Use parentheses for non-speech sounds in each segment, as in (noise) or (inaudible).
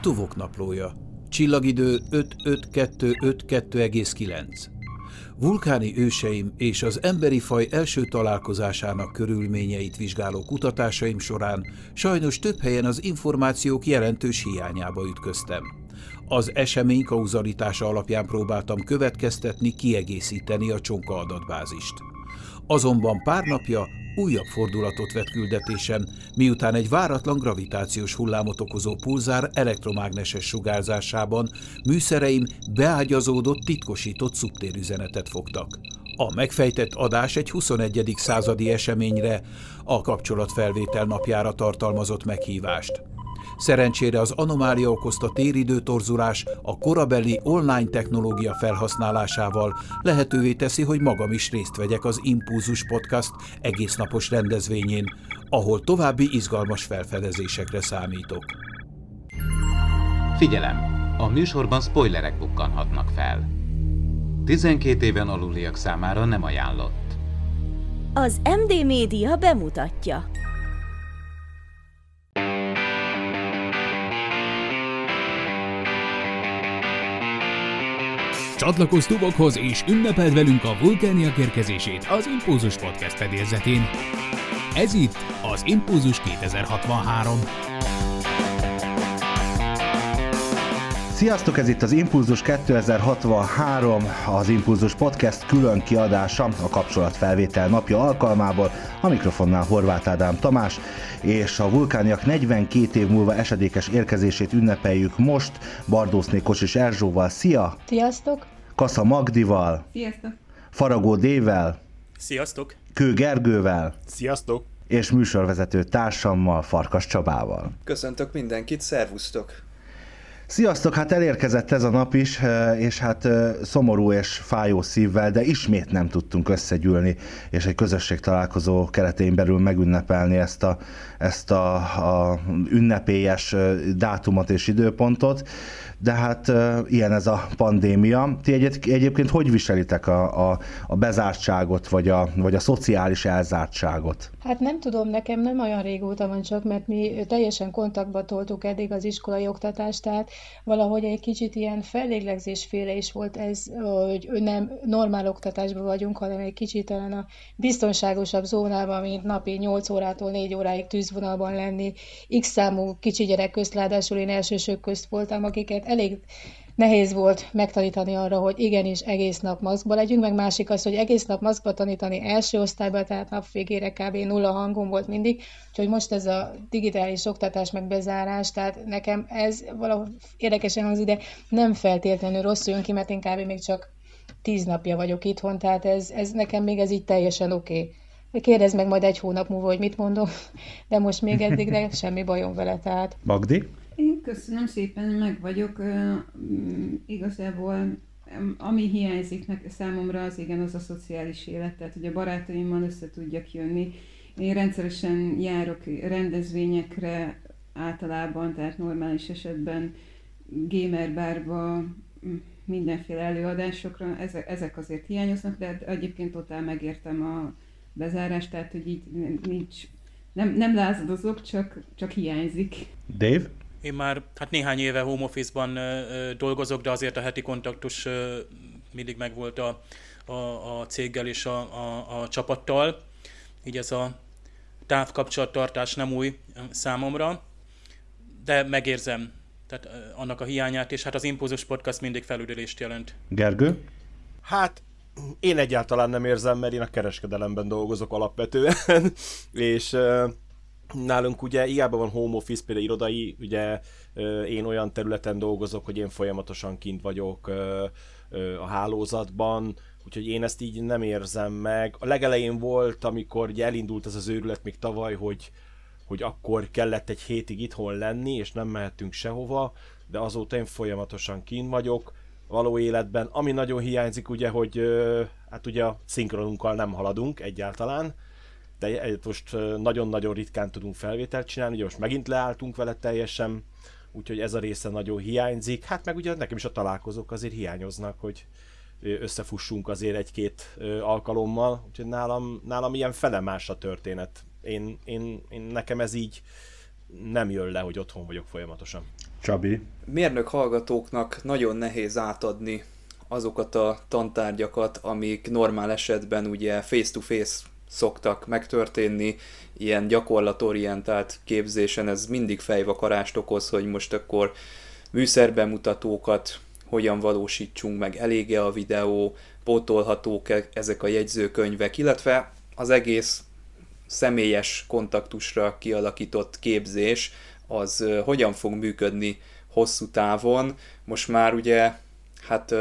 Tuvok naplója. Csillagidő 55252,9. Vulkáni őseim és az emberi faj első találkozásának körülményeit vizsgáló kutatásaim során sajnos több helyen az információk jelentős hiányába ütköztem. Az esemény kauzalitása alapján próbáltam következtetni, kiegészíteni a csonka adatbázist. Azonban pár napja újabb fordulatot vett küldetésem, miután egy váratlan gravitációs hullámot okozó pulzár elektromágneses sugárzásában műszereim beágyazódott titkosított szubtérüzenetet fogtak. A megfejtett adás egy 21. századi eseményre, a kapcsolatfelvétel napjára tartalmazott meghívást. Szerencsére az anomália okozta téridő torzulás a korabeli online technológia felhasználásával lehetővé teszi, hogy magam is részt vegyek az Impulzus Podcast egésznapos rendezvényén, ahol további izgalmas felfedezésekre számítok. Figyelem! A műsorban spoilerek bukkanhatnak fel. 12 éven aluliak számára nem ajánlott. Az MD Média bemutatja. Csatlakozz tubokhoz és ünnepeld velünk a vulkániak érkezését az Impulzus Podcast fedélzetén. Ez itt az Impulzus 2063. Sziasztok, ez itt az Impulzus 2063, az Impulzus Podcast külön kiadása a kapcsolatfelvétel napja alkalmából. A mikrofonnál Horváth Ádám Tamás, és a vulkániak 42 év múlva esedékes érkezését ünnepeljük most Bardószné Kocsis Erzsóval. Szia! Sziasztok! Kasza Magdival. Sziasztok! Faragó Dével. Sziasztok! Kő Gergővel. Sziasztok! És műsorvezető társammal, Farkas Csabával. Köszöntök mindenkit, szervusztok! Sziasztok, hát elérkezett ez a nap is, eh, és hát eh, szomorú és fájó szívvel, de ismét nem tudtunk összegyűlni, és egy közösség találkozó keretén belül megünnepelni ezt a, ezt a, a ünnepélyes eh, dátumot és időpontot de hát ilyen ez a pandémia. Ti egy, egyébként hogy viselitek a, a, a bezártságot, vagy a, vagy a szociális elzártságot? Hát nem tudom, nekem nem olyan régóta van csak, mert mi teljesen kontaktba toltuk eddig az iskolai oktatást, tehát valahogy egy kicsit ilyen fellélegzésféle is volt ez, hogy nem normál oktatásban vagyunk, hanem egy kicsit talán a biztonságosabb zónában, mint napi 8 órától 4 óráig tűzvonalban lenni. X számú kicsi gyerek közt, én elsősök közt voltam, akiket elég nehéz volt megtanítani arra, hogy igenis egész nap maszkba legyünk, meg másik az, hogy egész nap maszkba tanítani első osztályban, tehát nap végére kb. nulla hangom volt mindig, úgyhogy most ez a digitális oktatás meg bezárás, tehát nekem ez valahol érdekesen hangzik, de nem feltétlenül rosszul jön ki, mert én kb. még csak tíz napja vagyok itthon, tehát ez, ez nekem még ez így teljesen oké. Okay. Kérdezd meg majd egy hónap múlva, hogy mit mondom, de most még eddig de semmi bajom vele, tehát. Magdi? Én köszönöm szépen, meg vagyok. Igazából ami hiányzik nek, számomra az igen, az a szociális élet, tehát hogy a barátaimmal össze tudjak jönni. Én rendszeresen járok rendezvényekre általában, tehát normális esetben gamer bárba, mindenféle előadásokra, ezek, ezek azért hiányoznak, de egyébként totál megértem a bezárást, tehát hogy így nincs, nem, nem lázadozok, csak, csak hiányzik. Dave? Én már hát néhány éve home office-ban ö, dolgozok, de azért a heti kontaktus ö, mindig megvolt a, a, a céggel és a, a, a csapattal. Így ez a távkapcsolattartás nem új számomra, de megérzem tehát annak a hiányát, és hát az Impulzus Podcast mindig felüdülést jelent. Gergő? Hát én egyáltalán nem érzem, mert én a kereskedelemben dolgozok alapvetően, (laughs) és Nálunk ugye hiába van home office, például irodai, ugye én olyan területen dolgozok, hogy én folyamatosan kint vagyok a hálózatban, úgyhogy én ezt így nem érzem meg. A legelején volt, amikor ugye elindult ez az őrület még tavaly, hogy, hogy akkor kellett egy hétig itthon lenni, és nem mehettünk sehova, de azóta én folyamatosan kint vagyok való életben. Ami nagyon hiányzik ugye, hogy hát ugye a szinkronunkkal nem haladunk egyáltalán, de most nagyon-nagyon ritkán tudunk felvételt csinálni, ugye most megint leálltunk vele teljesen, úgyhogy ez a része nagyon hiányzik. Hát meg ugye nekem is a találkozók azért hiányoznak, hogy összefussunk azért egy-két alkalommal, úgyhogy nálam, nálam ilyen felemás a történet. Én, én, én, nekem ez így nem jön le, hogy otthon vagyok folyamatosan. Csabi? Mérnök hallgatóknak nagyon nehéz átadni azokat a tantárgyakat, amik normál esetben ugye face-to-face szoktak megtörténni, ilyen gyakorlatorientált képzésen ez mindig fejvakarást okoz, hogy most akkor műszerbemutatókat hogyan valósítsunk meg, elége a videó, pótolhatók ezek a jegyzőkönyvek, illetve az egész személyes kontaktusra kialakított képzés, az hogyan fog működni hosszú távon. Most már ugye hát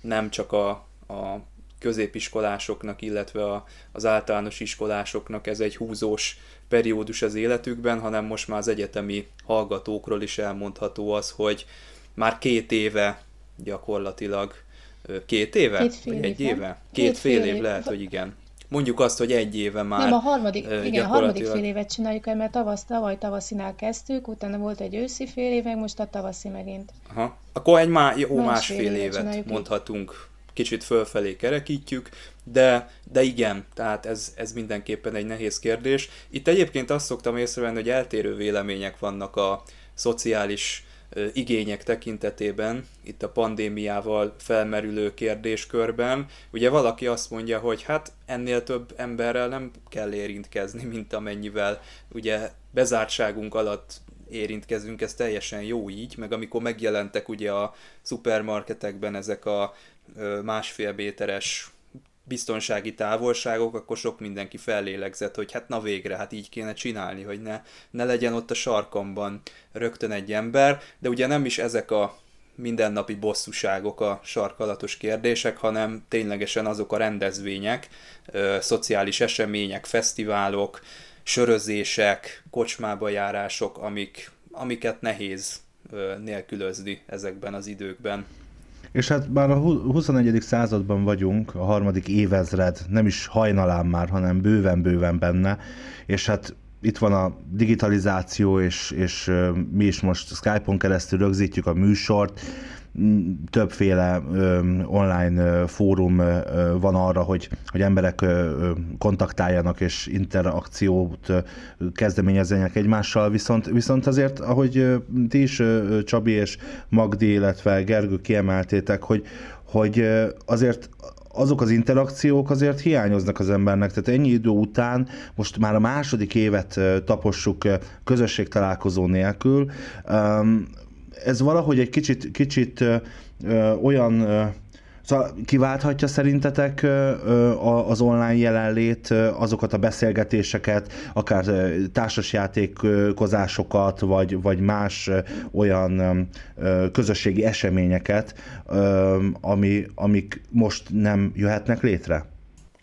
nem csak a, a középiskolásoknak, illetve a, az általános iskolásoknak ez egy húzós periódus az életükben, hanem most már az egyetemi hallgatókról is elmondható az, hogy már két éve gyakorlatilag, két éve? Két fél Vagy egy éve. éve? Két, két fél, fél év, lehet, hogy igen. Mondjuk azt, hogy egy éve már. Nem, a harmadik, igen, a harmadik fél évet csináljuk el, mert tavasz, tavaly tavaszinál kezdtük, utána volt egy őszi fél év, meg most a tavaszi megint. Aha. Akkor egy má, jó Másfél másfél évet évet mondhatunk, kicsit fölfelé kerekítjük, de, de igen, tehát ez, ez mindenképpen egy nehéz kérdés. Itt egyébként azt szoktam észrevenni, hogy eltérő vélemények vannak a szociális igények tekintetében, itt a pandémiával felmerülő kérdéskörben. Ugye valaki azt mondja, hogy hát ennél több emberrel nem kell érintkezni, mint amennyivel ugye bezártságunk alatt érintkezünk, ez teljesen jó így, meg amikor megjelentek ugye a szupermarketekben ezek a másfél méteres biztonsági távolságok, akkor sok mindenki fellélegzett, hogy hát na végre, hát így kéne csinálni, hogy ne, ne legyen ott a sarkamban rögtön egy ember, de ugye nem is ezek a mindennapi bosszúságok a sarkalatos kérdések, hanem ténylegesen azok a rendezvények, ö, szociális események, fesztiválok, sörözések, kocsmába járások, amik, amiket nehéz ö, nélkülözni ezekben az időkben. És hát már a hu- 21. században vagyunk, a harmadik évezred, nem is hajnalán már, hanem bőven-bőven benne, és hát itt van a digitalizáció, és, és mi is most Skype-on keresztül rögzítjük a műsort, többféle online fórum van arra, hogy, hogy emberek kontaktáljanak és interakciót kezdeményezzenek egymással, viszont, viszont azért, ahogy ti is, Csabi és Magdi, illetve Gergő kiemeltétek, hogy, hogy azért azok az interakciók azért hiányoznak az embernek, tehát ennyi idő után most már a második évet tapossuk ö, közösségtalálkozó nélkül. Ez valahogy egy kicsit, kicsit ö, olyan ö, Szóval kiválthatja szerintetek a- az online jelenlét azokat a beszélgetéseket, akár társasjátékozásokat, vagy, vagy más olyan közösségi eseményeket, ami, amik most nem jöhetnek létre?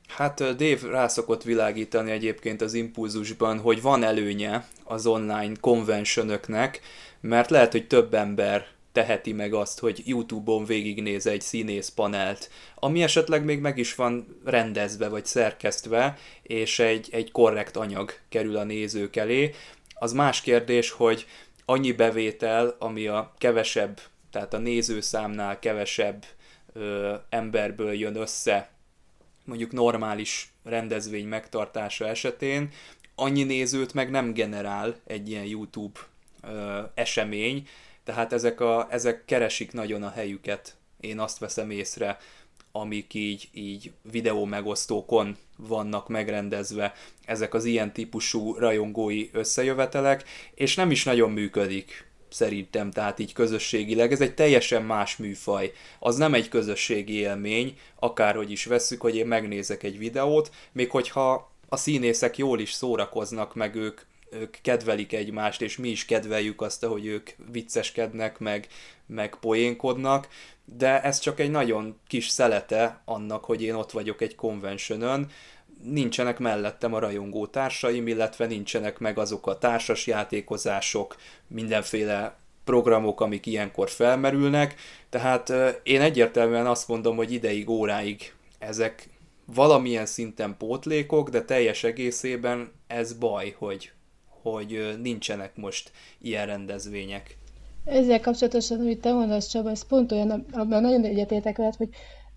Hát Dave rá szokott világítani egyébként az impulzusban, hogy van előnye az online konventionöknek, mert lehet, hogy több ember teheti meg azt, hogy YouTube-on végignéz egy színész panelt, ami esetleg még meg is van rendezve vagy szerkesztve, és egy, egy korrekt anyag kerül a nézők elé. Az más kérdés, hogy annyi bevétel, ami a kevesebb, tehát a nézőszámnál kevesebb ö, emberből jön össze mondjuk normális rendezvény megtartása esetén, annyi nézőt meg nem generál egy ilyen YouTube esemény, tehát ezek, a, ezek keresik nagyon a helyüket, én azt veszem észre, amik így, így videó megosztókon vannak megrendezve, ezek az ilyen típusú rajongói összejövetelek, és nem is nagyon működik szerintem, tehát így közösségileg. Ez egy teljesen más műfaj. Az nem egy közösségi élmény, akárhogy is vesszük, hogy én megnézek egy videót, még hogyha a színészek jól is szórakoznak, meg ők, ők kedvelik egymást, és mi is kedveljük azt, hogy ők vicceskednek, meg, meg poénkodnak, de ez csak egy nagyon kis szelete annak, hogy én ott vagyok egy conventionön, nincsenek mellettem a rajongó társaim, illetve nincsenek meg azok a társas játékozások, mindenféle programok, amik ilyenkor felmerülnek, tehát én egyértelműen azt mondom, hogy ideig, óráig ezek valamilyen szinten pótlékok, de teljes egészében ez baj, hogy, hogy nincsenek most ilyen rendezvények. Ezzel kapcsolatosan, amit te mondasz, Csaba, ez pont olyan, abban nagyon egyetértek veled, hogy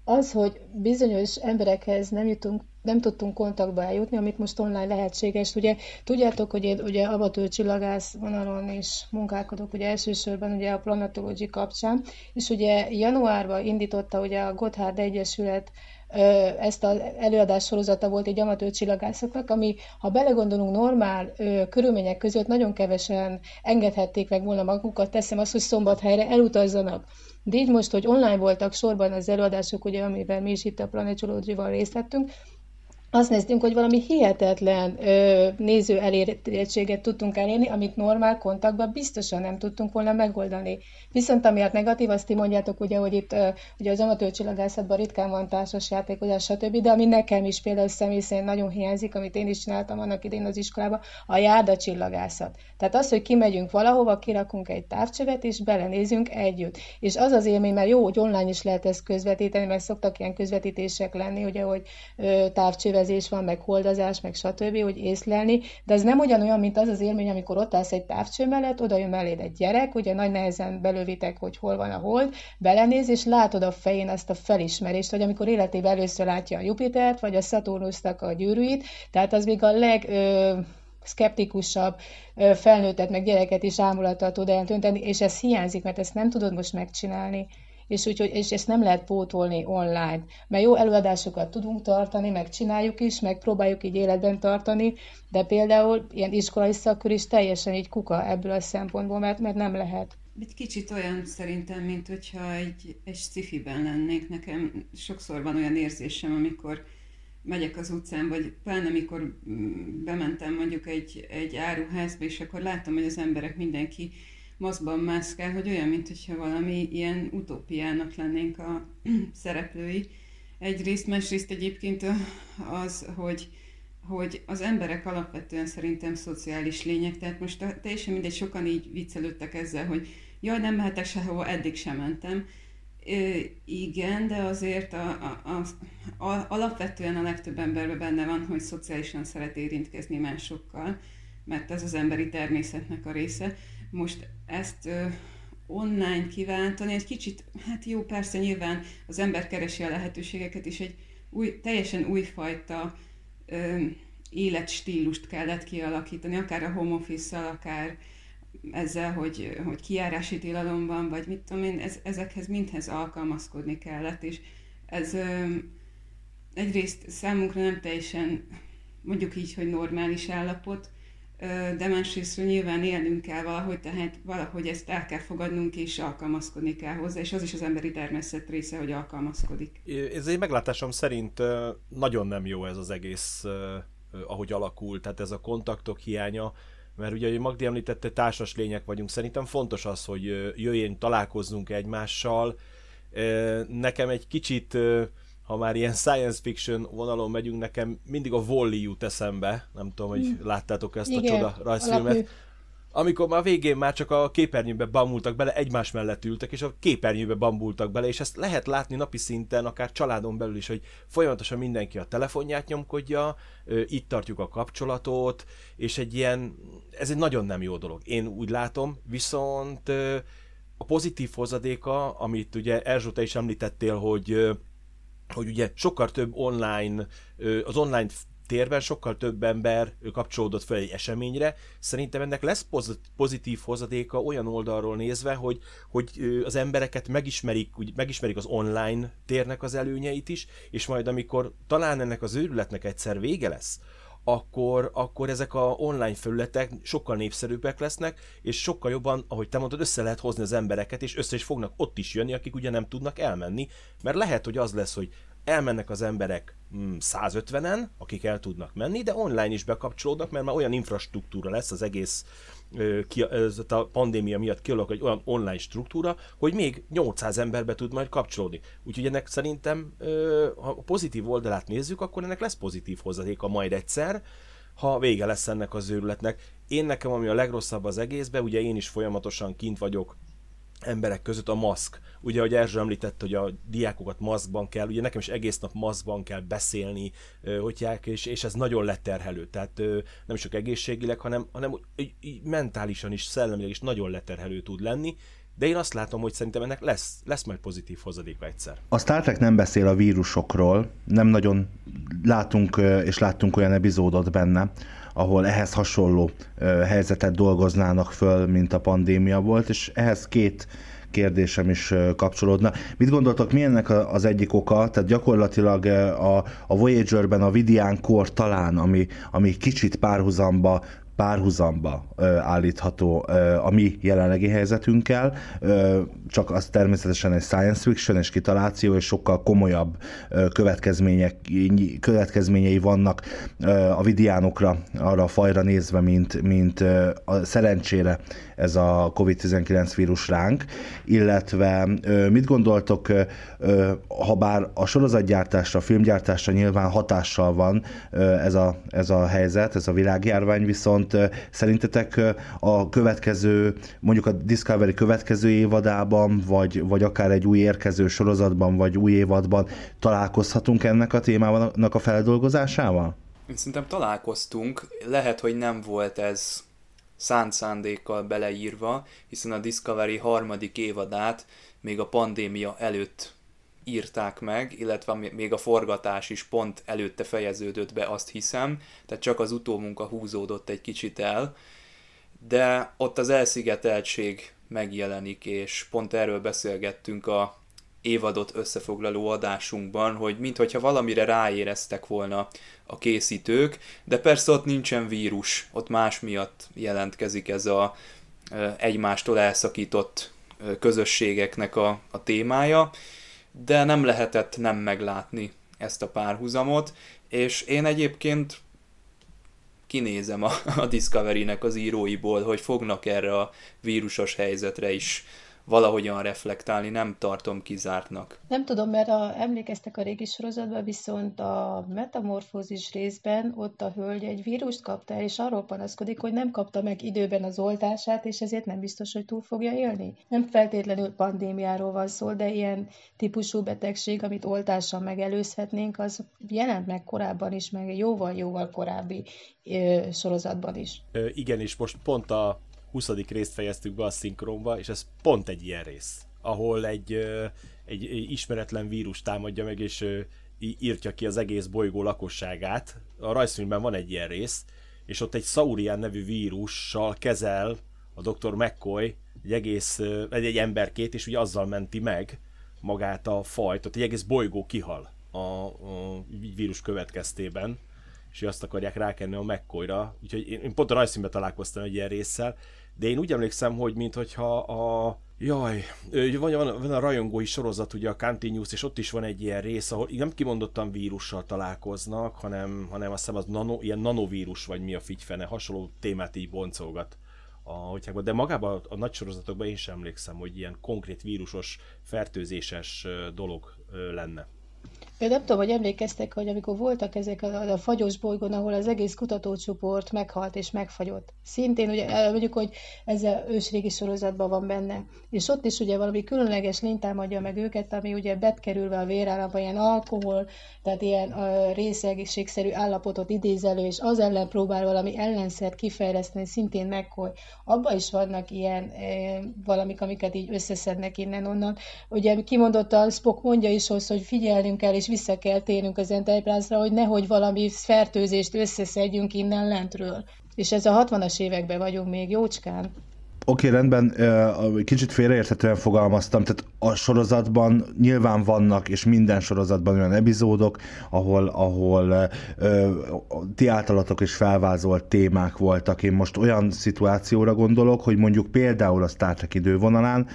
az, hogy bizonyos emberekhez nem jutunk nem tudtunk kontaktba eljutni, amit most online lehetséges. Ugye tudjátok, hogy én ugye avatő csillagász vonalon is munkálkodok, ugye elsősorban ugye a planetology kapcsán, és ugye januárban indította ugye a Gotthard Egyesület ezt az előadás sorozata volt egy amatőr csillagászoknak, ami, ha belegondolunk, normál ö, körülmények között nagyon kevesen engedhették meg volna magukat, teszem azt, hogy szombathelyre elutazzanak. De így most, hogy online voltak sorban az előadások, ugye, amiben mi is itt a Planetology-val részt vettünk, azt néztünk, hogy valami hihetetlen ö, néző elértséget tudtunk elérni, amit normál kontaktban biztosan nem tudtunk volna megoldani. Viszont amiatt negatív, azt ti mondjátok, ugye, hogy itt ö, ugye az amatőr csillagászatban ritkán van társas játékozás, stb., de ami nekem is például személy szerint nagyon hiányzik, amit én is csináltam annak idén az iskolában, a járda csillagászat. Tehát az, hogy kimegyünk valahova, kirakunk egy távcsövet, és belenézünk együtt. És az az élmény, mert jó, hogy online is lehet ezt közvetíteni, mert szoktak ilyen közvetítések lenni, ugye, hogy ö, távcsövet tervezés van, meg holdazás, meg stb., hogy észlelni, de ez nem ugyanolyan, mint az az élmény, amikor ott állsz egy távcső mellett, oda jön melléd egy gyerek, ugye nagy nehezen belővitek, hogy hol van a hold, belenéz, és látod a fején azt a felismerést, hogy amikor életében először látja a Jupitert, vagy a Szaturnusznak a gyűrűit, tehát az még a leg... Ö, szkeptikusabb felnőttet, meg gyereket is ámulattal tud eltönteni, és ez hiányzik, mert ezt nem tudod most megcsinálni és, úgyhogy, és ezt nem lehet pótolni online. Mert jó előadásokat tudunk tartani, meg csináljuk is, meg próbáljuk így életben tartani, de például ilyen iskolai szakkör is teljesen így kuka ebből a szempontból, mert, mert nem lehet. Egy kicsit olyan szerintem, mint hogyha egy, egy sci-fiben lennék. Nekem sokszor van olyan érzésem, amikor megyek az utcán, vagy pláne amikor mm, bementem mondjuk egy, egy áruházba, és akkor látom, hogy az emberek mindenki maszkban mászkál, hogy olyan, mintha valami ilyen utópiának lennénk a (clears throat) szereplői. Egyrészt, másrészt egyébként az, hogy, hogy az emberek alapvetően szerintem szociális lények, tehát most teljesen mindegy, sokan így viccelődtek ezzel, hogy jaj, nem mehetek sehova, eddig sem mentem. Ö, igen, de azért a, a, a, a, alapvetően a legtöbb emberben benne van, hogy szociálisan szeret érintkezni másokkal, mert ez az emberi természetnek a része. Most ezt online kiváltani, egy kicsit, hát jó, persze nyilván az ember keresi a lehetőségeket, és egy új, teljesen újfajta ö, életstílust kellett kialakítani, akár a home office akár ezzel, hogy, hogy kiárási tilalom van, vagy mit tudom én, ez, ezekhez mindhez alkalmazkodni kellett, és ez ö, egyrészt számunkra nem teljesen, mondjuk így, hogy normális állapot, de másrészt nyilván élnünk kell valahogy, tehát valahogy ezt el kell fogadnunk és alkalmazkodni kell hozzá, és az is az emberi természet része, hogy alkalmazkodik. Ez egy meglátásom szerint nagyon nem jó ez az egész, ahogy alakul, tehát ez a kontaktok hiánya, mert ugye, ahogy Magdi említette, társas lények vagyunk. Szerintem fontos az, hogy jöjjön, találkozzunk egymással. Nekem egy kicsit ha már ilyen science fiction vonalon megyünk, nekem mindig a Wall-E jut eszembe, nem tudom, hogy mm. láttátok ezt Igen, a csoda rajzfilmet. Amikor már végén már csak a képernyőbe bambultak bele, egymás mellett ültek, és a képernyőbe bambultak bele, és ezt lehet látni napi szinten, akár családon belül is, hogy folyamatosan mindenki a telefonját nyomkodja, itt tartjuk a kapcsolatot, és egy ilyen, ez egy nagyon nem jó dolog. Én úgy látom, viszont a pozitív hozadéka, amit ugye Erzsó, te is említettél, hogy hogy ugye sokkal több online, az online térben sokkal több ember kapcsolódott fel egy eseményre. Szerintem ennek lesz pozitív hozadéka olyan oldalról nézve, hogy, hogy az embereket megismerik, úgy, megismerik az online térnek az előnyeit is, és majd amikor talán ennek az őrületnek egyszer vége lesz, akkor, akkor ezek a online felületek sokkal népszerűbbek lesznek, és sokkal jobban, ahogy te mondtad, össze lehet hozni az embereket, és össze is fognak ott is jönni, akik ugye nem tudnak elmenni, mert lehet, hogy az lesz, hogy elmennek az emberek 150-en, mm, akik el tudnak menni, de online is bekapcsolódnak, mert már olyan infrastruktúra lesz az egész ez a pandémia miatt kialakul egy olyan online struktúra, hogy még 800 emberbe tud majd kapcsolódni. Úgyhogy ennek szerintem, ha a pozitív oldalát nézzük, akkor ennek lesz pozitív hozadéka majd egyszer, ha vége lesz ennek az őrületnek. Én nekem, ami a legrosszabb az egészben, ugye én is folyamatosan kint vagyok emberek között a maszk. Ugye, ahogy Erzső említett, hogy a diákokat maszkban kell, ugye nekem is egész nap maszkban kell beszélni, hogy és, és ez nagyon leterhelő. Tehát nem csak egészségileg, hanem, hanem mentálisan is, szellemileg is nagyon leterhelő tud lenni, de én azt látom, hogy szerintem ennek lesz, lesz majd pozitív hozadéka egyszer. A Star Trek nem beszél a vírusokról, nem nagyon látunk és láttunk olyan epizódot benne, ahol ehhez hasonló helyzetet dolgoznának föl, mint a pandémia volt, és ehhez két kérdésem is kapcsolódna. Mit gondoltok, mi ennek az egyik oka? Tehát gyakorlatilag a, a Voyager-ben a Vidián kor talán, ami, ami kicsit párhuzamba párhuzamba állítható a mi jelenlegi helyzetünkkel, csak az természetesen egy science fiction és kitaláció, és sokkal komolyabb következmények, következményei vannak a vidiánokra, arra a fajra nézve, mint, mint a szerencsére ez a COVID-19 vírus ránk, illetve mit gondoltok, ha bár a sorozatgyártásra, a filmgyártásra nyilván hatással van ez a, ez a helyzet, ez a világjárvány, viszont szerintetek a következő, mondjuk a Discovery következő évadában, vagy, vagy akár egy új érkező sorozatban, vagy új évadban találkozhatunk ennek a témának a feldolgozásával? Szerintem találkoztunk, lehet, hogy nem volt ez szánt szándékkal beleírva, hiszen a Discovery harmadik évadát még a pandémia előtt írták meg, illetve még a forgatás is pont előtte fejeződött be, azt hiszem, tehát csak az utómunka húzódott egy kicsit el, de ott az elszigeteltség megjelenik, és pont erről beszélgettünk a évadot összefoglaló adásunkban, hogy minthogyha valamire ráéreztek volna a készítők, de persze ott nincsen vírus, ott más miatt jelentkezik ez a egymástól elszakított közösségeknek a, a témája, de nem lehetett nem meglátni ezt a párhuzamot, és én egyébként kinézem a, a Discovery-nek az íróiból, hogy fognak erre a vírusos helyzetre is valahogyan reflektálni, nem tartom kizártnak. Nem tudom, mert a, emlékeztek a régi sorozatban, viszont a metamorfózis részben ott a hölgy egy vírust kapta, és arról panaszkodik, hogy nem kapta meg időben az oltását, és ezért nem biztos, hogy túl fogja élni. Nem feltétlenül pandémiáról van szó, de ilyen típusú betegség, amit oltással megelőzhetnénk, az jelent meg korábban is, meg jóval-jóval korábbi ö, sorozatban is. Ö, igen, és most pont a 20. részt fejeztük be a szinkronba, és ez pont egy ilyen rész, ahol egy, egy ismeretlen vírus támadja meg, és írtja ki az egész bolygó lakosságát. A rajzfilmben van egy ilyen rész, és ott egy Saurian nevű vírussal kezel a Dr. McCoy egy egész, egy, egy emberkét, és ugye azzal menti meg magát a fajt, ott egy egész bolygó kihal a, a vírus következtében, és azt akarják rákenni a McCoy-ra, úgyhogy én, én pont a rajzszínben találkoztam egy ilyen résszel, de én úgy emlékszem, hogy mintha a Jaj, van, van, van a rajongói sorozat, ugye a Continuous, és ott is van egy ilyen rész, ahol nem kimondottan vírussal találkoznak, hanem, hanem azt hiszem az nano, ilyen nanovírus, vagy mi a figyfene, hasonló témát így boncolgat. A, de magában a, a nagy sorozatokban én sem emlékszem, hogy ilyen konkrét vírusos, fertőzéses dolog lenne. Én nem tudom, hogy emlékeztek, hogy amikor voltak ezek a, a fagyos bolygón, ahol az egész kutatócsoport meghalt és megfagyott. Szintén ugye mondjuk, hogy ez a ősrégi sorozatban van benne. És ott is ugye valami különleges lény támadja meg őket, ami ugye betkerülve a vérállapba ilyen alkohol, tehát ilyen a részegészségszerű állapotot idéz elő, és az ellen próbál valami ellenszert kifejleszteni, szintén megkoly. Abban is vannak ilyen e, valamik, amiket így összeszednek innen-onnan. Ugye kimondottan Spock mondja is hogy figyelnünk kell, és vissza kell térnünk az Enterprise-ra, hogy nehogy valami fertőzést összeszedjünk innen lentről. És ez a 60-as években vagyunk még jócskán. Oké, okay, rendben, kicsit félreérthetően fogalmaztam, tehát a sorozatban nyilván vannak, és minden sorozatban olyan epizódok, ahol, ahol ti általatok is felvázolt témák voltak. Én most olyan szituációra gondolok, hogy mondjuk például a Star Trek idővonalán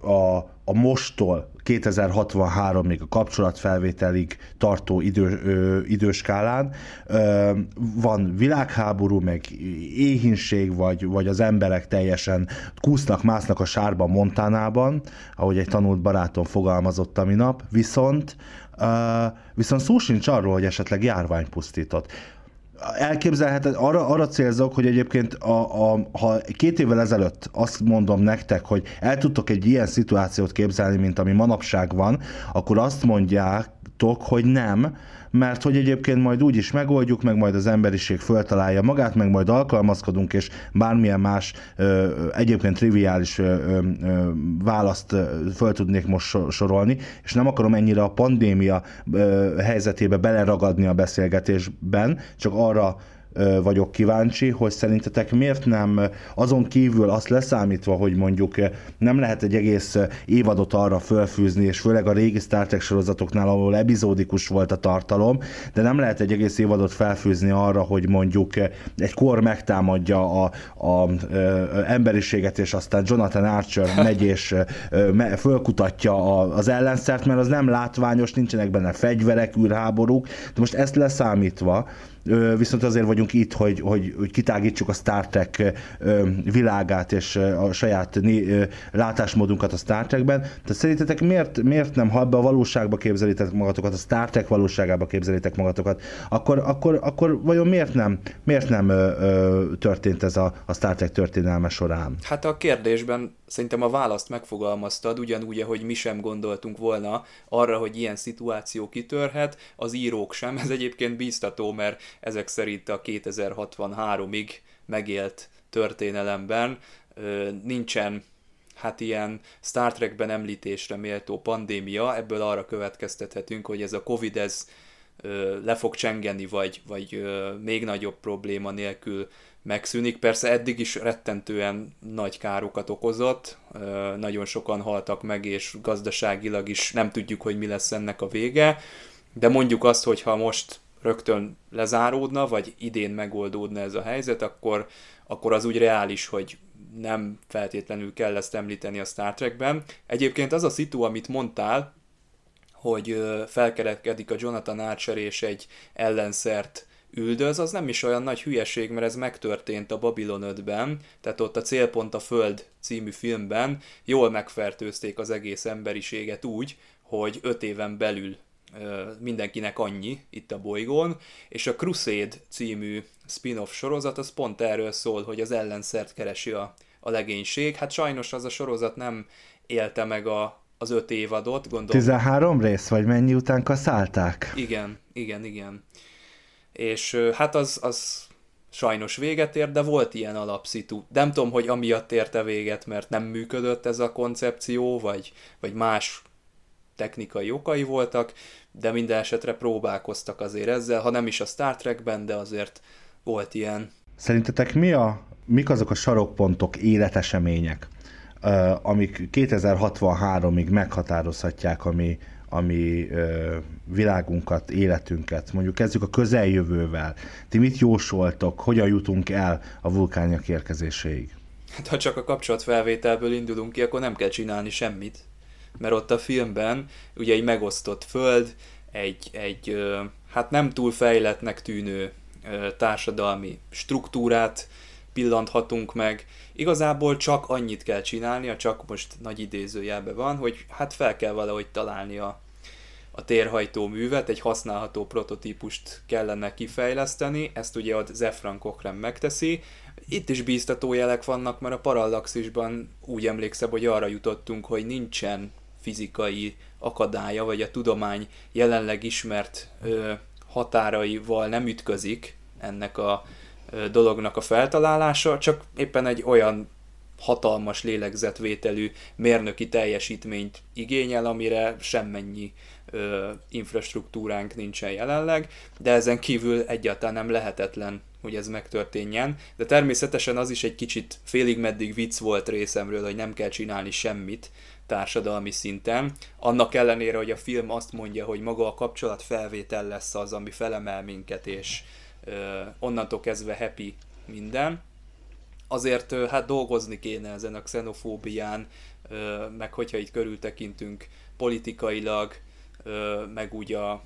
a, a mostól 2063-ig a kapcsolatfelvételig tartó idő, ö, időskálán. Ö, van világháború, meg éhínség, vagy, vagy az emberek teljesen kúsznak, másznak a sárban Montánában, ahogy egy tanult barátom fogalmazott a minap, viszont Uh, viszont szó sincs arról, hogy esetleg járvány pusztított elképzelheted, arra, arra célzok, hogy egyébként a, a, ha két évvel ezelőtt azt mondom nektek, hogy el tudtok egy ilyen szituációt képzelni, mint ami manapság van, akkor azt mondják, tartok, hogy nem, mert hogy egyébként majd úgy is megoldjuk, meg majd az emberiség föltalálja magát, meg majd alkalmazkodunk, és bármilyen más ö, egyébként triviális ö, ö, választ föl tudnék most sorolni, és nem akarom ennyire a pandémia ö, helyzetébe beleragadni a beszélgetésben, csak arra vagyok kíváncsi, hogy szerintetek miért nem azon kívül azt leszámítva, hogy mondjuk nem lehet egy egész évadot arra fölfűzni, és főleg a régi Star Trek sorozatoknál, ahol epizódikus volt a tartalom, de nem lehet egy egész évadot felfűzni arra, hogy mondjuk egy kor megtámadja a, a, a emberiséget, és aztán Jonathan Archer (laughs) megy és me, fölkutatja a, az ellenszert, mert az nem látványos, nincsenek benne fegyverek, űrháborúk, de most ezt leszámítva, viszont azért vagyunk itt, hogy, hogy, hogy kitágítsuk a Star Trek világát és a saját látásmódunkat a Star Trekben. Tehát szerintetek miért, miért nem, ha ebbe a valóságba képzelitek magatokat, a Star Trek valóságába képzelitek magatokat, akkor, akkor, akkor vajon miért nem, miért nem történt ez a, a Star Trek történelme során? Hát a kérdésben szerintem a választ megfogalmaztad, ugyanúgy, hogy mi sem gondoltunk volna arra, hogy ilyen szituáció kitörhet, az írók sem. Ez egyébként bíztató, mert ezek szerint a 2063-ig megélt történelemben nincsen hát ilyen Star Trekben említésre méltó pandémia, ebből arra következtethetünk, hogy ez a Covid ez le fog csengeni, vagy, vagy még nagyobb probléma nélkül megszűnik. Persze eddig is rettentően nagy károkat okozott, nagyon sokan haltak meg, és gazdaságilag is nem tudjuk, hogy mi lesz ennek a vége, de mondjuk azt, hogy ha most rögtön lezáródna, vagy idén megoldódna ez a helyzet, akkor, akkor az úgy reális, hogy nem feltétlenül kell ezt említeni a Star Trekben. Egyébként az a szitu, amit mondtál, hogy felkerekedik a Jonathan Archer és egy ellenszert üldöz, az nem is olyan nagy hülyeség, mert ez megtörtént a Babylon 5-ben, tehát ott a Célpont a Föld című filmben jól megfertőzték az egész emberiséget úgy, hogy öt éven belül mindenkinek annyi itt a bolygón, és a Crusade című spin-off sorozat az pont erről szól, hogy az ellenszert keresi a, a legénység. Hát sajnos az a sorozat nem élte meg a, az öt évadot, gondolom. 13 rész, vagy mennyi után kaszálták? Igen, igen, igen. És hát az, az sajnos véget ért, de volt ilyen alapszitu. Nem tudom, hogy amiatt érte véget, mert nem működött ez a koncepció, vagy, vagy más technikai okai voltak, de minden esetre próbálkoztak azért ezzel, ha nem is a Star Trekben, de azért volt ilyen. Szerintetek mi a, mik azok a sarokpontok, életesemények, amik 2063-ig meghatározhatják a mi, a mi világunkat, életünket. Mondjuk kezdjük a közeljövővel. Ti mit jósoltok, hogyan jutunk el a vulkániak érkezéséig? Hát, ha csak a kapcsolatfelvételből indulunk ki, akkor nem kell csinálni semmit mert ott a filmben ugye egy megosztott föld, egy, egy hát nem túl fejletnek tűnő társadalmi struktúrát pillanthatunk meg. Igazából csak annyit kell csinálnia, csak most nagy idézőjelbe van, hogy hát fel kell valahogy találni a, a térhajtó művet, egy használható prototípust kellene kifejleszteni, ezt ugye a Zefran Cochrane megteszi. Itt is bíztató jelek vannak, mert a Parallaxisban úgy emlékszem, hogy arra jutottunk, hogy nincsen fizikai akadálya, vagy a tudomány jelenleg ismert ö, határaival nem ütközik ennek a ö, dolognak a feltalálása, csak éppen egy olyan hatalmas lélegzetvételű mérnöki teljesítményt igényel, amire semmennyi ö, infrastruktúránk nincsen jelenleg, de ezen kívül egyáltalán nem lehetetlen, hogy ez megtörténjen. De természetesen az is egy kicsit félig meddig vicc volt részemről, hogy nem kell csinálni semmit, társadalmi szinten. Annak ellenére, hogy a film azt mondja, hogy maga a kapcsolat felvétel lesz az, ami felemel minket, és onnantól kezdve happy minden. Azért hát dolgozni kéne ezen a xenofóbián, meg hogyha itt körültekintünk politikailag, meg úgy a,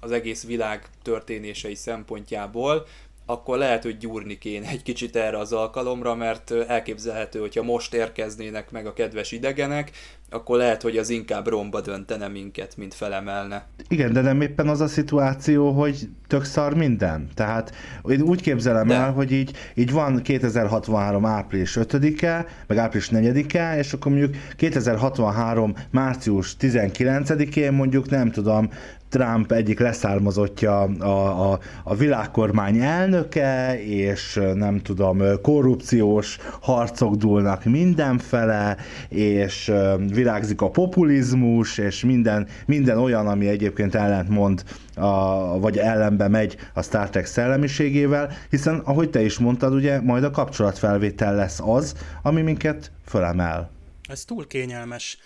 az egész világ történései szempontjából, akkor lehet, hogy gyúrni kéne egy kicsit erre az alkalomra, mert elképzelhető, hogyha most érkeznének meg a kedves idegenek, akkor lehet, hogy az inkább romba döntene minket, mint felemelne. Igen, de nem éppen az a szituáció, hogy tök szar minden. Tehát én úgy képzelem de. el, hogy így, így van 2063 április 5-e, meg április 4-e, és akkor mondjuk 2063 március 19-én mondjuk nem tudom, Trump egyik leszármazottja a, a, a világkormány elnöke, és nem tudom, korrupciós harcok dúlnak mindenfele, és virágzik a populizmus, és minden, minden olyan, ami egyébként ellentmond, a, vagy ellenbe megy a Star Trek szellemiségével, hiszen ahogy te is mondtad, ugye majd a kapcsolatfelvétel lesz az, ami minket fölemel. Ez túl kényelmes.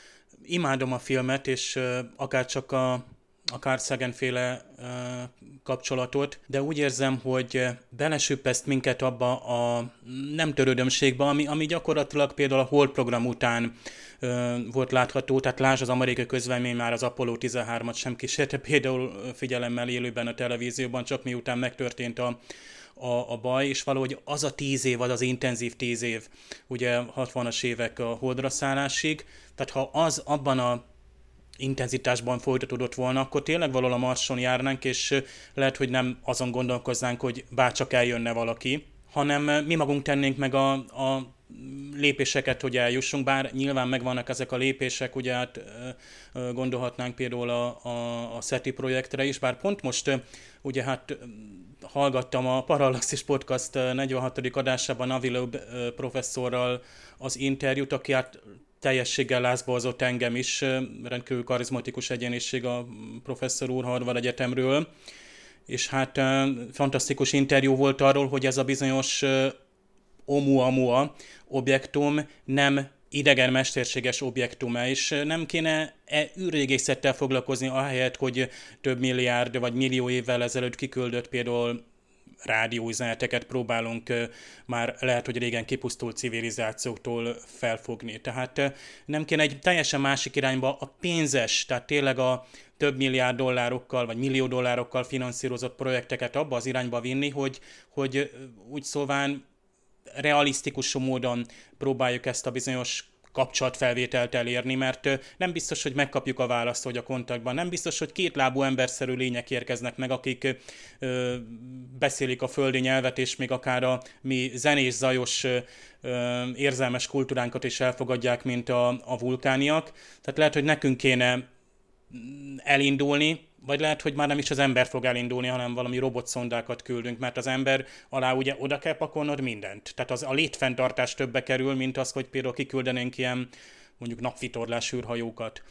Imádom a filmet, és akár csak a Szegenféle uh, kapcsolatot, de úgy érzem, hogy belesüppeszt minket abba a nem törődömségbe, ami, ami gyakorlatilag például a Hold program után uh, volt látható, tehát lásd az amerikai közvelmény már az Apollo 13-at sem kísérte, például figyelemmel élőben a televízióban, csak miután megtörtént a, a, a baj, és valahogy az a tíz év, az az intenzív tíz év, ugye 60-as évek a holdra szállásig, tehát ha az abban a intenzitásban folytatódott volna, akkor tényleg valahol a Marson járnánk, és lehet, hogy nem azon gondolkoznánk, hogy bárcsak eljönne valaki, hanem mi magunk tennénk meg a, a lépéseket, hogy eljussunk, bár nyilván megvannak ezek a lépések, ugye hát gondolhatnánk például a, a, a SETI projektre is, bár pont most ugye hát hallgattam a Parallaxis Podcast 46. adásában Aviló professzorral az interjút, aki hát teljességgel lázbolzott engem is, rendkívül karizmatikus egyéniség a professzor úr Harvard Egyetemről, és hát fantasztikus interjú volt arról, hogy ez a bizonyos Oumuamua objektum nem idegen mesterséges objektum és nem kéne e űrrégészettel foglalkozni ahelyett, hogy több milliárd vagy millió évvel ezelőtt kiküldött például rádióüzeneteket próbálunk már lehet, hogy régen kipusztult civilizációktól felfogni. Tehát nem kéne egy teljesen másik irányba a pénzes, tehát tényleg a több milliárd dollárokkal vagy millió dollárokkal finanszírozott projekteket abba az irányba vinni, hogy, hogy úgy szóván realisztikus módon próbáljuk ezt a bizonyos kapcsolatfelvételt elérni, mert nem biztos, hogy megkapjuk a választ, hogy a kontaktban, nem biztos, hogy két lábú emberszerű lények érkeznek meg, akik ö, beszélik a földi nyelvet, és még akár a mi zenés, zajos, ö, érzelmes kultúránkat is elfogadják, mint a, a vulkániak. Tehát lehet, hogy nekünk kéne elindulni, vagy lehet, hogy már nem is az ember fog elindulni, hanem valami robotszondákat küldünk, mert az ember alá ugye oda kell pakolnod mindent. Tehát az a létfenntartás többe kerül, mint az, hogy például kiküldenénk ilyen mondjuk napvitorlás űrhajókat.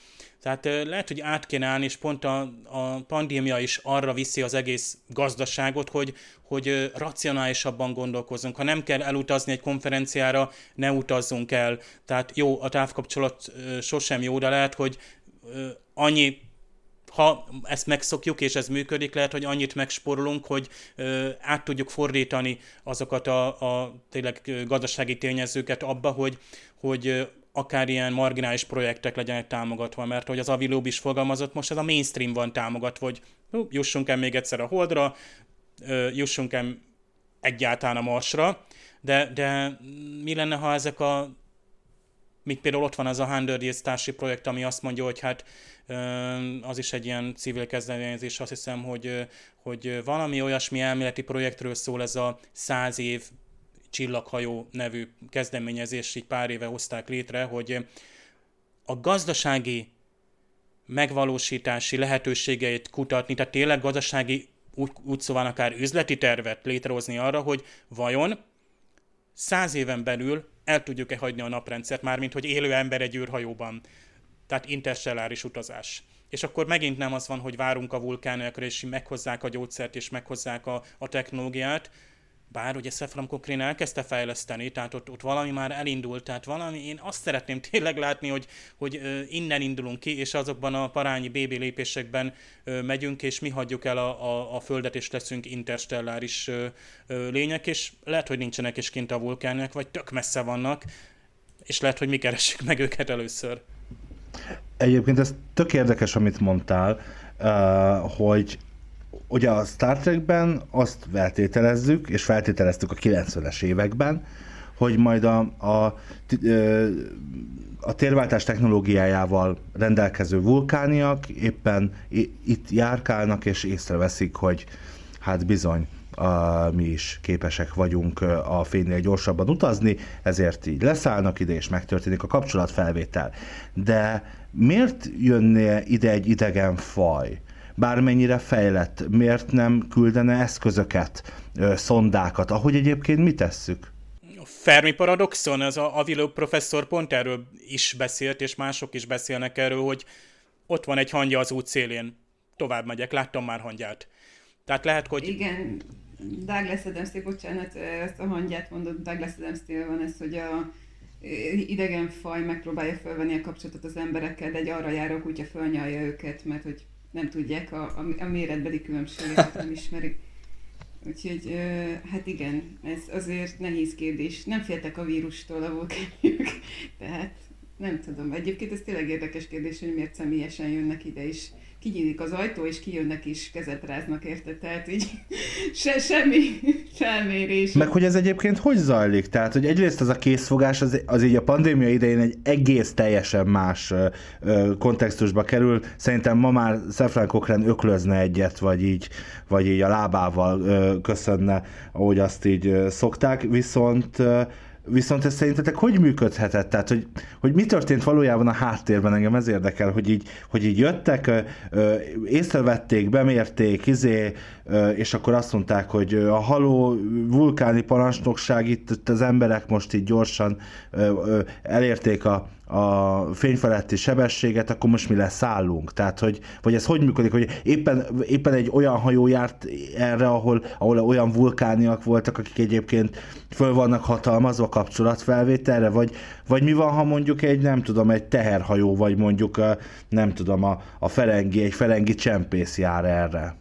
Tehát lehet, hogy át kéne állni, és pont a, a pandémia is arra viszi az egész gazdaságot, hogy, hogy racionálisabban gondolkozzunk. Ha nem kell elutazni egy konferenciára, ne utazzunk el. Tehát jó, a távkapcsolat sosem jó, de lehet, hogy annyi ha ezt megszokjuk, és ez működik, lehet, hogy annyit megsporolunk, hogy ö, át tudjuk fordítani azokat a, a tényleg gazdasági tényezőket abba, hogy, hogy akár ilyen marginális projektek legyenek támogatva, mert hogy az Avilób is fogalmazott, most ez a mainstream van támogatva, hogy jussunk el még egyszer a Holdra, ö, jussunk el egyáltalán a Marsra, de, de mi lenne, ha ezek a Míg például ott van az a Hundred Years társi projekt, ami azt mondja, hogy hát az is egy ilyen civil kezdeményezés, azt hiszem, hogy, hogy valami olyasmi elméleti projektről szól ez a száz év csillaghajó nevű kezdeményezés, így pár éve hozták létre, hogy a gazdasági megvalósítási lehetőségeit kutatni, tehát tényleg gazdasági úgy, úgy szóval akár üzleti tervet létrehozni arra, hogy vajon száz éven belül el tudjuk-e hagyni a naprendszert, mármint hogy élő ember egy űrhajóban tehát interstelláris utazás. És akkor megint nem az van, hogy várunk a vulkánokra, és meghozzák a gyógyszert, és meghozzák a, a technológiát, bár ugye Szefram Cochrane elkezdte fejleszteni, tehát ott, ott valami már elindult, tehát valami, én azt szeretném (laughs) tényleg látni, hogy, hogy innen indulunk ki, és azokban a parányi BB lépésekben megyünk, és mi hagyjuk el a, a, a Földet, és leszünk interstelláris lények, és lehet, hogy nincsenek is kint a vulkánok, vagy tök messze vannak, és lehet, hogy mi keressük meg őket először. Egyébként ez tök érdekes, amit mondtál, hogy ugye a Star Trekben azt feltételezzük, és feltételeztük a 90-es években, hogy majd a, a, a térváltás technológiájával rendelkező vulkániak éppen itt járkálnak, és észreveszik, hogy hát bizony, a, mi is képesek vagyunk a fénynél gyorsabban utazni, ezért így leszállnak ide, és megtörténik a kapcsolatfelvétel. De miért jönne ide egy idegen faj? Bármennyire fejlett, miért nem küldene eszközöket, szondákat, ahogy egyébként mi tesszük? A Fermi paradoxon, az a Aviló professzor pont erről is beszélt, és mások is beszélnek erről, hogy ott van egy hangja az út szélén. Tovább megyek, láttam már hangját. Tehát lehet, hogy... Igen, Douglas Adams, bocsánat, ezt a hangját mondott, Douglas adams van ez, hogy a idegen faj megpróbálja felvenni a kapcsolatot az emberekkel, de egy arra járó kutya fölnyalja őket, mert hogy nem tudják, a, a, a méretbeli különbséget nem ismerik. Úgyhogy, hát igen, ez azért nehéz kérdés. Nem féltek a vírustól a vulkániuk, (laughs) tehát nem tudom. Egyébként ez tényleg érdekes kérdés, hogy miért személyesen jönnek ide is kinyílik az ajtó, és kijönnek is, kezet ráznak érte, tehát így (laughs) se, semmi (laughs) felmérés. Meg hogy ez egyébként hogy zajlik? Tehát, hogy egyrészt az a készfogás, az, az így a pandémia idején egy egész teljesen más ö, ö, kontextusba kerül. Szerintem ma már Szefrán Kokren öklözne egyet, vagy így, vagy így a lábával ö, köszönne, ahogy azt így ö, szokták, viszont ö, Viszont ez szerintetek hogy működhetett? Tehát, hogy, hogy mi történt valójában a háttérben, engem ez érdekel, hogy így, hogy így jöttek, észrevették, bemérték, izé, és akkor azt mondták, hogy a haló vulkáni parancsnokság, itt az emberek most így gyorsan elérték a, a fényfeletti sebességet, akkor most mi lesz szállunk. Tehát, hogy, vagy ez hogy működik, hogy éppen, éppen egy olyan hajó járt erre, ahol, ahol olyan vulkániak voltak, akik egyébként föl vannak hatalmazva kapcsolatfelvételre, vagy, vagy mi van, ha mondjuk egy, nem tudom, egy teherhajó, vagy mondjuk, a, nem tudom, a, a ferengi, egy ferengi csempész jár erre.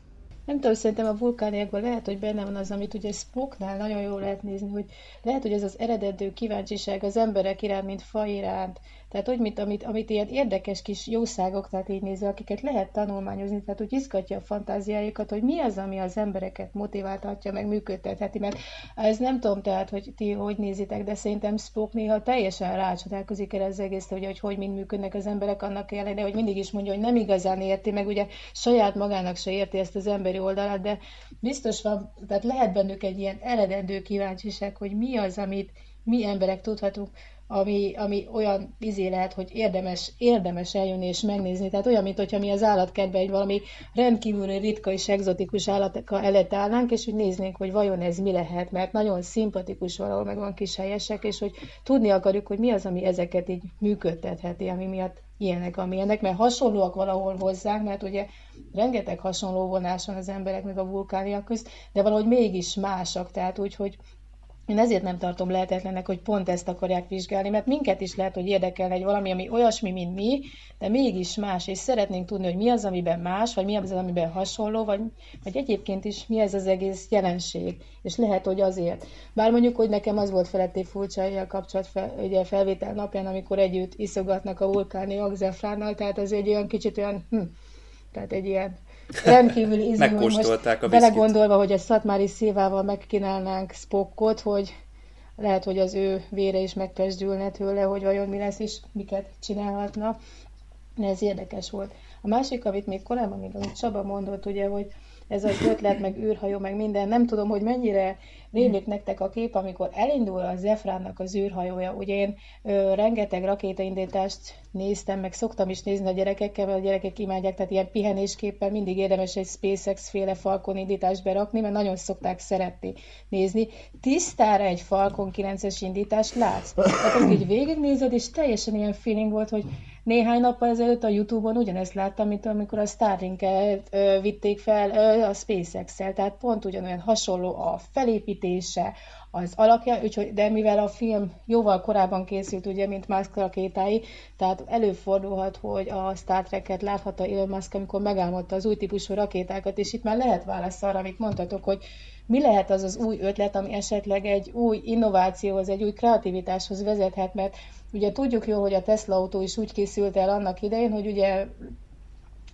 Nem tudom, szerintem a vulkániakban lehet, hogy benne van az, amit ugye Spocknál nagyon jól lehet nézni, hogy lehet, hogy ez az eredető kíváncsiság az emberek iránt, mint faj iránt, tehát úgy, mint amit, amit ilyen érdekes kis jószágok, tehát így nézve, akiket lehet tanulmányozni, tehát úgy izgatja a fantáziájukat, hogy mi az, ami az embereket motiváltatja, meg működtetheti, mert ez nem tudom, tehát, hogy ti hogy nézitek, de szerintem Spock néha teljesen rácsodálkozik erre az egész, hogy, hogy hogy mind működnek az emberek annak ellenére, hogy mindig is mondja, hogy nem igazán érti, meg ugye saját magának se érti ezt az emberi oldalát, de biztos van, tehát lehet bennük egy ilyen eredendő kíváncsiság, hogy mi az, amit mi emberek tudhatunk ami, ami olyan izé lehet, hogy érdemes, érdemes eljönni és megnézni. Tehát olyan, mint hogyha mi az állatkertben egy valami rendkívül ritka és egzotikus állatka előtt állnánk, és hogy néznénk, hogy vajon ez mi lehet, mert nagyon szimpatikus valahol, meg van kis helyesek, és hogy tudni akarjuk, hogy mi az, ami ezeket így működtetheti, ami miatt ilyenek, amilyenek, mert hasonlóak valahol hozzánk, mert ugye rengeteg hasonló vonás van az emberek meg a vulkániak közt, de valahogy mégis másak, tehát úgy, hogy én ezért nem tartom lehetetlennek, hogy pont ezt akarják vizsgálni, mert minket is lehet, hogy érdekel egy valami, ami olyasmi, mint mi, de mégis más, és szeretnénk tudni, hogy mi az, amiben más, vagy mi az, amiben hasonló, vagy, vagy egyébként is mi ez az egész jelenség. És lehet, hogy azért. Bár mondjuk, hogy nekem az volt feletté furcsa a kapcsolat fel, ugye felvétel napján, amikor együtt iszogatnak a vulkáni agzefránnal, tehát az egy olyan kicsit olyan, hm, tehát egy ilyen rendkívül izgalmas. Megkóstolták a viszkit. Belegondolva, hogy a Szatmári szívával megkínálnánk Spockot, hogy lehet, hogy az ő vére is megpesdülne tőle, hogy vajon mi lesz és miket csinálhatna. De ez érdekes volt. A másik, amit még korábban, még amit Csaba mondott, ugye, hogy ez az ötlet, meg űrhajó, meg minden, nem tudom, hogy mennyire rémlik nektek a kép, amikor elindul a Zefránnak az űrhajója. Ugye én ö, rengeteg rakétaindítást néztem, meg szoktam is nézni a gyerekekkel, mert a gyerekek imádják, tehát ilyen pihenésképpen mindig érdemes egy SpaceX féle Falcon indítást berakni, mert nagyon szokták szeretni nézni. Tisztára egy Falcon 9-es indítást látsz. Tehát amikor így végignézed, és teljesen ilyen feeling volt, hogy néhány nappal ezelőtt a Youtube-on ugyanezt láttam, mint amikor a Starlink-et vitték fel a SpaceX-el, tehát pont ugyanolyan hasonló a felépítése, az alakja, úgyhogy, de mivel a film jóval korábban készült, ugye, mint Musk rakétái, tehát előfordulhat, hogy a Star Trek-et láthatta Elon Musk, amikor megálmodta az új típusú rakétákat, és itt már lehet válasz arra, amit mondtatok, hogy mi lehet az az új ötlet, ami esetleg egy új innovációhoz, egy új kreativitáshoz vezethet, mert ugye tudjuk jól, hogy a Tesla autó is úgy készült el annak idején, hogy ugye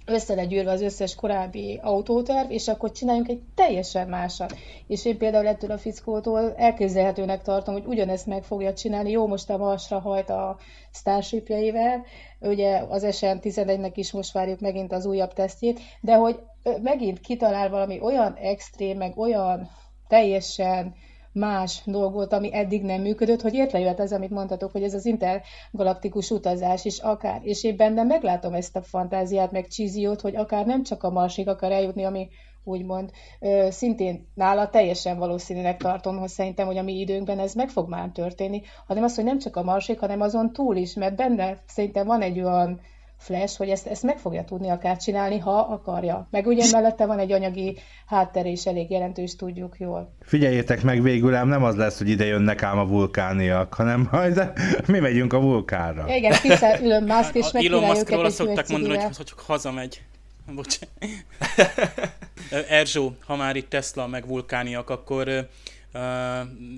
össze legyűrve az összes korábbi autóterv, és akkor csináljunk egy teljesen másat. És én például ettől a fickótól elképzelhetőnek tartom, hogy ugyanezt meg fogja csinálni. Jó, most a Marsra hajt a Starshipjeivel, ugye az SN11-nek is most várjuk megint az újabb tesztjét, de hogy megint kitalál valami olyan extrém, meg olyan teljesen más dolgot, ami eddig nem működött, hogy értrejöhet ez, amit mondhatok, hogy ez az intergalaktikus utazás is akár. És én bennem meglátom ezt a fantáziát, meg csíziót, hogy akár nem csak a Marsig akar eljutni, ami úgymond ö, szintén nála teljesen valószínűnek tartom, hogy szerintem, hogy a mi időnkben ez meg fog már történni, hanem az, hogy nem csak a Marsig, hanem azon túl is, mert benne szerintem van egy olyan Flash, hogy ezt, ezt meg fogja tudni akár csinálni, ha akarja. Meg ugye mellette van egy anyagi háttere is elég jelentős, tudjuk jól. Figyeljétek meg végül, ám nem az lesz, hogy ide jönnek ám a vulkániak, hanem majd (laughs) mi megyünk a vulkánra. Igen, Fischer, Elon Musk, és meg Elon Muskról szokták mondani, hogy, hogy csak hazamegy. Bocsánat. (laughs) Erzsó, ha már itt Tesla meg vulkániak, akkor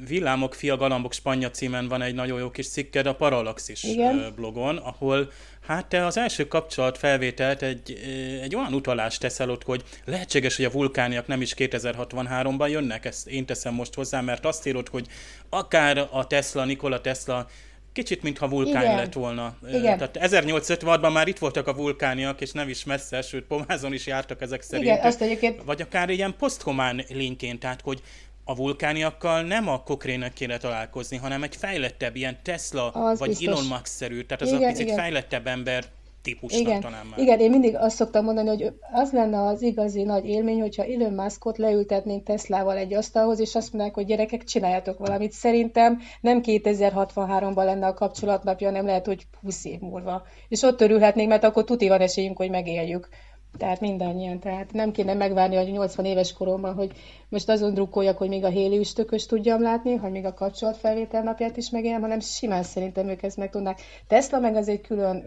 Villámok, Fia, Galambok Spanya címen van egy nagyon jó kis cikked a Parallaxis Igen. blogon, ahol hát te az első kapcsolat felvételt egy, egy olyan utalást teszel ott, hogy lehetséges, hogy a vulkániak nem is 2063-ban jönnek, ezt én teszem most hozzá, mert azt írod, hogy akár a Tesla, Nikola Tesla kicsit, mintha vulkán Igen. lett volna. Igen. Tehát 1856-ban már itt voltak a vulkániak, és nem is messze, sőt, Pomázon is jártak ezek szerint. Igen, azt egyébként... Vagy akár ilyen poszthomán lényként, tehát hogy a vulkániakkal nem a kokrének kéne találkozni, hanem egy fejlettebb, ilyen Tesla az vagy biztos. Elon Musk-szerű, tehát az igen, a picit igen. fejlettebb ember típusnak igen, talán már. Igen, én mindig azt szoktam mondani, hogy az lenne az igazi nagy élmény, hogyha Elon Muskot leültetnénk Teslával egy asztalhoz, és azt mondanák, hogy gyerekek, csináljatok valamit. Szerintem nem 2063-ban lenne a kapcsolatnapja, nem lehet, hogy 20 év múlva. És ott örülhetnénk, mert akkor tuti van esélyünk, hogy megéljük. Tehát mindannyian. Tehát nem kéne megvárni, hogy 80 éves koromban, hogy most azon drukkoljak, hogy még a héli üstökös tudjam látni, hogy még a kapcsolatfelvétel napját is megélem, hanem simán szerintem ők ezt meg tudnák. Tesla meg az egy külön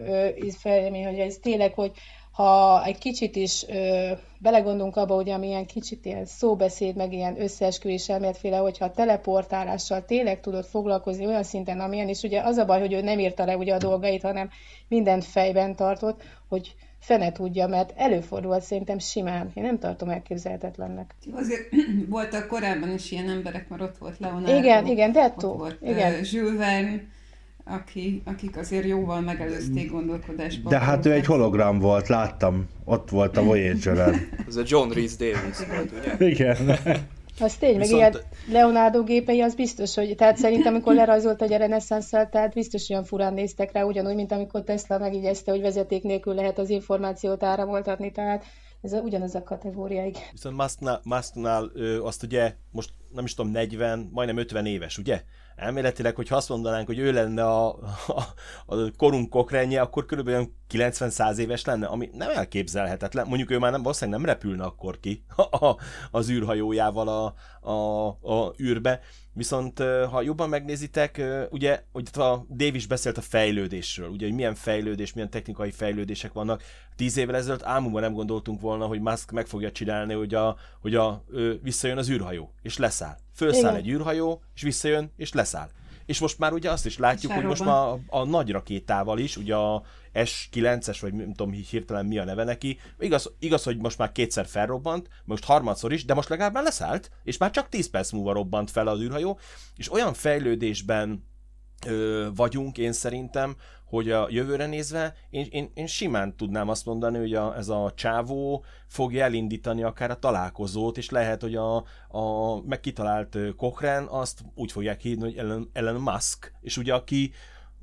felmény, hogy ez tényleg, hogy ha egy kicsit is ö, belegondolunk abba, hogy amilyen kicsit ilyen szóbeszéd, meg ilyen összeesküvés elméletféle, hogyha a teleportálással tényleg tudod foglalkozni olyan szinten, amilyen, és ugye az a baj, hogy ő nem írta le ugye a dolgait, hanem mindent fejben tartott, hogy fene tudja, mert előfordulhat szerintem simán. Én nem tartom elképzelhetetlennek. Azért (clears throat) voltak korábban is ilyen emberek, mert ott volt Leonardo. Igen, igen, Detto. Ott volt igen. Uh, Jules Verne, aki, akik azért jóval megelőzték gondolkodásban. De hát ő egy hologram volt, láttam. Ott volt a Voyager-en. Ez a John Rhys Davis volt, ugye? Igen. Az tény, Viszont... meg ilyen Leonardo gépei, az biztos, hogy, tehát szerintem, amikor lerajzolt egy reneszánszal, tehát biztos olyan furán néztek rá, ugyanúgy, mint amikor Tesla megigyezte, hogy vezeték nélkül lehet az információt áramoltatni, tehát ez a, ugyanaz a kategória, igen. Viszont Musknál, Musknál ö, azt ugye most nem is tudom, 40, majdnem 50 éves, ugye? Elméletileg, hogy azt mondanánk, hogy ő lenne a, a, a korunk kokrenje, akkor körülbelül 90-100 éves lenne, ami nem elképzelhetetlen. Mondjuk ő már nem, valószínűleg nem repülne akkor ki a, az űrhajójával a, a, a űrbe. Viszont ha jobban megnézitek, ugye, hogy a Dave is beszélt a fejlődésről, ugye, hogy milyen fejlődés, milyen technikai fejlődések vannak. Tíz évvel ezelőtt álmunkban nem gondoltunk volna, hogy Musk meg fogja csinálni, hogy, a, hogy a, visszajön az űrhajó, és leszáll. Fölszáll Igen. egy űrhajó, és visszajön, és leszáll. És most már ugye azt is látjuk, hogy most már a, a nagy rakétával is, ugye a S9-es, vagy nem tudom hirtelen mi a neve neki, igaz, igaz, hogy most már kétszer felrobbant, most harmadszor is, de most legalább már leszállt, és már csak 10 perc múlva robbant fel az űrhajó, és olyan fejlődésben ö, vagyunk, én szerintem, hogy a jövőre nézve én, én, én simán tudnám azt mondani, hogy a, ez a csávó fogja elindítani akár a találkozót, és lehet, hogy a, a megkitalált Cochrane azt úgy fogják hívni, hogy Ellen, Ellen Musk, és ugye aki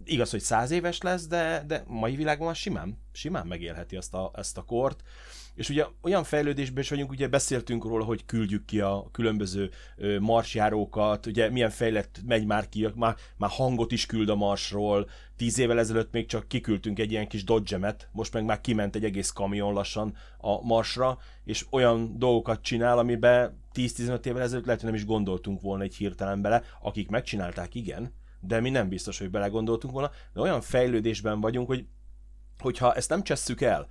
igaz, hogy száz éves lesz, de, de mai világban simán, simán megélheti ezt a, ezt a kort. És ugye olyan fejlődésben is vagyunk, ugye beszéltünk róla, hogy küldjük ki a különböző marsjárókat, ugye milyen fejlett megy már ki, már, már hangot is küld a marsról, tíz évvel ezelőtt még csak kiküldtünk egy ilyen kis dodge most meg már kiment egy egész kamion lassan a marsra, és olyan dolgokat csinál, amiben 10-15 évvel ezelőtt lehet, hogy nem is gondoltunk volna egy hirtelen bele, akik megcsinálták, igen, de mi nem biztos, hogy belegondoltunk volna, de olyan fejlődésben vagyunk, hogy hogyha ezt nem csesszük el,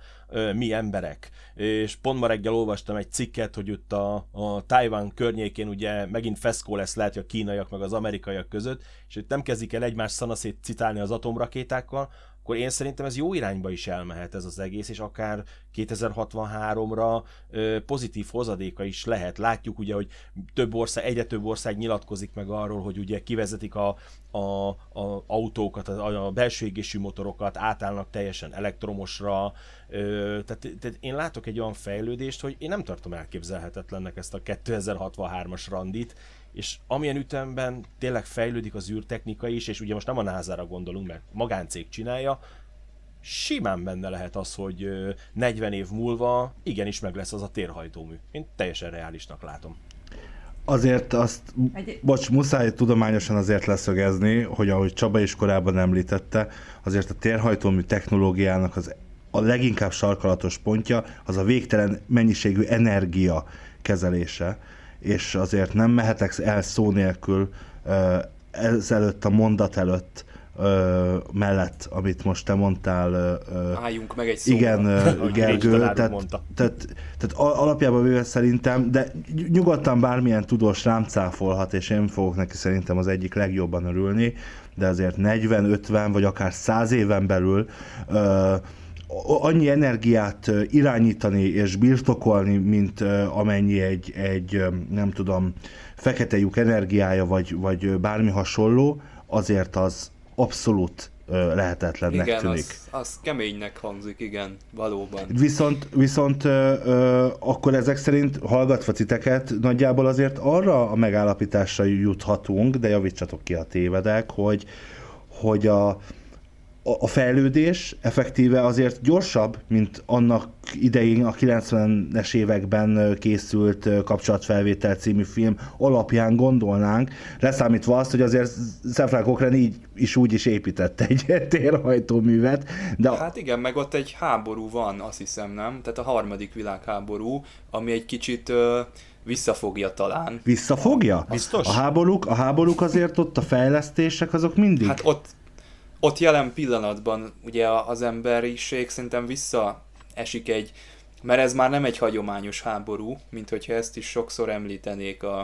mi emberek, és pont ma reggel olvastam egy cikket, hogy itt a, a Taiwan környékén ugye megint feszkó lesz lehet, a kínaiak meg az amerikaiak között, és itt nem kezdik el egymás szanaszét citálni az atomrakétákkal, akkor én szerintem ez jó irányba is elmehet ez az egész, és akár 2063-ra pozitív hozadéka is lehet. Látjuk ugye, hogy több ország, egyre több ország nyilatkozik meg arról, hogy ugye kivezetik a, a, a autókat, a, a belső égésű motorokat, átállnak teljesen elektromosra, tehát, tehát én látok egy olyan fejlődést, hogy én nem tartom elképzelhetetlennek ezt a 2063-as randit, és amilyen ütemben tényleg fejlődik az űrtechnika is, és ugye most nem a NASA-ra gondolunk, mert magáncég csinálja, simán benne lehet az, hogy 40 év múlva igenis meg lesz az a térhajtómű. Én teljesen reálisnak látom. Azért azt, Egy... bocs, muszáj tudományosan azért leszögezni, hogy ahogy Csaba is korábban említette, azért a térhajtómű technológiának az a leginkább sarkalatos pontja az a végtelen mennyiségű energia kezelése, és azért nem mehetek el szó nélkül ezelőtt a mondat előtt ö, mellett, amit most te mondtál. Ö, Álljunk meg egy szóra. Igen, ö, (laughs) Gergő, tehát, tehát, tehát alapjában véve szerintem, de nyugodtan bármilyen tudós rám cáfolhat, és én fogok neki szerintem az egyik legjobban örülni, de azért 40-50 vagy akár 100 éven belül ö, annyi energiát irányítani és birtokolni, mint amennyi egy, egy nem tudom, fekete lyuk energiája, vagy, vagy bármi hasonló, azért az, abszolút lehetetlennek igen, tűnik. Az, az keménynek hangzik, igen, valóban. Viszont, viszont ö, ö, akkor ezek szerint hallgatva titeket nagyjából azért arra a megállapításra juthatunk, de javítsatok ki a tévedek, hogy, hogy a, a fejlődés effektíve azért gyorsabb, mint annak idején a 90-es években készült kapcsolatfelvétel című film alapján gondolnánk, leszámítva azt, hogy azért Szefrán Cochrane így is úgy is épített egy (laughs) térhajtóművet. De... Hát igen, meg ott egy háború van, azt hiszem, nem? Tehát a harmadik világháború, ami egy kicsit visszafogja talán. Visszafogja? Biztos? A háborúk, a háborúk azért ott a fejlesztések azok mindig. Hát ott ott jelen pillanatban ugye az emberiség szerintem visszaesik egy, mert ez már nem egy hagyományos háború, mint hogyha ezt is sokszor említenék a,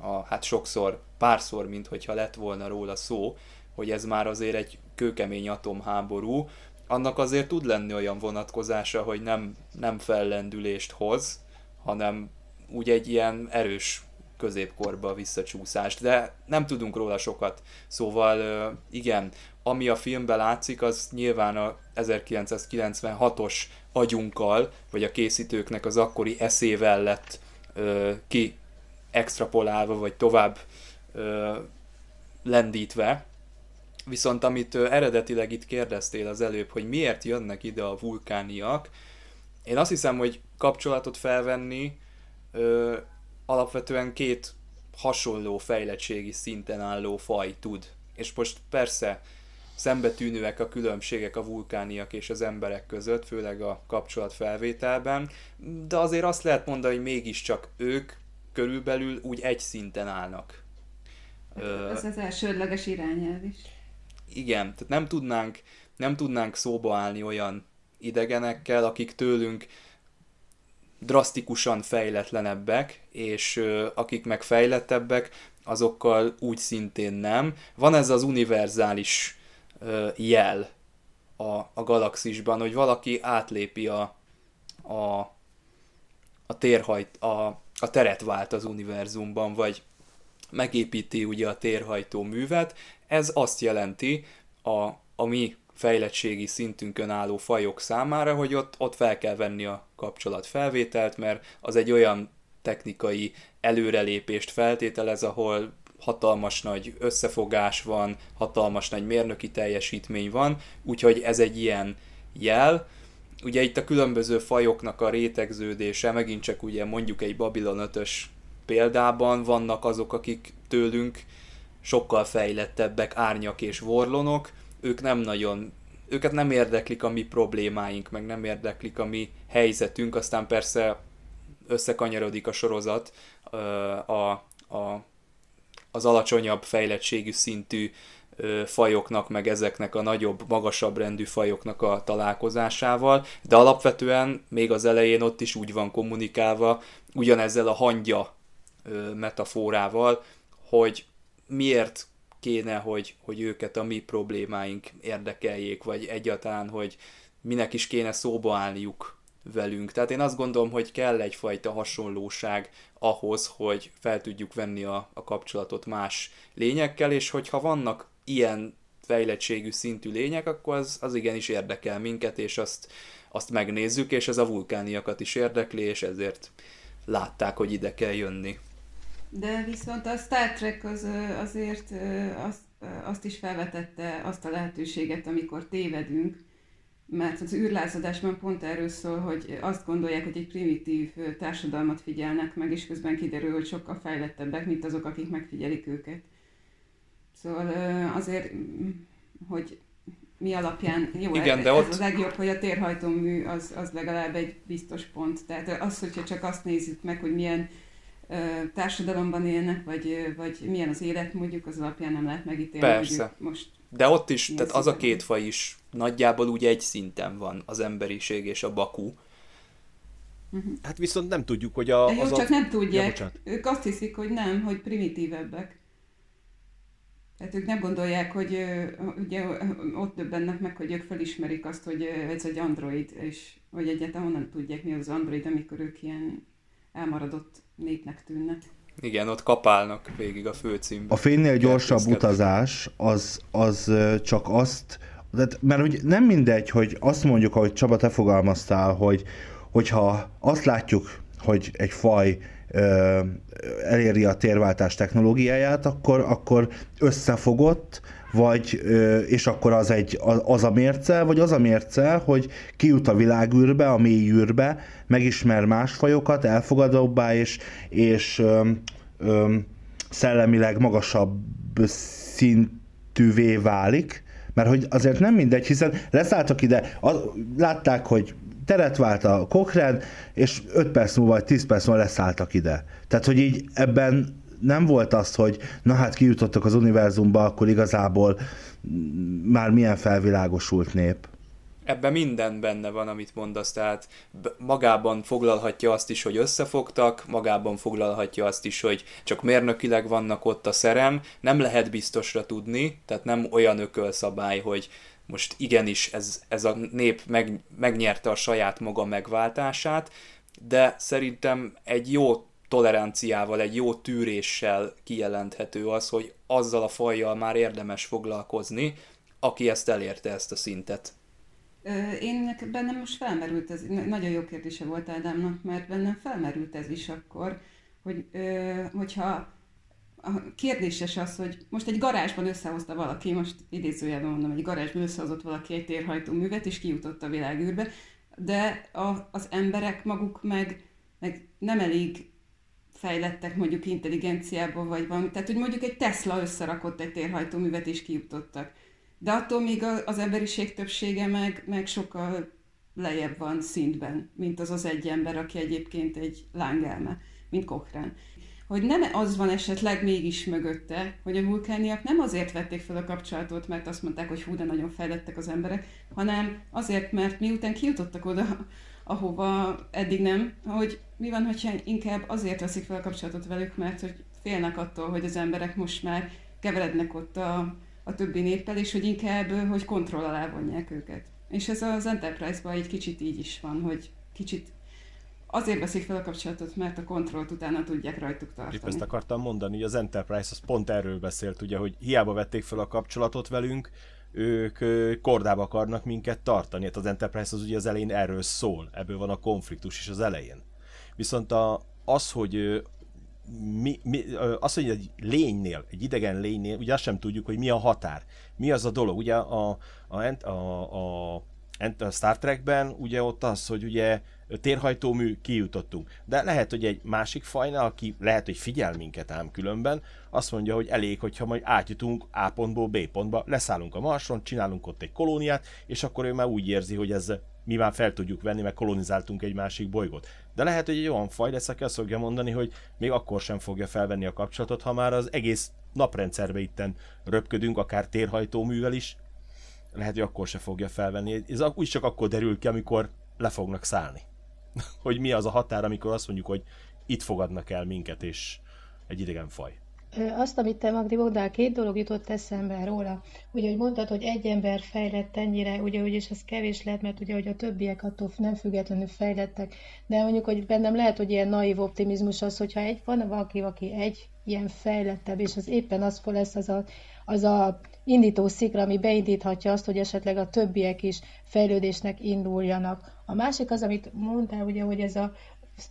a hát sokszor, párszor, mint hogyha lett volna róla szó, hogy ez már azért egy kőkemény atomháború, annak azért tud lenni olyan vonatkozása, hogy nem, nem fellendülést hoz, hanem úgy egy ilyen erős középkorba visszacsúszást, de nem tudunk róla sokat. Szóval igen, ami a filmben látszik, az nyilván a 1996-os agyunkkal, vagy a készítőknek az akkori eszével lett ö, ki extrapolálva, vagy tovább ö, lendítve. Viszont amit ö, eredetileg itt kérdeztél az előbb, hogy miért jönnek ide a vulkániak, én azt hiszem, hogy kapcsolatot felvenni ö, alapvetően két hasonló fejlettségi szinten álló faj tud. És most persze szembetűnőek a különbségek a vulkániak és az emberek között, főleg a kapcsolatfelvételben, de azért azt lehet mondani, hogy mégiscsak ők körülbelül úgy egy szinten állnak. Ez az elsődleges irányelv is. Igen, tehát nem tudnánk, nem tudnánk szóba állni olyan idegenekkel, akik tőlünk drasztikusan fejletlenebbek, és akik meg fejlettebbek, azokkal úgy szintén nem. Van ez az univerzális jel a, a galaxisban, hogy valaki átlépi a, a, a térhajt, a, a teret vált az univerzumban, vagy megépíti ugye a térhajtó művet, ez azt jelenti a, a mi fejlettségi szintünkön álló fajok számára, hogy ott, ott fel kell venni a kapcsolatfelvételt, mert az egy olyan technikai előrelépést feltételez, ahol hatalmas nagy összefogás van, hatalmas nagy mérnöki teljesítmény van, úgyhogy ez egy ilyen jel. Ugye itt a különböző fajoknak a rétegződése, megint csak ugye mondjuk egy Babylon 5 példában vannak azok, akik tőlünk sokkal fejlettebbek, árnyak és vorlonok, ők nem nagyon, őket nem érdeklik a mi problémáink, meg nem érdeklik a mi helyzetünk, aztán persze összekanyarodik a sorozat a, a az alacsonyabb fejlettségű szintű fajoknak, meg ezeknek a nagyobb, magasabb rendű fajoknak a találkozásával, de alapvetően még az elején ott is úgy van kommunikálva, ugyanezzel a hangya metaforával, hogy miért kéne, hogy, hogy őket a mi problémáink érdekeljék, vagy egyáltalán, hogy minek is kéne szóba állniuk velünk. Tehát én azt gondolom, hogy kell egyfajta hasonlóság ahhoz, hogy fel tudjuk venni a, a kapcsolatot más lényekkel, és hogyha vannak ilyen fejlettségű szintű lények, akkor az, az igenis érdekel minket, és azt, azt megnézzük, és ez a vulkániakat is érdekli, és ezért látták, hogy ide kell jönni. De viszont a Star Trek az azért azt, azt is felvetette azt a lehetőséget, amikor tévedünk, mert az űrlázadásban pont erről szól, hogy azt gondolják, hogy egy primitív társadalmat figyelnek meg, és közben kiderül, hogy sokkal fejlettebbek, mint azok, akik megfigyelik őket. Szóval azért, hogy mi alapján, jó, Igen, ez, de ott... az a legjobb, hogy a térhajtómű az, az legalább egy biztos pont. Tehát az, hogyha csak azt nézzük meg, hogy milyen társadalomban élnek, vagy, vagy milyen az élet, mondjuk az alapján nem lehet megítélni. Persze. Most De ott is, tehát az a két faj is nagyjából úgy egy szinten van, az emberiség és a Baku. Uh-huh. Hát viszont nem tudjuk, hogy a... Jó, az csak a... nem tudják. Ja, ők azt hiszik, hogy nem, hogy primitívebbek. Tehát ők nem gondolják, hogy ugye ott döbbennek meg, hogy ők felismerik azt, hogy ez egy android, és hogy egyáltalán honnan tudják, mi az android, amikor ők ilyen elmaradott népnek tűnnek. Igen, ott kapálnak végig a főcímben. A fénynél gyorsabb utazás az, az csak azt, mert hogy nem mindegy, hogy azt mondjuk, ahogy Csaba, te fogalmaztál, hogy hogyha azt látjuk, hogy egy faj ö, eléri a térváltás technológiáját, akkor, akkor összefogott, vagy, és akkor az, egy, az a mérce, vagy az a mérce, hogy kijut a világűrbe, a mély űrbe, megismer más fajokat, elfogadóbbá, és, és ö, ö, szellemileg magasabb szintűvé válik, mert hogy azért nem mindegy, hiszen leszálltak ide, az, látták, hogy teret vált a Cochrane, és 5 perc múlva, vagy 10 perc múlva leszálltak ide. Tehát, hogy így ebben nem volt az, hogy na hát kijutottak az univerzumba, akkor igazából már milyen felvilágosult nép? Ebben minden benne van, amit mondasz, tehát magában foglalhatja azt is, hogy összefogtak, magában foglalhatja azt is, hogy csak mérnökileg vannak ott a szerem, nem lehet biztosra tudni, tehát nem olyan ökölszabály, hogy most igenis ez, ez a nép meg, megnyerte a saját maga megváltását, de szerintem egy jó toleranciával, egy jó tűréssel kijelenthető az, hogy azzal a fajjal már érdemes foglalkozni, aki ezt elérte ezt a szintet. Én bennem most felmerült ez, nagyon jó kérdése volt Ádámnak, mert bennem felmerült ez is akkor, hogy hogyha a kérdéses az, hogy most egy garázsban összehozta valaki, most idézőjelben mondom, egy garázsban összehozott valaki egy térhajtó művet, és kijutott a világűrbe, de a, az emberek maguk meg, meg nem elég fejlettek mondjuk intelligenciában, vagy valami. Tehát, hogy mondjuk egy Tesla összerakott egy térhajtóművet, és kijutottak. De attól még az emberiség többsége meg, meg sokkal lejjebb van szintben, mint az az egy ember, aki egyébként egy lángelme, mint Cochrane. Hogy nem az van esetleg mégis mögötte, hogy a vulkániak nem azért vették fel a kapcsolatot, mert azt mondták, hogy hú, de nagyon fejlettek az emberek, hanem azért, mert miután kijutottak oda, ahova eddig nem, hogy mi van, hogyha inkább azért veszik fel a kapcsolatot velük, mert hogy félnek attól, hogy az emberek most már keverednek ott a, a többi néppel, és hogy inkább, hogy kontroll alá vonják őket. És ez az Enterprise-ban egy kicsit így is van, hogy kicsit azért veszik fel a kapcsolatot, mert a kontrollt utána tudják rajtuk tartani. Épp ezt akartam mondani, hogy az Enterprise az pont erről beszélt, ugye, hogy hiába vették fel a kapcsolatot velünk, ők kordába akarnak minket tartani. Hát az Enterprise az ugye az elején erről szól, ebből van a konfliktus is az elején. Viszont a, az, hogy mi, mi, az, hogy egy lénynél, egy idegen lénynél, ugye azt sem tudjuk, hogy mi a határ. Mi az a dolog. Ugye a, a, a, a, a Star Trekben ugye ott az, hogy ugye térhajtómű kijutottunk. De lehet, hogy egy másik fajnál, aki lehet, hogy figyel minket ám különben, azt mondja, hogy elég, hogyha majd átjutunk A pontból B pontba, leszállunk a Marson, csinálunk ott egy kolóniát, és akkor ő már úgy érzi, hogy ez mi már fel tudjuk venni, mert kolonizáltunk egy másik bolygót. De lehet, hogy egy olyan faj lesz, aki azt fogja mondani, hogy még akkor sem fogja felvenni a kapcsolatot, ha már az egész naprendszerbe itten röpködünk, akár térhajtóművel is, lehet, hogy akkor se fogja felvenni. Ez úgy csak akkor derül ki, amikor le fognak szállni. (laughs) hogy mi az a határ, amikor azt mondjuk, hogy itt fogadnak el minket, és egy idegen faj. Azt, amit te Magdi mondtál, két dolog jutott eszembe róla. Ugye, hogy mondtad, hogy egy ember fejlett ennyire, ugye, úgyis ez kevés lehet, mert ugye, hogy a többiek attól nem függetlenül fejlettek, de mondjuk, hogy bennem lehet, hogy ilyen naív optimizmus az, hogyha egy, van valaki, aki egy ilyen fejlettebb, és az éppen az lesz az a, az a indító szikra, ami beindíthatja azt, hogy esetleg a többiek is fejlődésnek induljanak. A másik az, amit mondtál, ugye, hogy ez a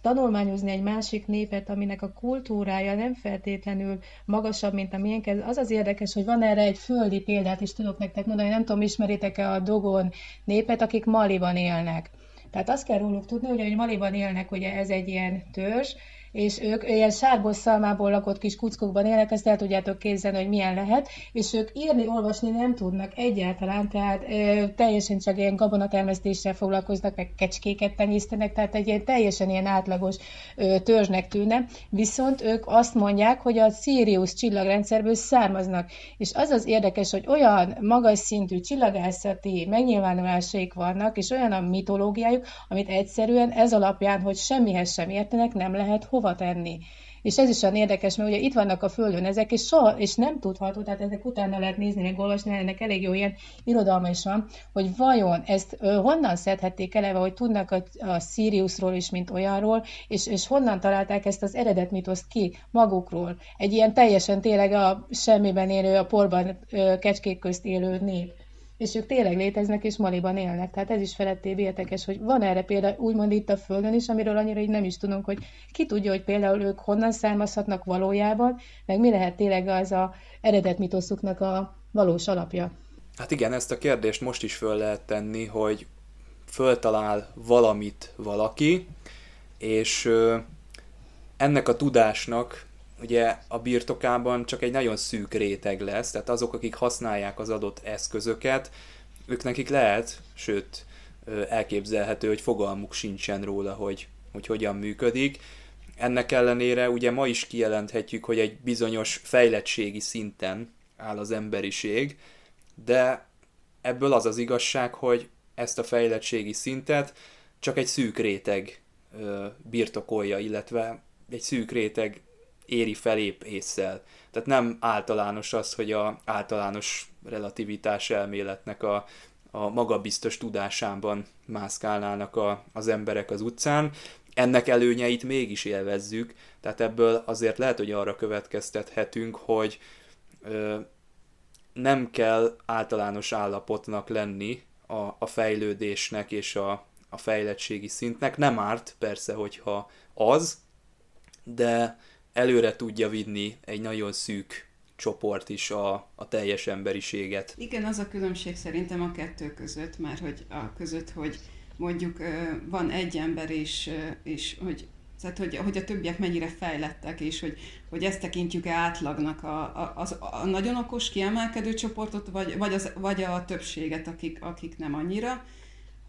tanulmányozni egy másik népet, aminek a kultúrája nem feltétlenül magasabb, mint a miénk, az az érdekes, hogy van erre egy földi példát is tudok nektek mondani, nem tudom, ismeritek-e a Dogon népet, akik Maliban élnek. Tehát azt kell róluk tudni, hogy, hogy Maliban élnek, ugye ez egy ilyen törzs, és ők ilyen sárból szalmából lakott kis kuckokban élnek, ezt el tudjátok képzelni, hogy milyen lehet, és ők írni, olvasni nem tudnak egyáltalán, tehát ö, teljesen csak ilyen gabonatermesztéssel foglalkoznak, meg kecskéket tenyésztenek, tehát egy ilyen teljesen ilyen átlagos ö, törzsnek tűnne, viszont ők azt mondják, hogy a Sirius csillagrendszerből származnak, és az az érdekes, hogy olyan magas szintű csillagászati megnyilvánulásaik vannak, és olyan a mitológiájuk, amit egyszerűen ez alapján, hogy semmihez sem értenek, nem lehet hova tenni. És ez is olyan érdekes, mert ugye itt vannak a Földön ezek, és, soha, és nem tudható, tehát ezek utána lehet nézni, meg olvasni, ennek elég jó ilyen irodalma is van, hogy vajon ezt honnan szedhették eleve, hogy tudnak a, a Siriusról is, mint olyanról, és, és honnan találták ezt az eredet mitoszt ki magukról. Egy ilyen teljesen tényleg a semmiben élő, a porban ö, kecskék közt élő nép és ők tényleg léteznek, és Maliban élnek. Tehát ez is felettébb érdekes, hogy van erre példa úgymond itt a Földön is, amiről annyira így nem is tudunk, hogy ki tudja, hogy például ők honnan származhatnak valójában, meg mi lehet tényleg az a eredet mitoszuknak a valós alapja. Hát igen, ezt a kérdést most is föl lehet tenni, hogy föltalál valamit valaki, és ennek a tudásnak ugye a birtokában csak egy nagyon szűk réteg lesz, tehát azok, akik használják az adott eszközöket, ők nekik lehet, sőt elképzelhető, hogy fogalmuk sincsen róla, hogy, hogy hogyan működik. Ennek ellenére ugye ma is kijelenthetjük, hogy egy bizonyos fejlettségi szinten áll az emberiség, de ebből az az igazság, hogy ezt a fejlettségi szintet csak egy szűk réteg birtokolja, illetve egy szűk réteg éri felép észszel. Tehát nem általános az, hogy a általános relativitás elméletnek a, a magabiztos tudásában mászkálnának a, az emberek az utcán. Ennek előnyeit mégis élvezzük, tehát ebből azért lehet, hogy arra következtethetünk, hogy ö, nem kell általános állapotnak lenni a, a fejlődésnek és a, a fejlettségi szintnek. Nem árt persze, hogyha az, de előre tudja vinni egy nagyon szűk csoport is a, a teljes emberiséget. Igen, az a különbség szerintem a kettő között, már hogy a között, hogy mondjuk van egy ember, és, és hogy tehát, hogy, hogy a többiek mennyire fejlettek, és hogy, hogy ezt tekintjük-e átlagnak a, a, az, a nagyon okos, kiemelkedő csoportot, vagy, vagy, az, vagy a többséget, akik, akik nem annyira,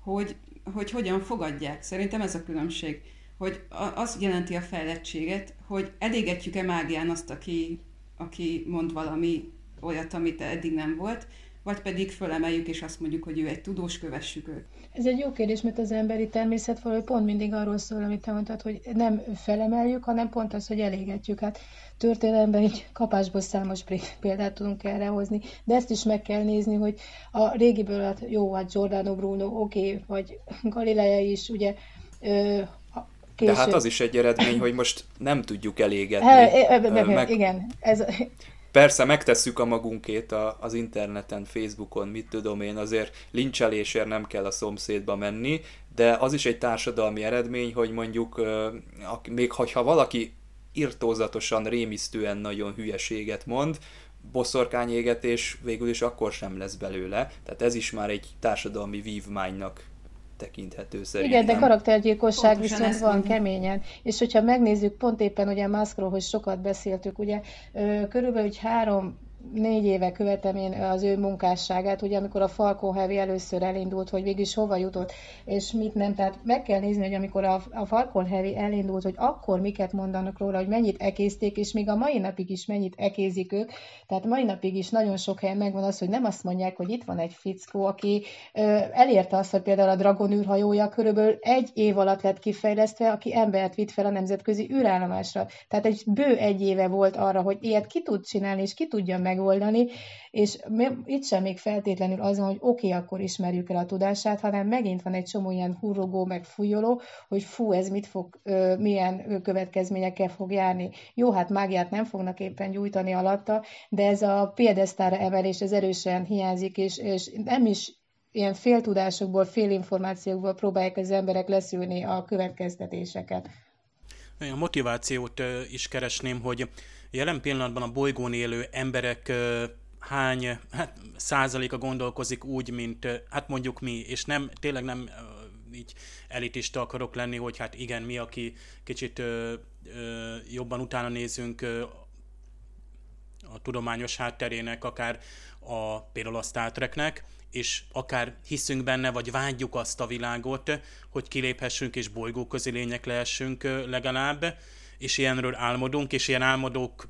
hogy, hogy hogyan fogadják. Szerintem ez a különbség hogy az jelenti a fejlettséget, hogy elégetjük-e mágián azt, aki, aki mond valami olyat, amit eddig nem volt, vagy pedig fölemeljük és azt mondjuk, hogy ő egy tudós, kövessük őt. Ez egy jó kérdés, mert az emberi természet valahogy pont mindig arról szól, amit te mondtad, hogy nem felemeljük, hanem pont az, hogy elégetjük. Hát történelemben egy kapásból számos példát tudunk erre hozni, de ezt is meg kell nézni, hogy a régiből, hát jó, hát Giordano Bruno, oké, okay, vagy Galilea is, ugye Később. De hát az is egy eredmény, hogy most nem tudjuk elégetni. He, meg, igen. Ez... Persze megtesszük a magunkét a, az interneten, Facebookon, mit tudom én, azért lincselésért nem kell a szomszédba menni, de az is egy társadalmi eredmény, hogy mondjuk még ha valaki irtózatosan, rémisztően nagyon hülyeséget mond, boszorkányégetés végül is akkor sem lesz belőle. Tehát ez is már egy társadalmi vívmánynak tekinthető szerintem. Igen, de karaktergyilkosság Pontosan viszont van mondom. keményen. És hogyha megnézzük, pont éppen ugye Muskról, hogy sokat beszéltük, ugye körülbelül egy három négy éve követem én az ő munkásságát, ugye amikor a Falcon Heavy először elindult, hogy végig hova jutott, és mit nem. Tehát meg kell nézni, hogy amikor a, a Falcon Heavy elindult, hogy akkor miket mondanak róla, hogy mennyit ekézték, és még a mai napig is mennyit ekézik ők. Tehát mai napig is nagyon sok helyen megvan az, hogy nem azt mondják, hogy itt van egy fickó, aki ö, elérte azt, hogy például a Dragon űrhajója körülbelül egy év alatt lett kifejlesztve, aki embert vitt fel a nemzetközi űrállomásra. Tehát egy bő egy éve volt arra, hogy ilyet ki tud csinálni, és ki tudja meg megoldani, és itt sem még feltétlenül az van, hogy oké, okay, akkor ismerjük el a tudását, hanem megint van egy csomó ilyen hurrogó, meg fújoló, hogy fú, ez mit fog, milyen következményekkel fog járni. Jó, hát mágiát nem fognak éppen gyújtani alatta, de ez a példesztára emelés, ez erősen hiányzik, és, és nem is ilyen féltudásokból, félinformációkból próbálják az emberek leszűrni a következtetéseket. A motivációt is keresném, hogy jelen pillanatban a bolygón élő emberek hány hát, százaléka gondolkozik úgy, mint hát mondjuk mi, és nem, tényleg nem így elitista akarok lenni, hogy hát igen, mi, aki kicsit ö, ö, jobban utána nézünk ö, a tudományos hátterének, akár a, például a Star Treknek, és akár hiszünk benne, vagy vágyjuk azt a világot, hogy kiléphessünk és bolygóközi lények lehessünk legalább, és ilyenről álmodunk, és ilyen álmodók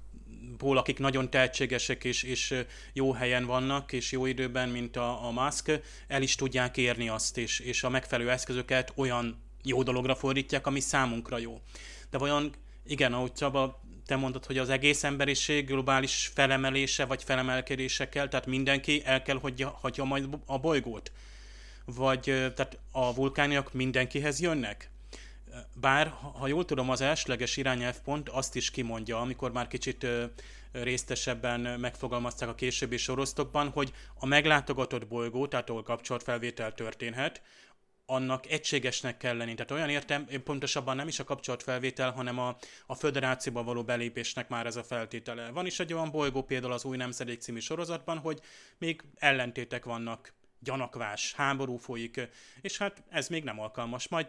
ból, akik nagyon tehetségesek és, és jó helyen vannak, és jó időben, mint a, a Musk, el is tudják érni azt, és, és a megfelelő eszközöket olyan jó dologra fordítják, ami számunkra jó. De vajon, igen, ahogy Csaba, te mondod, hogy az egész emberiség globális felemelése vagy felemelkedése kell, tehát mindenki el kell hagyja, hagyja majd a bolygót? Vagy tehát a vulkániak mindenkihez jönnek? Bár, ha jól tudom, az elsőleges irányelvpont azt is kimondja, amikor már kicsit résztesebben megfogalmazták a későbbi sorosztokban, hogy a meglátogatott bolygó, tehát ahol kapcsolatfelvétel történhet, annak egységesnek kell lenni. Tehát olyan értem, pontosabban nem is a kapcsolatfelvétel, hanem a, a föderációba való belépésnek már ez a feltétele. Van is egy olyan bolygó például az új nemzedék című sorozatban, hogy még ellentétek vannak, gyanakvás, háború folyik, és hát ez még nem alkalmas. Majd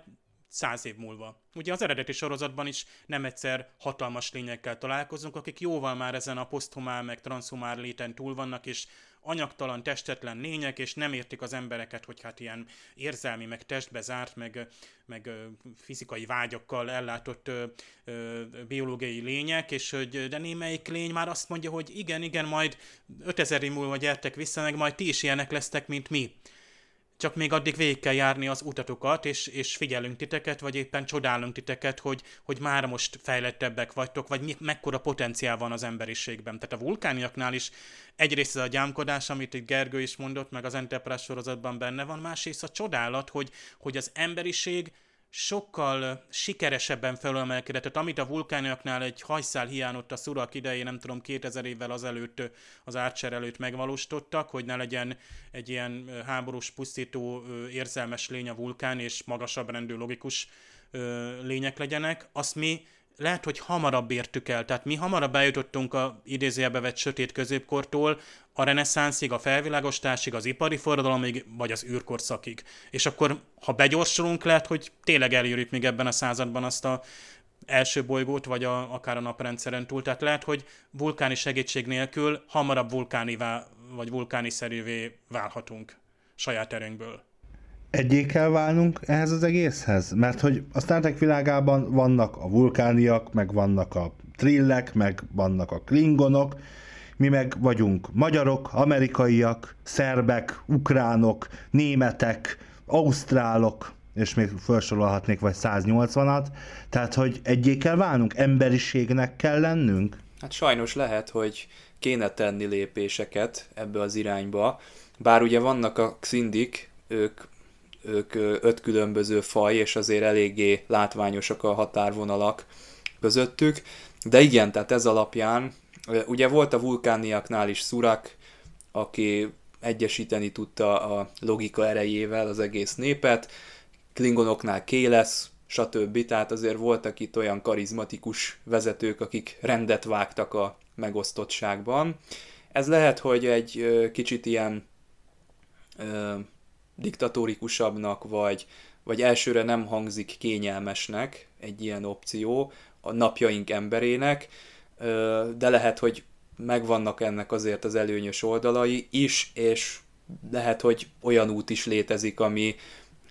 száz év múlva. Ugye az eredeti sorozatban is nem egyszer hatalmas lényekkel találkozunk, akik jóval már ezen a poszthumál meg transhumál léten túl vannak, és anyagtalan, testetlen lények, és nem értik az embereket, hogy hát ilyen érzelmi, meg testbe zárt, meg, meg fizikai vágyakkal ellátott ö, ö, biológiai lények, és hogy de némelyik lény már azt mondja, hogy igen, igen, majd 5000 év múlva gyertek vissza, meg majd ti is ilyenek lesztek, mint mi csak még addig végig kell járni az utatokat, és, és figyelünk titeket, vagy éppen csodálunk titeket, hogy, hogy már most fejlettebbek vagytok, vagy mi, mekkora potenciál van az emberiségben. Tehát a vulkániaknál is egyrészt ez a gyámkodás, amit itt Gergő is mondott, meg az Enterprise sorozatban benne van, másrészt a csodálat, hogy, hogy az emberiség sokkal sikeresebben felülemelkedett. Tehát amit a vulkániaknál egy hajszál hiányott a szurak idején, nem tudom, 2000 évvel azelőtt az Archer előtt megvalósítottak, hogy ne legyen egy ilyen háborús, pusztító, érzelmes lény a vulkán, és magasabb rendű logikus lények legyenek, azt mi lehet, hogy hamarabb értük el. Tehát mi hamarabb eljutottunk a idézőjelbe vett sötét középkortól a reneszánszig, a felvilágosításig, az ipari forradalomig, vagy az űrkorszakig. És akkor, ha begyorsulunk, lehet, hogy tényleg elérjük még ebben a században azt a első bolygót, vagy a, akár a naprendszeren túl. Tehát lehet, hogy vulkáni segítség nélkül hamarabb vulkánivá, vagy vulkáni szerűvé válhatunk saját erőnkből egyé kell válnunk ehhez az egészhez? Mert hogy a Star Trek világában vannak a vulkániak, meg vannak a trillek, meg vannak a klingonok, mi meg vagyunk magyarok, amerikaiak, szerbek, ukránok, németek, ausztrálok, és még felsorolhatnék vagy 180-at, tehát hogy egyé kell válnunk, emberiségnek kell lennünk? Hát sajnos lehet, hogy kéne tenni lépéseket ebbe az irányba, bár ugye vannak a xindik, ők ők öt különböző faj, és azért eléggé látványosak a határvonalak közöttük. De igen, tehát ez alapján, ugye volt a vulkániaknál is Szurak, aki egyesíteni tudta a logika erejével az egész népet, Klingonoknál Kélesz, stb. Tehát azért voltak itt olyan karizmatikus vezetők, akik rendet vágtak a megosztottságban. Ez lehet, hogy egy kicsit ilyen diktatórikusabbnak, vagy, vagy elsőre nem hangzik kényelmesnek egy ilyen opció a napjaink emberének, de lehet, hogy megvannak ennek azért az előnyös oldalai is, és lehet, hogy olyan út is létezik, ami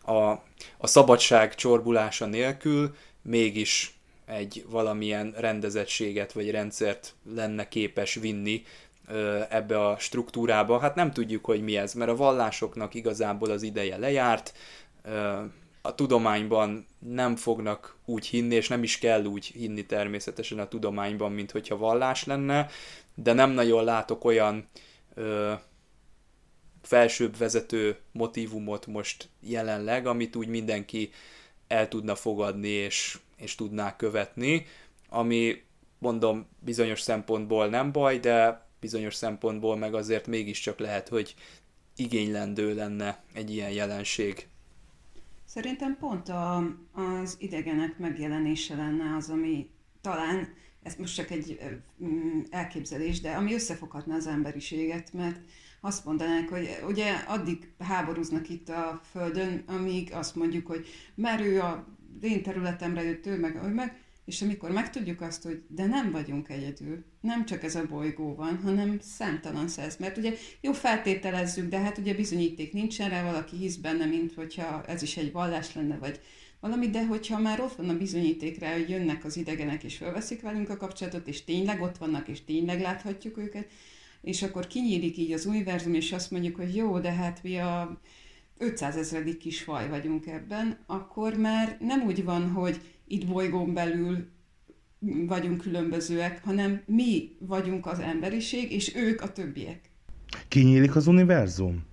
a, a szabadság csorbulása nélkül mégis egy valamilyen rendezettséget vagy rendszert lenne képes vinni ebbe a struktúrába. Hát nem tudjuk, hogy mi ez, mert a vallásoknak igazából az ideje lejárt, a tudományban nem fognak úgy hinni, és nem is kell úgy hinni természetesen a tudományban, mint hogyha vallás lenne, de nem nagyon látok olyan felsőbb vezető motivumot most jelenleg, amit úgy mindenki el tudna fogadni és, és tudná követni, ami mondom bizonyos szempontból nem baj, de bizonyos szempontból meg azért mégiscsak lehet, hogy igénylendő lenne egy ilyen jelenség. Szerintem pont a, az idegenek megjelenése lenne az, ami talán, ez most csak egy mm, elképzelés, de ami összefoghatna az emberiséget, mert azt mondanák, hogy ugye addig háborúznak itt a Földön, amíg azt mondjuk, hogy mert ő a én területemre jött, ő meg, meg, és amikor megtudjuk azt, hogy de nem vagyunk egyedül, nem csak ez a bolygó van, hanem számtalan száz, mert ugye jó feltételezzük, de hát ugye bizonyíték nincsen rá, valaki hisz benne, mint hogyha ez is egy vallás lenne, vagy valami, de hogyha már ott van a bizonyíték rá, hogy jönnek az idegenek és felveszik velünk a kapcsolatot, és tényleg ott vannak, és tényleg láthatjuk őket, és akkor kinyílik így az univerzum, és azt mondjuk, hogy jó, de hát mi a 500 ezredik kis faj vagyunk ebben, akkor már nem úgy van, hogy itt bolygón belül vagyunk különbözőek, hanem mi vagyunk az emberiség, és ők a többiek. Kinyílik az univerzum?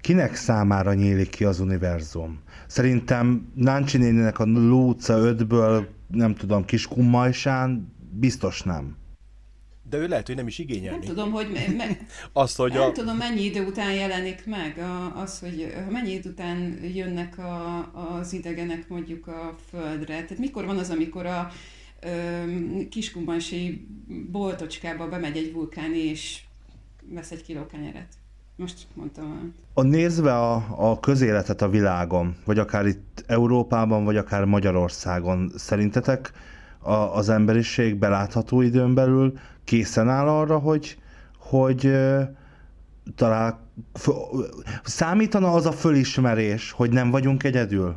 Kinek számára nyílik ki az univerzum? Szerintem Náncsi néninek a Lúca 5-ből, nem tudom, kis kummajsán biztos nem de ő lehet, hogy nem is igényelni. Nem tudom, hogy, me, me, (laughs) Azt, hogy nem a... tudom, mennyi idő után jelenik meg a, az, hogy mennyi idő után jönnek a, az idegenek mondjuk a földre. Tehát mikor van az, amikor a kiskumbansi boltocskába bemegy egy vulkán és vesz egy kiló kenyeret. Most mondtam. A nézve a, a közéletet a világon, vagy akár itt Európában, vagy akár Magyarországon, szerintetek a, az emberiség belátható időn belül készen áll arra, hogy, hogy talál, számítana az a fölismerés, hogy nem vagyunk egyedül?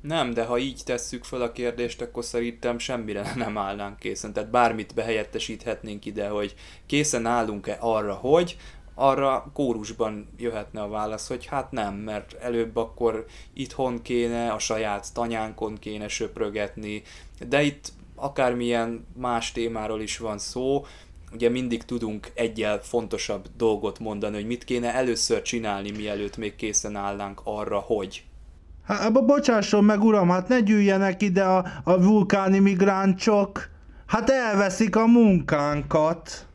Nem, de ha így tesszük fel a kérdést, akkor szerintem semmire (laughs) nem állnánk készen. Tehát bármit behelyettesíthetnénk ide, hogy készen állunk-e arra, hogy, arra kórusban jöhetne a válasz, hogy hát nem, mert előbb akkor itthon kéne, a saját tanyánkon kéne söprögetni, de itt akármilyen más témáról is van szó, ugye mindig tudunk egyel fontosabb dolgot mondani, hogy mit kéne először csinálni, mielőtt még készen állnánk arra, hogy. Hát, bocsásson meg, uram, hát ne gyűjjenek ide a, a vulkáni migráncsok. Hát elveszik a munkánkat.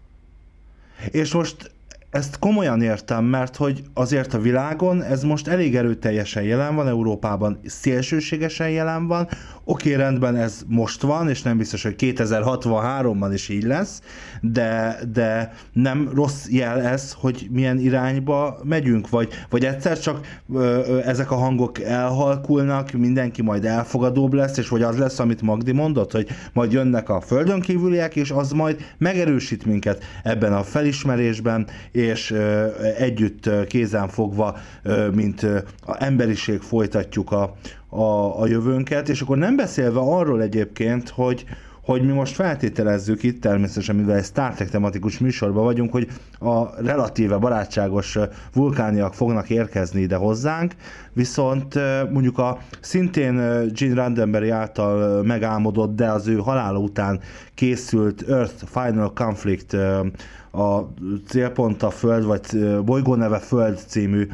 És most ezt komolyan értem, mert hogy azért a világon ez most elég erőteljesen jelen van, Európában szélsőségesen jelen van, oké, rendben ez most van, és nem biztos, hogy 2063-ban is így lesz, de, de nem rossz jel ez, hogy milyen irányba megyünk, vagy, vagy egyszer csak ö, ezek a hangok elhalkulnak, mindenki majd elfogadóbb lesz, és vagy az lesz, amit Magdi mondott, hogy majd jönnek a földön kívüliek, és az majd megerősít minket ebben a felismerésben, és ö, együtt kézen fogva, ö, mint ö, a emberiség folytatjuk a, a, a jövőnket, és akkor nem beszélve arról egyébként, hogy, hogy mi most feltételezzük itt természetesen, mivel egy Star Trek tematikus műsorban vagyunk, hogy a relatíve barátságos vulkániak fognak érkezni ide hozzánk, viszont mondjuk a szintén Gene Roddenberry által megálmodott, de az ő halála után készült Earth Final Conflict a célpont a Föld, vagy bolygó neve Föld című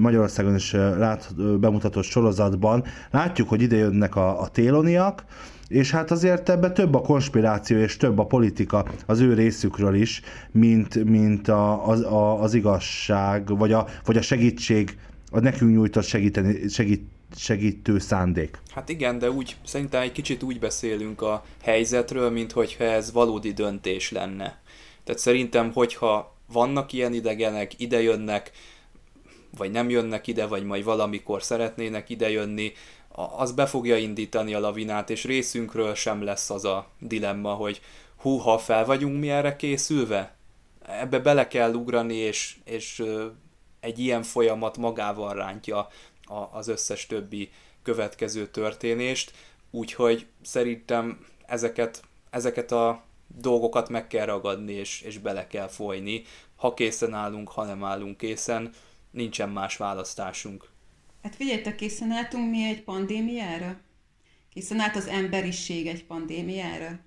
Magyarországon is lát, bemutatott sorozatban látjuk, hogy ide jönnek a, a téloniak, és hát azért ebbe több a konspiráció és több a politika az ő részükről is, mint, mint a, az, a, az igazság, vagy a, vagy a segítség, a nekünk nyújtott segíteni, segít, segítő szándék. Hát igen, de úgy szerintem egy kicsit úgy beszélünk a helyzetről, mint hogyha ez valódi döntés lenne. Tehát szerintem, hogyha vannak ilyen idegenek, ide jönnek, vagy nem jönnek ide, vagy majd valamikor szeretnének idejönni, az be fogja indítani a lavinát, és részünkről sem lesz az a dilemma, hogy hú, ha fel vagyunk mi erre készülve, ebbe bele kell ugrani, és, és egy ilyen folyamat magával rántja az összes többi következő történést, úgyhogy szerintem ezeket, ezeket a dolgokat meg kell ragadni, és, és bele kell folyni. Ha készen állunk, ha nem állunk készen, nincsen más választásunk. Hát figyeljetek, készen álltunk mi egy pandémiára? Készen állt az emberiség egy pandémiára?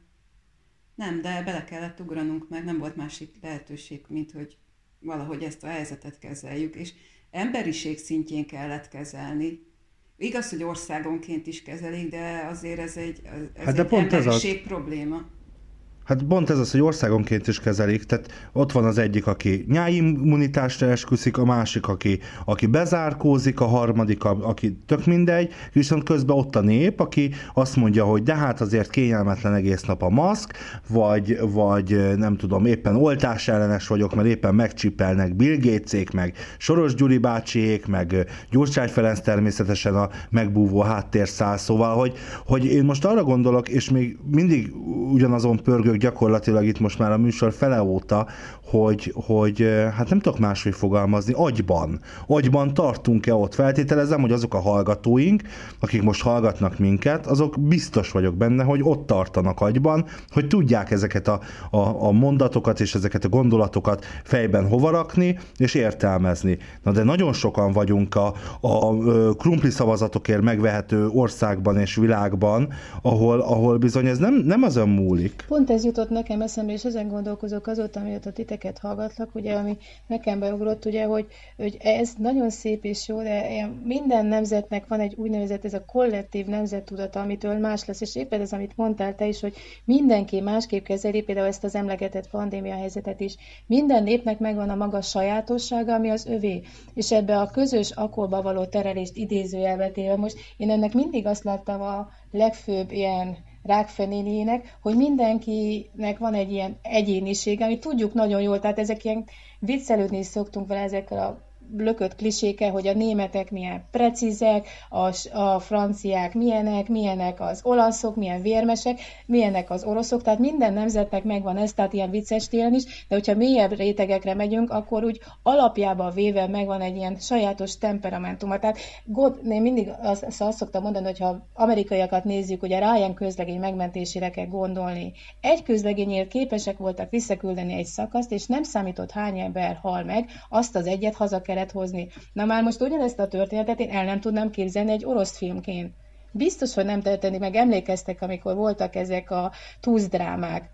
Nem, de bele kellett ugranunk, mert nem volt másik lehetőség, mint hogy valahogy ezt a helyzetet kezeljük, és emberiség szintjén kellett kezelni. Igaz, hogy országonként is kezelik, de azért ez egy, ez hát de egy pont emberiség ez a... probléma. Hát pont ez az, hogy országonként is kezelik, tehát ott van az egyik, aki nyáimmunitásra esküszik, a másik, aki, aki bezárkózik, a harmadik, aki tök mindegy, viszont közben ott a nép, aki azt mondja, hogy de hát azért kényelmetlen egész nap a maszk, vagy, vagy nem tudom, éppen oltás ellenes vagyok, mert éppen megcsipelnek Bill Gatesek, meg Soros Gyuri bácsiék, meg Gyurcsány Ferenc természetesen a megbúvó háttérszál, szóval, hogy, hogy én most arra gondolok, és még mindig ugyanazon vagyok gyakorlatilag itt most már a műsor fele óta, hogy, hogy hát nem tudok máshogy fogalmazni, agyban. Agyban tartunk-e ott? Feltételezem, hogy azok a hallgatóink, akik most hallgatnak minket, azok biztos vagyok benne, hogy ott tartanak agyban, hogy tudják ezeket a, a, a mondatokat és ezeket a gondolatokat fejben hova rakni, és értelmezni. Na de nagyon sokan vagyunk a, a krumpli szavazatokért megvehető országban és világban, ahol, ahol bizony ez nem, nem azon múlik. Pont ez jutott nekem eszembe, és ezen gondolkozok azóta, amióta titeket hallgatlak, ugye, ami nekem beugrott, ugye, hogy, hogy ez nagyon szép és jó, de minden nemzetnek van egy úgynevezett ez a kollektív nemzettudata, amitől más lesz, és éppen ez, amit mondtál te is, hogy mindenki másképp kezeli, például ezt az emlegetett pandémia helyzetet is. Minden népnek megvan a maga sajátossága, ami az övé, és ebbe a közös akolba való terelést idézőjelvetéve most én ennek mindig azt láttam a legfőbb ilyen rákfenénének, hogy mindenkinek van egy ilyen egyéniség, amit tudjuk nagyon jól, tehát ezek ilyen viccelődni is szoktunk vele ezekkel a lökött kliséke, hogy a németek milyen precízek, a, a franciák milyenek, milyenek az olaszok, milyen vérmesek, milyenek az oroszok, tehát minden nemzetnek megvan ez, tehát ilyen vicces télen is, de hogyha mélyebb rétegekre megyünk, akkor úgy alapjában véve megvan egy ilyen sajátos temperamentuma. Tehát God, én mindig azt, azt szoktam mondani, hogy ha amerikaiakat nézzük, ugye Ryan közlegény megmentésére kell gondolni. Egy közlegényért képesek voltak visszaküldeni egy szakaszt, és nem számított hány ember hal meg, azt az egyet haza kellett kellett hozni. Na már most ugyanezt a történetet én el nem tudnám képzelni egy orosz filmként. Biztos, hogy nem történik, meg emlékeztek, amikor voltak ezek a túzdrámák.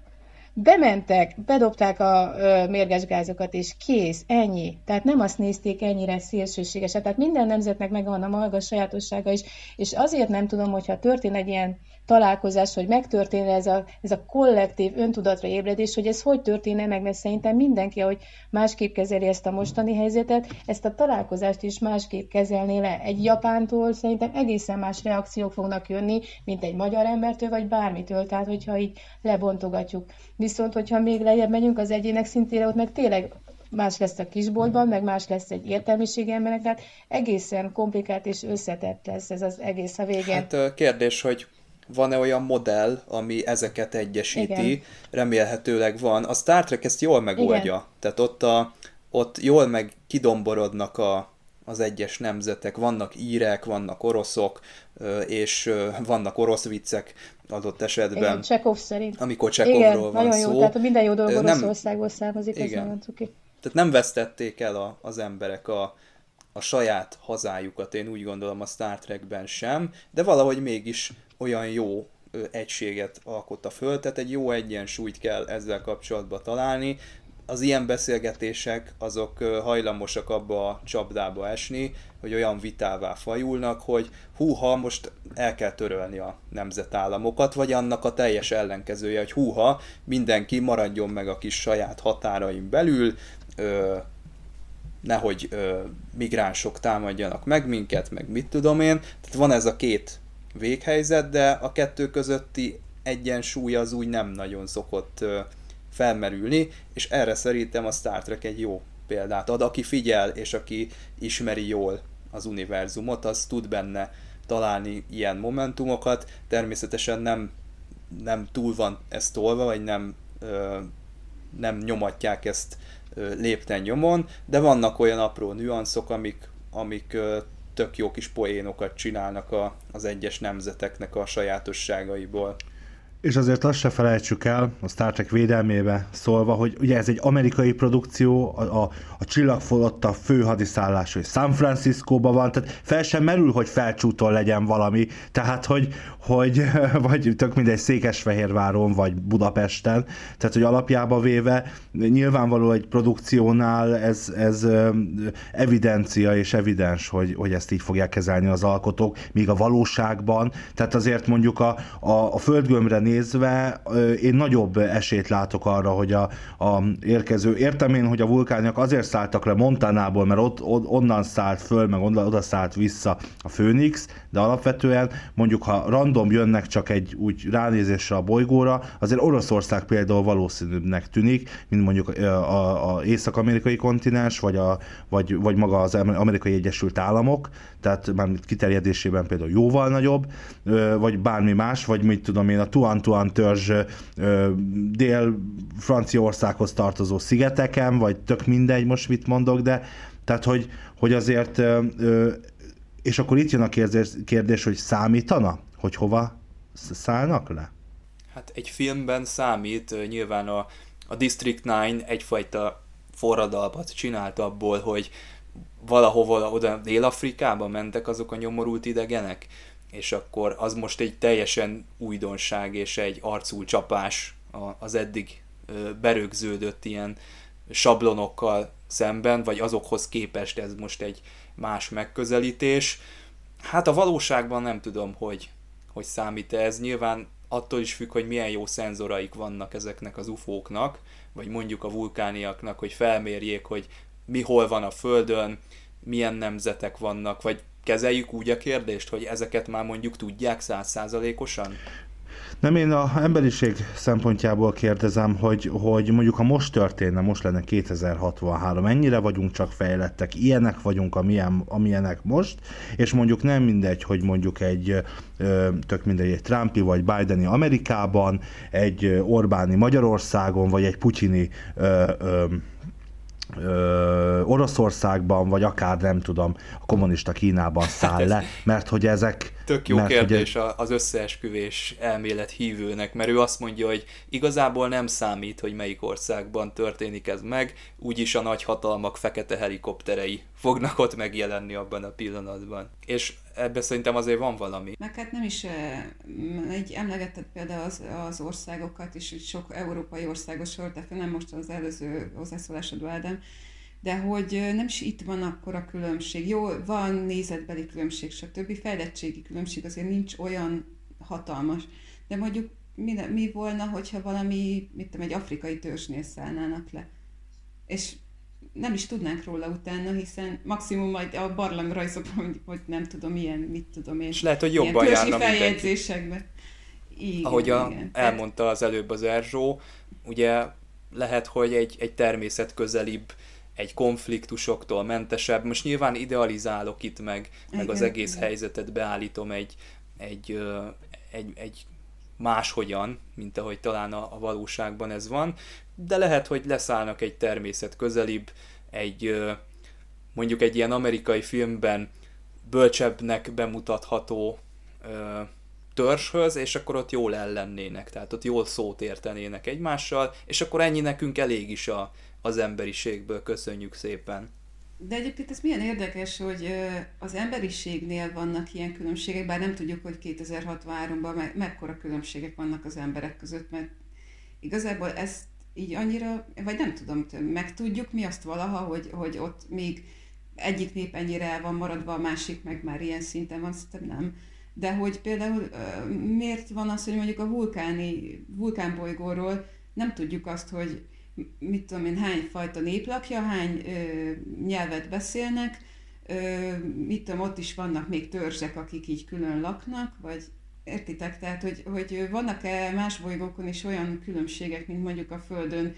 Bementek, bedobták a ö, mérges gázokat, és kész, ennyi. Tehát nem azt nézték ennyire szélsőségesen. Tehát minden nemzetnek megvan a maga sajátossága is, és azért nem tudom, hogyha történ egy ilyen találkozás, hogy megtörténne ez a, ez a kollektív öntudatra ébredés, hogy ez hogy történne meg, mert szerintem mindenki, ahogy másképp kezeli ezt a mostani helyzetet, ezt a találkozást is másképp kezelné le. Egy japántól szerintem egészen más reakciók fognak jönni, mint egy magyar embertől, vagy bármitől, tehát hogyha így lebontogatjuk. Viszont, hogyha még lejjebb megyünk az egyének szintére, ott meg tényleg más lesz a kisboltban, meg más lesz egy értelmiségi embernek, tehát egészen komplikált és összetett lesz ez az egész a végén. Hát kérdés, hogy van-e olyan modell, ami ezeket egyesíti, Igen. remélhetőleg van. A Star Trek ezt jól megoldja, Igen. tehát ott, a, ott jól meg kidomborodnak a, az egyes nemzetek, vannak írek, vannak oroszok, és vannak orosz viccek adott esetben. Igen, Csekov szerint. Amikor Csekovról van nagyon szó. jó, tehát minden jó dolog Oroszországból származik, igen. nagyon cuki. Tehát nem vesztették el a, az emberek a, a saját hazájukat, én úgy gondolom a Star Trekben sem, de valahogy mégis olyan jó egységet alkotta föl, tehát egy jó egyensúlyt kell ezzel kapcsolatban találni. Az ilyen beszélgetések azok hajlamosak abba a csapdába esni, hogy olyan vitává fajulnak, hogy húha, most el kell törölni a nemzetállamokat, vagy annak a teljes ellenkezője, hogy húha, mindenki maradjon meg a kis saját határain belül, ö, nehogy ö, migránsok támadjanak meg minket, meg mit tudom én. Tehát van ez a két véghelyzet, de a kettő közötti egyensúly az úgy nem nagyon szokott felmerülni, és erre szerintem a Star Trek egy jó példát ad. Aki figyel, és aki ismeri jól az univerzumot, az tud benne találni ilyen momentumokat. Természetesen nem, nem túl van ezt tolva, vagy nem, nem nyomatják ezt lépten nyomon, de vannak olyan apró nüanszok, amik, amik tök jó kis poénokat csinálnak a, az egyes nemzeteknek a sajátosságaiból. És azért azt se felejtsük el, a Star Trek védelmébe szólva, hogy ugye ez egy amerikai produkció, a, a, a csillagflotta fő hadiszállás, hogy San Franciscóban van, tehát fel sem merül, hogy felcsúton legyen valami, tehát hogy, hogy (laughs) vagy tök mindegy Székesfehérváron, vagy Budapesten, tehát hogy alapjába véve nyilvánvaló egy produkciónál ez, ez evidencia és evidens, hogy, hogy ezt így fogják kezelni az alkotók, míg a valóságban, tehát azért mondjuk a, a, a földgömbre nézve én nagyobb esélyt látok arra, hogy a, a érkező, értem én, hogy a vulkánok azért szálltak le Montanából, mert ott, ott onnan szállt föl, meg oda, oda szállt vissza a Főnix, de alapvetően mondjuk, ha random jönnek csak egy úgy ránézésre a bolygóra, azért Oroszország például valószínűbbnek tűnik, mint mondjuk a, a észak-amerikai kontinens, vagy, a, vagy, vagy maga az amerikai Egyesült Államok, tehát már kiterjedésében például jóval nagyobb, vagy bármi más, vagy mit tudom én, a Tuan-Tuan törzs dél-Franciaországhoz tartozó szigeteken, vagy tök mindegy, most mit mondok, de tehát, hogy, hogy azért, és akkor itt jön a kérdés, kérdés, hogy számítana, hogy hova szállnak le? Hát egy filmben számít, nyilván a, a District 9 egyfajta forradalmat csinált abból, hogy valahova oda Dél-Afrikába mentek azok a nyomorult idegenek, és akkor az most egy teljesen újdonság és egy arcú csapás az eddig berögződött ilyen sablonokkal szemben, vagy azokhoz képest ez most egy más megközelítés. Hát a valóságban nem tudom, hogy, hogy számít ez. Nyilván attól is függ, hogy milyen jó szenzoraik vannak ezeknek az ufóknak, vagy mondjuk a vulkániaknak, hogy felmérjék, hogy mi hol van a Földön, milyen nemzetek vannak, vagy kezeljük úgy a kérdést, hogy ezeket már mondjuk tudják százszázalékosan? Nem, én a emberiség szempontjából kérdezem, hogy, hogy mondjuk ha most történne, most lenne 2063, ennyire vagyunk csak fejlettek, ilyenek vagyunk, amilyen, amilyenek most, és mondjuk nem mindegy, hogy mondjuk egy tök mindegy, egy Trumpi vagy Bideni Amerikában, egy Orbáni Magyarországon, vagy egy Putyini ö, ö, ö, Oroszországban, vagy akár nem tudom, a kommunista Kínában száll hát le, mert hogy ezek... Tök jó mert, kérdés hogy... az összeesküvés elmélet hívőnek, mert ő azt mondja, hogy igazából nem számít, hogy melyik országban történik ez meg, úgyis a nagy hatalmak fekete helikopterei fognak ott megjelenni abban a pillanatban. És ebben szerintem azért van valami. Meg hát nem is, egy emlegetett például az, az országokat is, sok európai országos sort, nem most az előző hozzászólásodban, Ádám, de hogy nem is itt van akkor a különbség. Jó, van nézetbeli különbség, stb. Fejlettségi különbség azért nincs olyan hatalmas. De mondjuk mi, mi volna, hogyha valami, mit tudom, egy afrikai törzsnél szállnának le. És nem is tudnánk róla utána, hiszen maximum majd a barlangrajzokban, hogy, hogy nem tudom, milyen, mit tudom én. És lehet, hogy jobban járna feljegyzésekben. Igen, Ahogy a, igen. elmondta az előbb az Erzsó, ugye lehet, hogy egy, egy természet közelibb, egy konfliktusoktól mentesebb. Most nyilván idealizálok itt meg, meg igen, az egész igen. helyzetet beállítom egy, egy, egy, egy máshogyan, mint ahogy talán a, a valóságban ez van, de lehet, hogy leszállnak egy természet közelibb, egy mondjuk egy ilyen amerikai filmben bölcsebbnek bemutatható ö, törzshöz, és akkor ott jól ellennének, tehát ott jól szót értenének egymással, és akkor ennyi nekünk elég is a, az emberiségből, köszönjük szépen. De egyébként ez milyen érdekes, hogy az emberiségnél vannak ilyen különbségek, bár nem tudjuk, hogy 2063-ban me- mekkora különbségek vannak az emberek között, mert igazából ezt így annyira, vagy nem tudom, megtudjuk mi azt valaha, hogy, hogy ott még egyik nép ennyire el van maradva, a másik meg már ilyen szinten van, szerintem nem. De hogy például miért van az, hogy mondjuk a vulkáni, vulkánbolygóról nem tudjuk azt, hogy mit tudom én, hány fajta nép lakja, hány ö, nyelvet beszélnek, ö, mit tudom, ott is vannak még törzsek, akik így külön laknak, vagy értitek? Tehát, hogy, hogy vannak-e más bolygókon is olyan különbségek, mint mondjuk a Földön,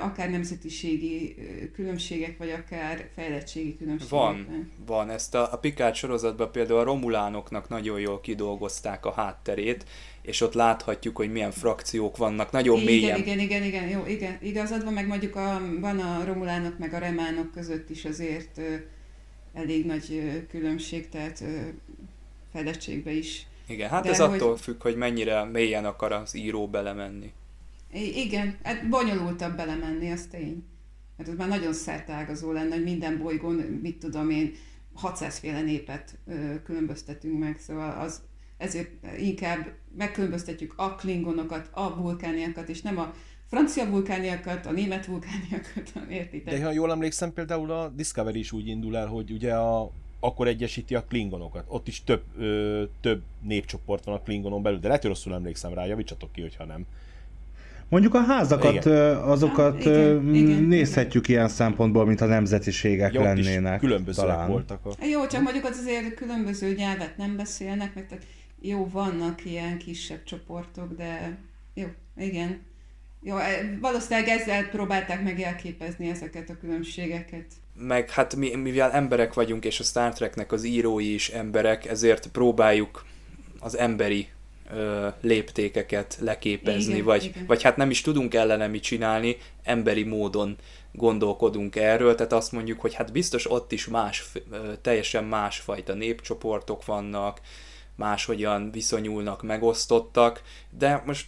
akár nemzetiségi különbségek, vagy akár fejlettségi különbségek. Van, van. Ezt a, a Picard sorozatban például a romulánoknak nagyon jól kidolgozták a hátterét, és ott láthatjuk, hogy milyen frakciók vannak, nagyon igen, mélyen. Igen, igen, igen, jó, igen, igazad van, meg mondjuk a, van a romulánok meg a remánok között is azért ö, elég nagy ö, különbség, tehát ö, fejlettségbe is. Igen, hát De ez hogy... attól függ, hogy mennyire mélyen akar az író belemenni. Igen, hát bonyolultabb belemenni, az tény. Mert az már nagyon szertágazó lenne, hogy minden bolygón, mit tudom én, 600 féle népet ö, különböztetünk meg, szóval az, ezért inkább megkülönböztetjük a klingonokat, a vulkániakat, és nem a francia vulkániakat, a német vulkániakat, (laughs) értitek? De ha jól emlékszem, például a Discovery is úgy indul el, hogy ugye a akkor egyesíti a klingonokat. Ott is több, ö, több népcsoport van a klingonon belül, de lehet, hogy rosszul emlékszem rá, javítsatok ki, hogyha nem. Mondjuk a házakat, Igen. azokat igen, igen, nézhetjük ilyen szempontból, mint a nemzetiségek is lennének. különbözőek talán. voltak a... Jó, csak mondjuk az azért különböző nyelvet nem beszélnek, meg tehát jó, vannak ilyen kisebb csoportok, de jó, igen. Jó, e- valószínűleg ezzel próbálták meg elképezni ezeket a különbségeket. meg hát mi, mivel emberek vagyunk, és a Star Treknek az írói is emberek, ezért próbáljuk az emberi ö, léptékeket leképezni, Igen, vagy, igen. vagy hát nem is tudunk ellene mit csinálni, emberi módon gondolkodunk erről, tehát azt mondjuk, hogy hát biztos ott is más, teljesen másfajta népcsoportok vannak, máshogyan viszonyulnak, megosztottak, de most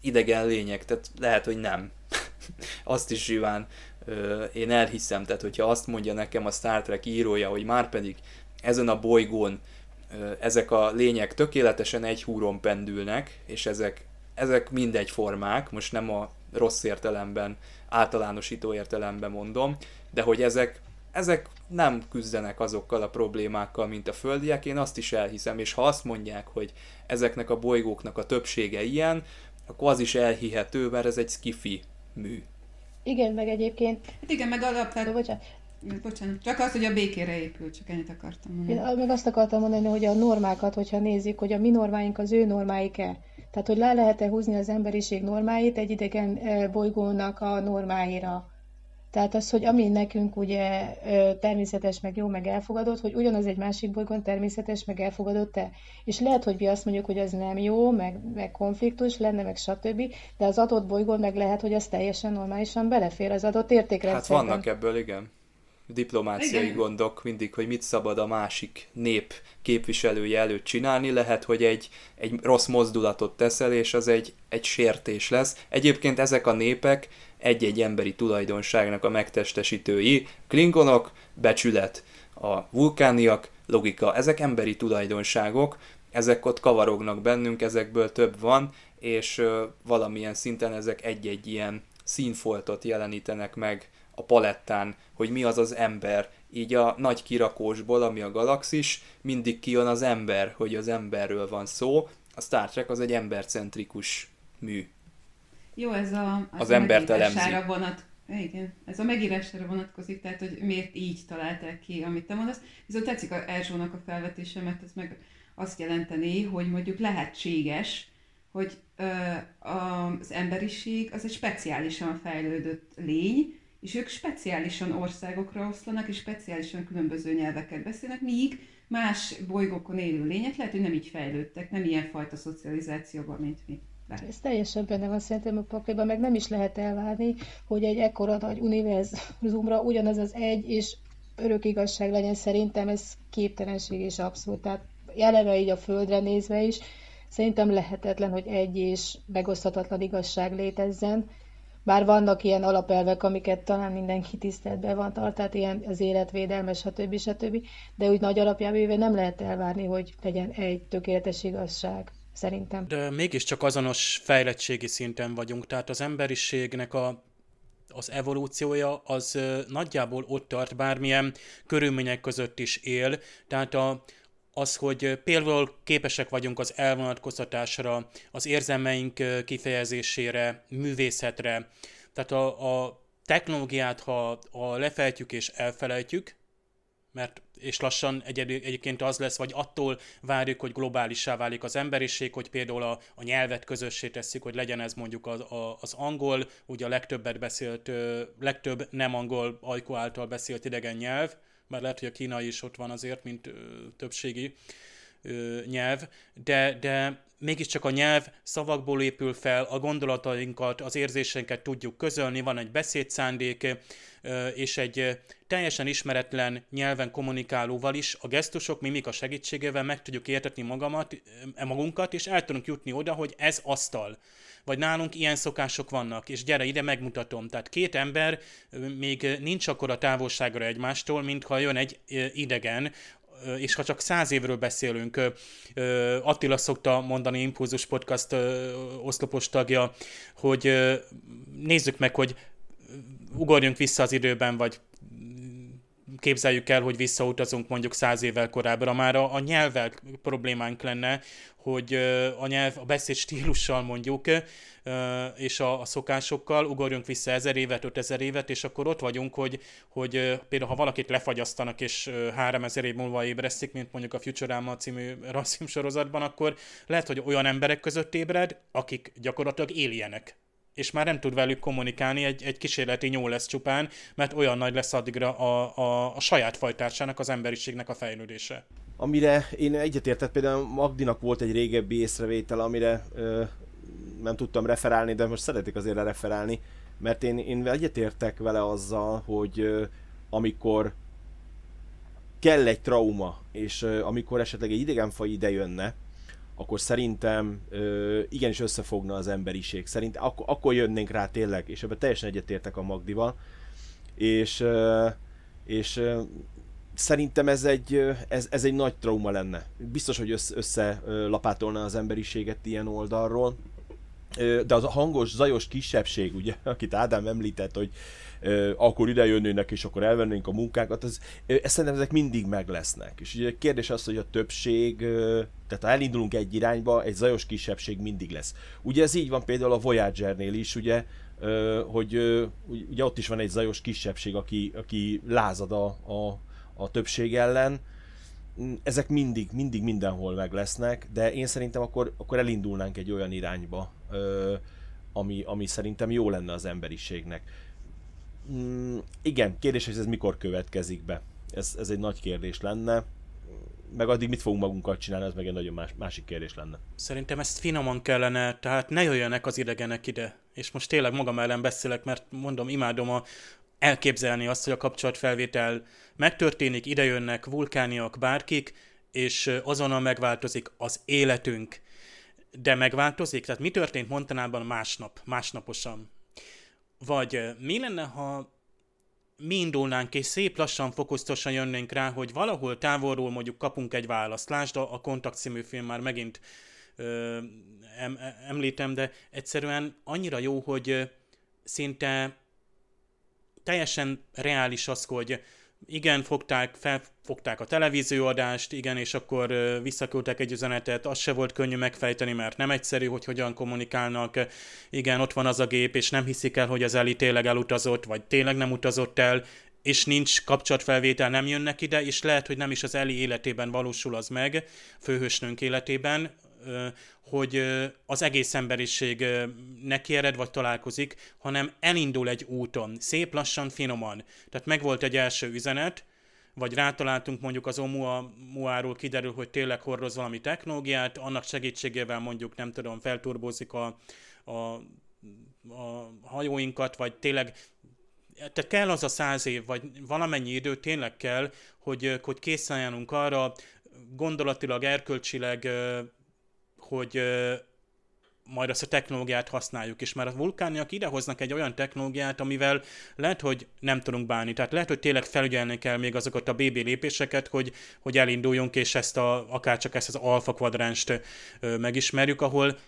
idegen lények, tehát lehet, hogy nem. (laughs) azt is Zsiván ö, én elhiszem, tehát hogyha azt mondja nekem a Star Trek írója, hogy már pedig ezen a bolygón ezek a lények tökéletesen egy húron pendülnek, és ezek, ezek mindegyformák, most nem a rossz értelemben, általánosító értelemben mondom, de hogy ezek, ezek nem küzdenek azokkal a problémákkal, mint a földiek, én azt is elhiszem, és ha azt mondják, hogy ezeknek a bolygóknak a többsége ilyen, akkor az is elhihető, mert ez egy skifi mű. Igen, meg egyébként, Hát igen, meg alapvetően... bocsánat, csak az, hogy a békére épül, csak ennyit akartam mondani. Én meg azt akartam mondani, hogy a normákat, hogyha nézzük, hogy a mi normáink az ő normáik-e. Tehát, hogy le lehet-e húzni az emberiség normáit egy idegen bolygónak a normáira. Tehát az, hogy ami nekünk ugye természetes, meg jó, meg elfogadott, hogy ugyanaz egy másik bolygón természetes, meg elfogadott-e. És lehet, hogy mi azt mondjuk, hogy az nem jó, meg, meg konfliktus lenne, meg stb., de az adott bolygón meg lehet, hogy az teljesen normálisan belefér az adott Hát értékrendszerben. vannak ebből, igen. Diplomáciai Igen. gondok mindig, hogy mit szabad a másik nép képviselője előtt csinálni. Lehet, hogy egy, egy rossz mozdulatot teszel, és az egy, egy sértés lesz. Egyébként ezek a népek egy-egy emberi tulajdonságnak a megtestesítői. Klingonok, becsület. A vulkániak, logika. Ezek emberi tulajdonságok, ezek ott kavarognak bennünk, ezekből több van, és ö, valamilyen szinten ezek egy-egy ilyen színfoltot jelenítenek meg a palettán, hogy mi az az ember. Így a nagy kirakósból, ami a galaxis, mindig kijön az ember, hogy az emberről van szó. A Star Trek az egy embercentrikus mű. Jó, ez a, Az a embert elemzi. vonat, igen, ez a megírására vonatkozik, tehát hogy miért így találták ki, amit te mondasz. Viszont tetszik a Erzsónak a felvetése, mert ez meg azt jelenteni, hogy mondjuk lehetséges, hogy ö, az emberiség az egy speciálisan fejlődött lény, és ők speciálisan országokra oszlanak, és speciálisan különböző nyelveket beszélnek, míg más bolygókon élő lények lehet, hogy nem így fejlődtek, nem ilyen fajta szocializációban, mint mi. Lehet. Ez teljesen benne van szerintem a pakliban, meg nem is lehet elvárni, hogy egy ekkora nagy univerzumra ugyanaz az egy és örök igazság legyen. Szerintem ez képtelenség és abszurd. Tehát eleve így a Földre nézve is, szerintem lehetetlen, hogy egy és megoszthatatlan igazság létezzen. Bár vannak ilyen alapelvek, amiket talán mindenki tiszteletben van tart, tehát ilyen az életvédelme, stb. stb. De úgy nagy alapjában nem lehet elvárni, hogy legyen egy tökéletes igazság, szerintem. De mégiscsak azonos fejlettségi szinten vagyunk, tehát az emberiségnek a, az evolúciója az nagyjából ott tart, bármilyen körülmények között is él, tehát a, az, hogy például képesek vagyunk az elvonatkoztatásra, az érzelmeink kifejezésére, művészetre, tehát a, a technológiát, ha a lefejtjük és elfelejtjük, mert és lassan egy, egyébként az lesz, vagy attól várjuk, hogy globálissá válik az emberiség, hogy például a, a nyelvet közössé tesszük, hogy legyen ez mondjuk az, a, az angol, ugye a legtöbbet beszélt, legtöbb nem angol ajkó által beszélt idegen nyelv, mert lehet, hogy a kínai is ott van azért, mint többségi ö, nyelv, de, de mégiscsak a nyelv szavakból épül fel, a gondolatainkat, az érzéseinket tudjuk közölni, van egy beszédszándék, és egy teljesen ismeretlen nyelven kommunikálóval is a gesztusok, mimika segítségével meg tudjuk értetni magamat, magunkat, és el tudunk jutni oda, hogy ez asztal. Vagy nálunk ilyen szokások vannak, és gyere ide, megmutatom. Tehát két ember még nincs akkora távolságra egymástól, mintha jön egy idegen, és ha csak száz évről beszélünk, Attila szokta mondani, Impulzus Podcast oszlopos tagja, hogy nézzük meg, hogy ugorjunk vissza az időben, vagy képzeljük el, hogy visszautazunk mondjuk száz évvel korábbra, már a, a nyelvvel problémánk lenne, hogy a nyelv, a beszéd stílussal mondjuk, és a, a szokásokkal. Ugorjunk vissza ezer évet, ötezer évet, és akkor ott vagyunk, hogy, hogy például ha valakit lefagyasztanak, és három ezer év múlva ébresztik, mint mondjuk a Futurama című rasszim sorozatban, akkor lehet, hogy olyan emberek között ébred, akik gyakorlatilag éljenek és már nem tud velük kommunikálni, egy, egy kísérleti nyúl lesz csupán, mert olyan nagy lesz addigra a, a, a saját fajtársának, az emberiségnek a fejlődése. Amire én egyetértett, például Magdinak volt egy régebbi észrevétel, amire ö, nem tudtam referálni, de most szeretik azért referálni, mert én, én egyetértek vele azzal, hogy ö, amikor kell egy trauma, és ö, amikor esetleg egy idegenfaj ide jönne, akkor szerintem ö, igenis összefogna az emberiség. Szerintem ak- akkor jönnénk rá tényleg, és ebben teljesen egyetértek a Magdival. És, ö, és ö, szerintem ez egy, ez, ez egy nagy trauma lenne. Biztos, hogy össze, összelapátolna az emberiséget ilyen oldalról. De az a hangos, zajos kisebbség, ugye, (laughs) akit Ádám említett, hogy akkor ide jönnének, és akkor elvennénk a munkákat, az, ezt szerintem ezek mindig meg lesznek. És ugye a kérdés az, hogy a többség, tehát ha elindulunk egy irányba, egy zajos kisebbség mindig lesz. Ugye ez így van például a Voyager-nél is, ugye, hogy ugye ott is van egy zajos kisebbség, aki, aki lázad a, a, a többség ellen, ezek mindig, mindig mindenhol meg lesznek, de én szerintem akkor, akkor elindulnánk egy olyan irányba, ami, ami szerintem jó lenne az emberiségnek. Mm, igen, kérdés, hogy ez mikor következik be. Ez, ez egy nagy kérdés lenne. Meg addig mit fogunk magunkat csinálni, ez meg egy nagyon más, másik kérdés lenne. Szerintem ezt finoman kellene, tehát ne jöjjenek az idegenek ide. És most tényleg magam ellen beszélek, mert mondom, imádom a, elképzelni azt, hogy a kapcsolatfelvétel megtörténik, idejönnek vulkániak, bárkik, és azonnal megváltozik az életünk. De megváltozik? Tehát mi történt Montanában másnap, másnaposan? Vagy mi lenne, ha mi indulnánk és szép lassan, fokoztosan jönnénk rá, hogy valahol távolról mondjuk kapunk egy választ. Lásd, a Kontakt című film már megint ö, em, említem, de egyszerűen annyira jó, hogy szinte teljesen reális az, hogy igen, fogták, felfogták a televízióadást, igen, és akkor visszaküldtek egy üzenetet, az se volt könnyű megfejteni, mert nem egyszerű, hogy hogyan kommunikálnak, igen, ott van az a gép, és nem hiszik el, hogy az Eli tényleg elutazott, vagy tényleg nem utazott el, és nincs kapcsolatfelvétel, nem jönnek ide, és lehet, hogy nem is az Eli életében valósul az meg, főhősnőnk életében, hogy az egész emberiség neki vagy találkozik, hanem elindul egy úton, szép lassan, finoman. Tehát megvolt egy első üzenet, vagy rátaláltunk mondjuk az Oumuamua-ról kiderül, hogy tényleg hordoz valami technológiát, annak segítségével mondjuk nem tudom, felturbózik a, a, a hajóinkat, vagy tényleg tehát kell az a száz év, vagy valamennyi idő tényleg kell, hogy, hogy készen arra, gondolatilag, erkölcsileg, hogy majd azt a technológiát használjuk, és már a vulkániak idehoznak egy olyan technológiát, amivel lehet, hogy nem tudunk bánni. Tehát lehet, hogy tényleg felügyelni kell még azokat a BB lépéseket, hogy, hogy elinduljunk, és ezt a, akár csak ezt az alfa kvadránst megismerjük, ahol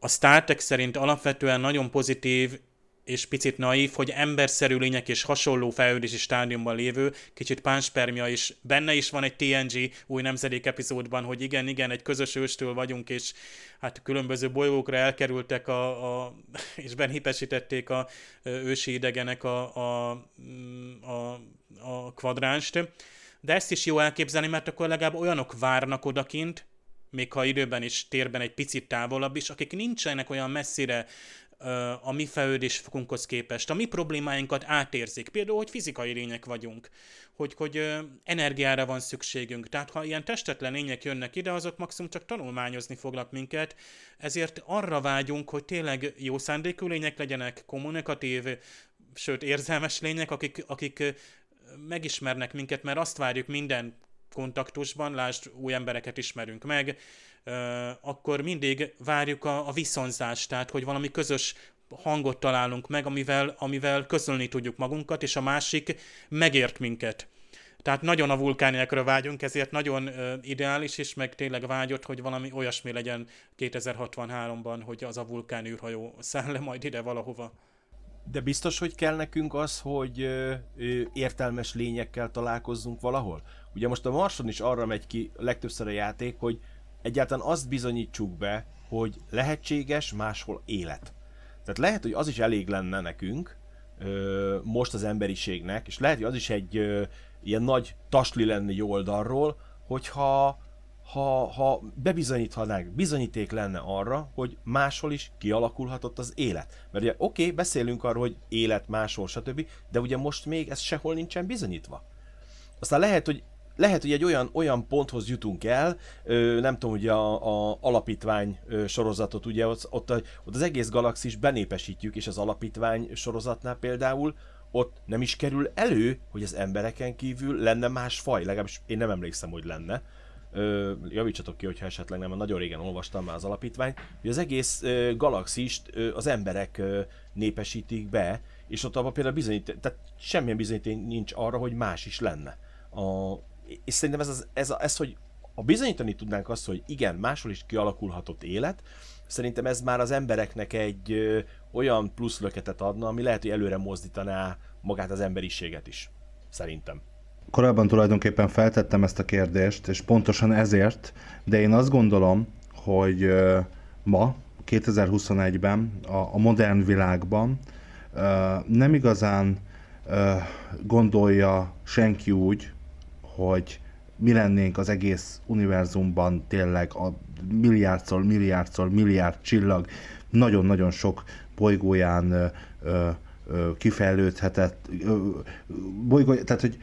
a Star Trek szerint alapvetően nagyon pozitív és picit naív, hogy emberszerű lények és hasonló fejlődési stádiumban lévő, kicsit pánspermia is, benne is van egy TNG új nemzedék epizódban, hogy igen, igen, egy közös őstől vagyunk, és hát különböző bolygókra elkerültek a, a (laughs) és benhipesítették a ősi idegenek a, a, a, a kvadránst. De ezt is jó elképzelni, mert akkor legalább olyanok várnak odakint, még ha időben és térben egy picit távolabb is, akik nincsenek olyan messzire a mi fokunkhoz képest, a mi problémáinkat átérzik. Például, hogy fizikai lények vagyunk, hogy, hogy energiára van szükségünk. Tehát, ha ilyen testetlen lények jönnek ide, azok maximum csak tanulmányozni fognak minket, ezért arra vágyunk, hogy tényleg jó szándékú lények legyenek, kommunikatív, sőt érzelmes lények, akik, akik megismernek minket, mert azt várjuk minden kontaktusban, lásd, új embereket ismerünk meg, akkor mindig várjuk a, a viszonzást, tehát hogy valami közös hangot találunk meg, amivel, amivel közölni tudjuk magunkat, és a másik megért minket. Tehát nagyon a vulkániákra vágyunk, ezért nagyon uh, ideális, és meg tényleg vágyott, hogy valami olyasmi legyen 2063-ban, hogy az a vulkán űrhajó száll le majd ide valahova. De biztos, hogy kell nekünk az, hogy ö, ö, értelmes lényekkel találkozzunk valahol? Ugye most a Marson is arra megy ki legtöbbször a játék, hogy egyáltalán azt bizonyítsuk be, hogy lehetséges máshol élet. Tehát lehet, hogy az is elég lenne nekünk, most az emberiségnek, és lehet, hogy az is egy ilyen nagy tasli lenne jó oldalról, hogyha ha, ha bebizonyíthatnánk, bizonyíték lenne arra, hogy máshol is kialakulhatott az élet. Mert ugye oké, okay, beszélünk arról, hogy élet máshol, stb., de ugye most még ez sehol nincsen bizonyítva. Aztán lehet, hogy lehet, hogy egy olyan, olyan ponthoz jutunk el, ö, nem tudom, ugye a, a alapítvány ö, sorozatot, ugye ott, ott, a, ott az egész galaxis benépesítjük, és az alapítvány sorozatnál például ott nem is kerül elő, hogy az embereken kívül lenne más faj, legalábbis én nem emlékszem, hogy lenne. Ö, javítsatok ki, hogyha esetleg nem, mert nagyon régen olvastam már az alapítványt, hogy az egész ö, galaxist ö, az emberek ö, népesítik be, és ott abban például bizonyít, tehát semmilyen bizonyíték nincs arra, hogy más is lenne. A, és szerintem ez, az, ez, a, ez, hogy a bizonyítani tudnánk azt, hogy igen, máshol is kialakulhatott élet, szerintem ez már az embereknek egy ö, olyan plusz löketet adna, ami lehet, hogy előre mozdítaná magát az emberiséget is. Szerintem. Korábban tulajdonképpen feltettem ezt a kérdést, és pontosan ezért, de én azt gondolom, hogy ö, ma, 2021-ben, a, a modern világban ö, nem igazán gondolja senki úgy, hogy mi lennénk az egész univerzumban tényleg a milliárdszor, milliárdszor, milliárd csillag, nagyon-nagyon sok bolygóján ö, ö, kifejlődhetett, ö, bolygó, tehát hogy,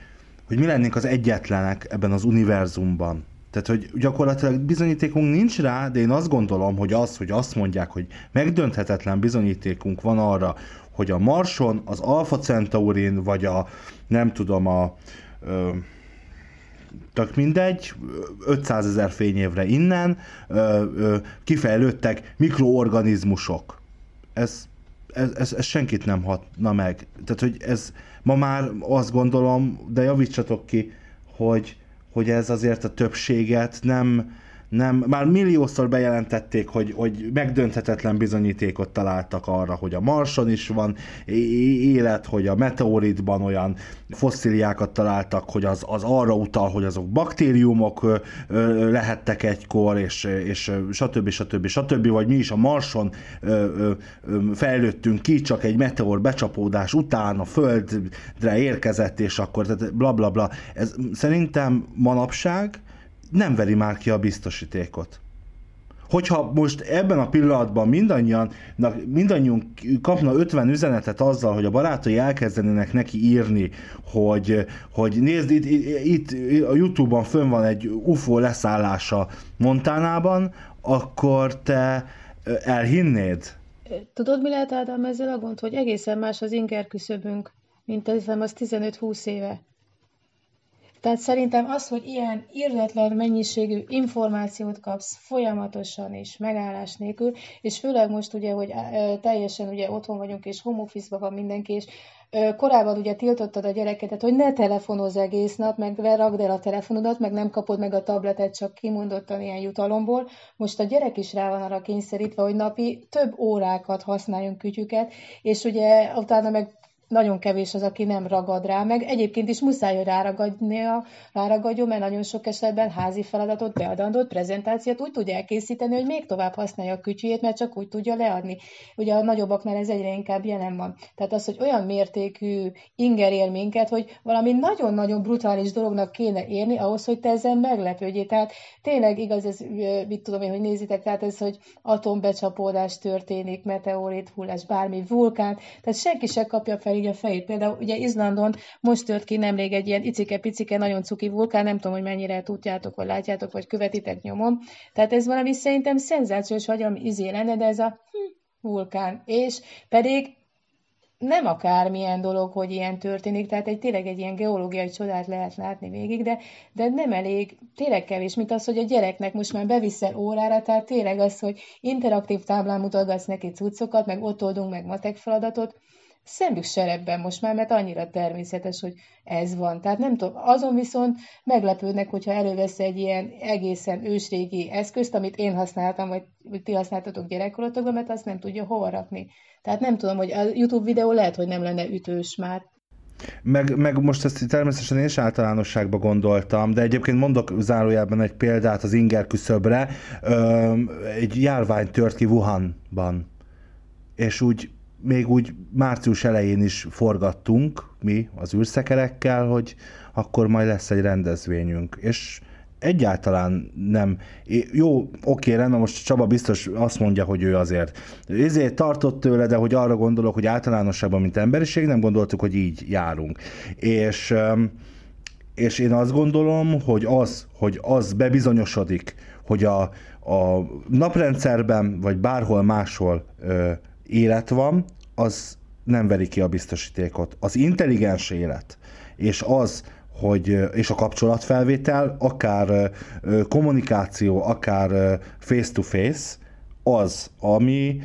hogy mi lennénk az egyetlenek ebben az univerzumban. Tehát, hogy gyakorlatilag bizonyítékunk nincs rá, de én azt gondolom, hogy az, hogy azt mondják, hogy megdönthetetlen bizonyítékunk van arra, hogy a Marson, az Alpha Centaurin, vagy a, nem tudom, a, ö, tök mindegy, 500 ezer fényévre innen ö, kifejlődtek mikroorganizmusok. Ez, ez, ez, ez senkit nem hatna meg. Tehát, hogy ez ma már azt gondolom, de javítsatok ki, hogy, hogy ez azért a többséget nem, nem, már milliószor bejelentették, hogy, hogy megdönthetetlen bizonyítékot találtak arra, hogy a Marson is van élet, hogy a meteoritban olyan fosszíliákat találtak, hogy az, az arra utal, hogy azok baktériumok lehettek egykor, és, és stb. stb. stb. vagy mi is a Marson fejlődtünk ki, csak egy meteor becsapódás után a Földre érkezett, és akkor tehát bla bla bla. Ez szerintem manapság nem veri már ki a biztosítékot. Hogyha most ebben a pillanatban mindannyian, mindannyiunk kapna 50 üzenetet azzal, hogy a barátai elkezdenének neki írni, hogy, hogy nézd, itt, itt a Youtube-on fönn van egy UFO leszállása Montánában, akkor te elhinnéd? Tudod, mi lehet Ádám ezzel a gond, hogy egészen más az inger küszöbünk, mint ez az 15-20 éve. Tehát szerintem az, hogy ilyen irdatlan mennyiségű információt kapsz folyamatosan és megállás nélkül, és főleg most ugye, hogy teljesen ugye otthon vagyunk, és home office van mindenki, és korábban ugye tiltottad a gyerekedet, hogy ne telefonozz egész nap, meg ragd el a telefonodat, meg nem kapod meg a tabletet csak kimondottan ilyen jutalomból. Most a gyerek is rá van arra kényszerítve, hogy napi több órákat használjon kütyüket, és ugye utána meg nagyon kevés az, aki nem ragad rá, meg egyébként is muszáj, hogy ráragadnia, ráragadjon, mert nagyon sok esetben házi feladatot, beadandót, prezentációt úgy tudja elkészíteni, hogy még tovább használja a kütyüjét, mert csak úgy tudja leadni. Ugye a nagyobbaknál ez egyre inkább jelen van. Tehát az, hogy olyan mértékű inger él minket, hogy valami nagyon-nagyon brutális dolognak kéne érni ahhoz, hogy te ezen meglepődjél. Tehát tényleg igaz, ez, mit tudom én, hogy nézitek, tehát ez, hogy atombecsapódás történik, meteorit hullás, bármi vulkán, tehát senki se kapja fel így a fejét. Például ugye Izlandon most tört ki nemrég egy ilyen icike-picike, nagyon cuki vulkán, nem tudom, hogy mennyire tudjátok, vagy látjátok, vagy követitek nyomon. Tehát ez valami szerintem szenzációs, vagy ami izé lenne, de ez a hm, vulkán. És pedig nem akármilyen dolog, hogy ilyen történik, tehát egy tényleg egy ilyen geológiai csodát lehet látni végig, de, de nem elég, tényleg kevés, mint az, hogy a gyereknek most már beviszel órára, tehát tényleg az, hogy interaktív táblán mutogatsz neki cuccokat, meg ott oldunk meg matek feladatot, szemük serebben most már, mert annyira természetes, hogy ez van. Tehát nem tudom, azon viszont meglepődnek, hogyha elővesz egy ilyen egészen ősrégi eszközt, amit én használtam, vagy ti használtatok gyerekkorotokban, mert azt nem tudja hova rakni. Tehát nem tudom, hogy a YouTube videó lehet, hogy nem lenne ütős már. Meg, meg most ezt természetesen én is általánosságba gondoltam, de egyébként mondok zárójában egy példát az inger küszöbre. Egy járvány tört ki Wuhanban, és úgy még úgy március elején is forgattunk mi az űrszekerekkel, hogy akkor majd lesz egy rendezvényünk. És egyáltalán nem. Jó, oké, rendben, most Csaba biztos azt mondja, hogy ő azért ezért tartott tőle, de hogy arra gondolok, hogy általánosságban, mint emberiség, nem gondoltuk, hogy így járunk. És, és én azt gondolom, hogy az, hogy az bebizonyosodik, hogy a, a naprendszerben, vagy bárhol máshol élet van, az nem veri ki a biztosítékot. Az intelligens élet, és az, hogy, és a kapcsolatfelvétel, akár kommunikáció, akár face-to-face, az, ami,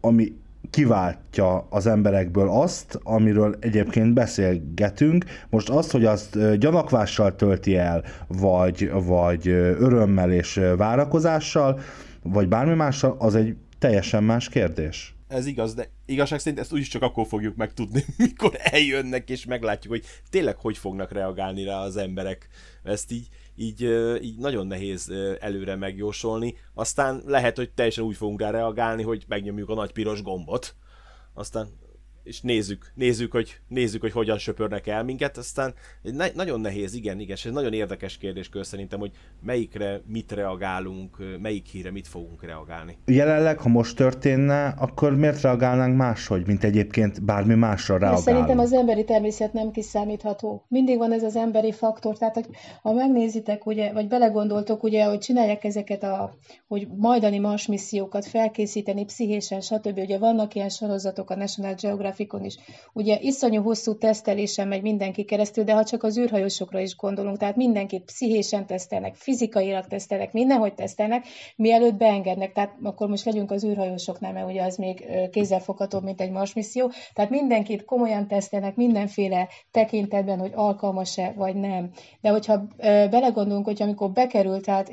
ami kiváltja az emberekből azt, amiről egyébként beszélgetünk. Most azt, hogy azt gyanakvással tölti el, vagy, vagy örömmel és várakozással, vagy bármi mással, az egy teljesen más kérdés ez igaz, de igazság szerint ezt úgyis csak akkor fogjuk megtudni, (laughs) mikor eljönnek, és meglátjuk, hogy tényleg hogy fognak reagálni rá az emberek. Ezt így, így, így nagyon nehéz előre megjósolni. Aztán lehet, hogy teljesen úgy fogunk rá reagálni, hogy megnyomjuk a nagy piros gombot. Aztán és nézzük, nézzük, hogy, nézzük, hogy hogyan söpörnek el minket, aztán ne, nagyon nehéz, igen, igen, és ez nagyon érdekes kérdéskör szerintem, hogy melyikre mit reagálunk, melyik híre mit fogunk reagálni. Jelenleg, ha most történne, akkor miért reagálnánk máshogy, mint egyébként bármi másra reagálunk? Szerintem az emberi természet nem kiszámítható. Mindig van ez az emberi faktor, tehát hogy ha megnézitek, ugye, vagy belegondoltok, ugye, hogy csinálják ezeket a, hogy majdani Mars missziókat felkészíteni pszichésen, stb. Ugye vannak ilyen sorozatok a National Geographic grafikon is. Ugye iszonyú hosszú tesztelésen megy mindenki keresztül, de ha csak az űrhajósokra is gondolunk, tehát mindenkit pszichésen tesztelnek, fizikailag tesztelnek, mindenhogy tesztelnek, mielőtt beengednek. Tehát akkor most legyünk az űrhajósoknál, mert ugye az még kézzelfoghatóbb, mint egy Mars misszió. Tehát mindenkit komolyan tesztelnek mindenféle tekintetben, hogy alkalmas-e vagy nem. De hogyha belegondolunk, hogy amikor bekerült, tehát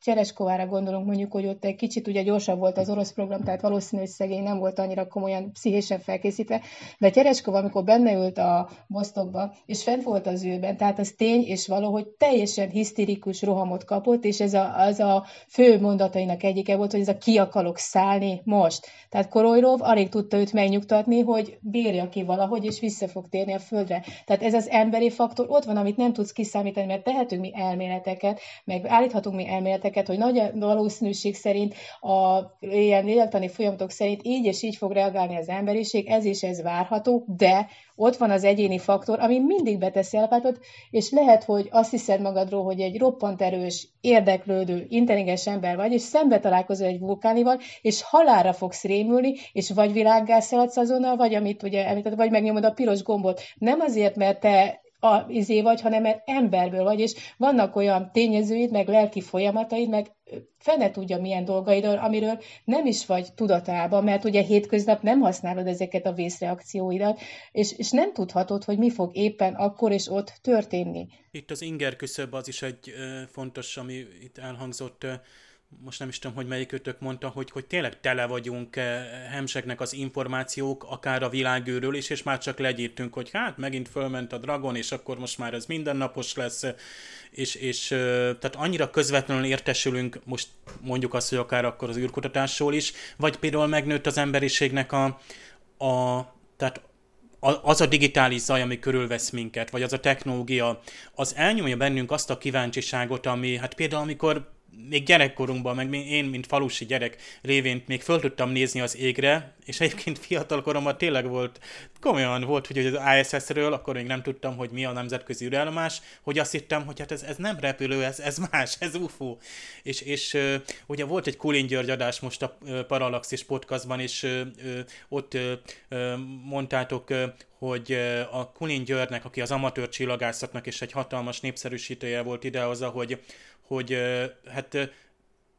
Csereskovára gondolunk mondjuk, hogy ott egy kicsit ugye gyorsabb volt az orosz program, tehát valószínű, hogy szegény nem volt annyira komolyan pszichésen felkészítve, készítve, de Tereskova, amikor benne ült a bosztokba, és fent volt az űrben, tehát az tény és valahogy teljesen hisztérikus rohamot kapott, és ez a, az a fő mondatainak egyike volt, hogy ez a ki akarok szállni most. Tehát Korojrov alig tudta őt megnyugtatni, hogy bírja ki valahogy, és vissza fog térni a földre. Tehát ez az emberi faktor ott van, amit nem tudsz kiszámítani, mert tehetünk mi elméleteket, meg állíthatunk mi elméleteket, hogy nagy valószínűség szerint a ilyen lélektani folyamatok szerint így és így fog reagálni az emberiség, ez is ez várható, de ott van az egyéni faktor, ami mindig beteszi elpátot, és lehet, hogy azt hiszed magadról, hogy egy roppant erős, érdeklődő, intelligens ember vagy, és szembe találkozol egy vulkánival, és halára fogsz rémülni, és vagy világgá szaladsz azonnal, vagy amit ugye említett, vagy megnyomod a piros gombot. Nem azért, mert te a izé vagy, hanem mert emberből vagy, és vannak olyan tényezőid, meg lelki folyamataid, meg fene tudja milyen dolgaid, amiről nem is vagy tudatában, mert ugye hétköznap nem használod ezeket a vészreakcióidat, és, és nem tudhatod, hogy mi fog éppen akkor és ott történni. Itt az inger küszöb az is egy fontos, ami itt elhangzott, most nem is tudom, hogy melyikőtök mondta, hogy, hogy tényleg tele vagyunk eh, hemseknek az információk, akár a világőről is, és már csak legyírtünk, hogy hát megint fölment a Dragon, és akkor most már ez mindennapos lesz, és, és eh, tehát annyira közvetlenül értesülünk, most mondjuk azt, hogy akár akkor az űrkutatásról is, vagy például megnőtt az emberiségnek a, a tehát az a digitális zaj, ami körülvesz minket, vagy az a technológia, az elnyomja bennünk azt a kíváncsiságot, ami, hát például amikor még gyerekkorunkban, meg én, mint falusi gyerek révén még föl tudtam nézni az égre, és egyébként fiatal koromban tényleg volt, komolyan volt, hogy az ISS-ről, akkor még nem tudtam, hogy mi a nemzetközi űrállomás, hogy azt hittem, hogy hát ez, ez nem repülő, ez, ez más, ez UFO. És, és ugye volt egy Kulin György adás most a Parallaxis podcastban, és ott mondtátok, hogy a Kulin Györgynek, aki az amatőr csillagászatnak és egy hatalmas népszerűsítője volt idehozza, hogy hogy hát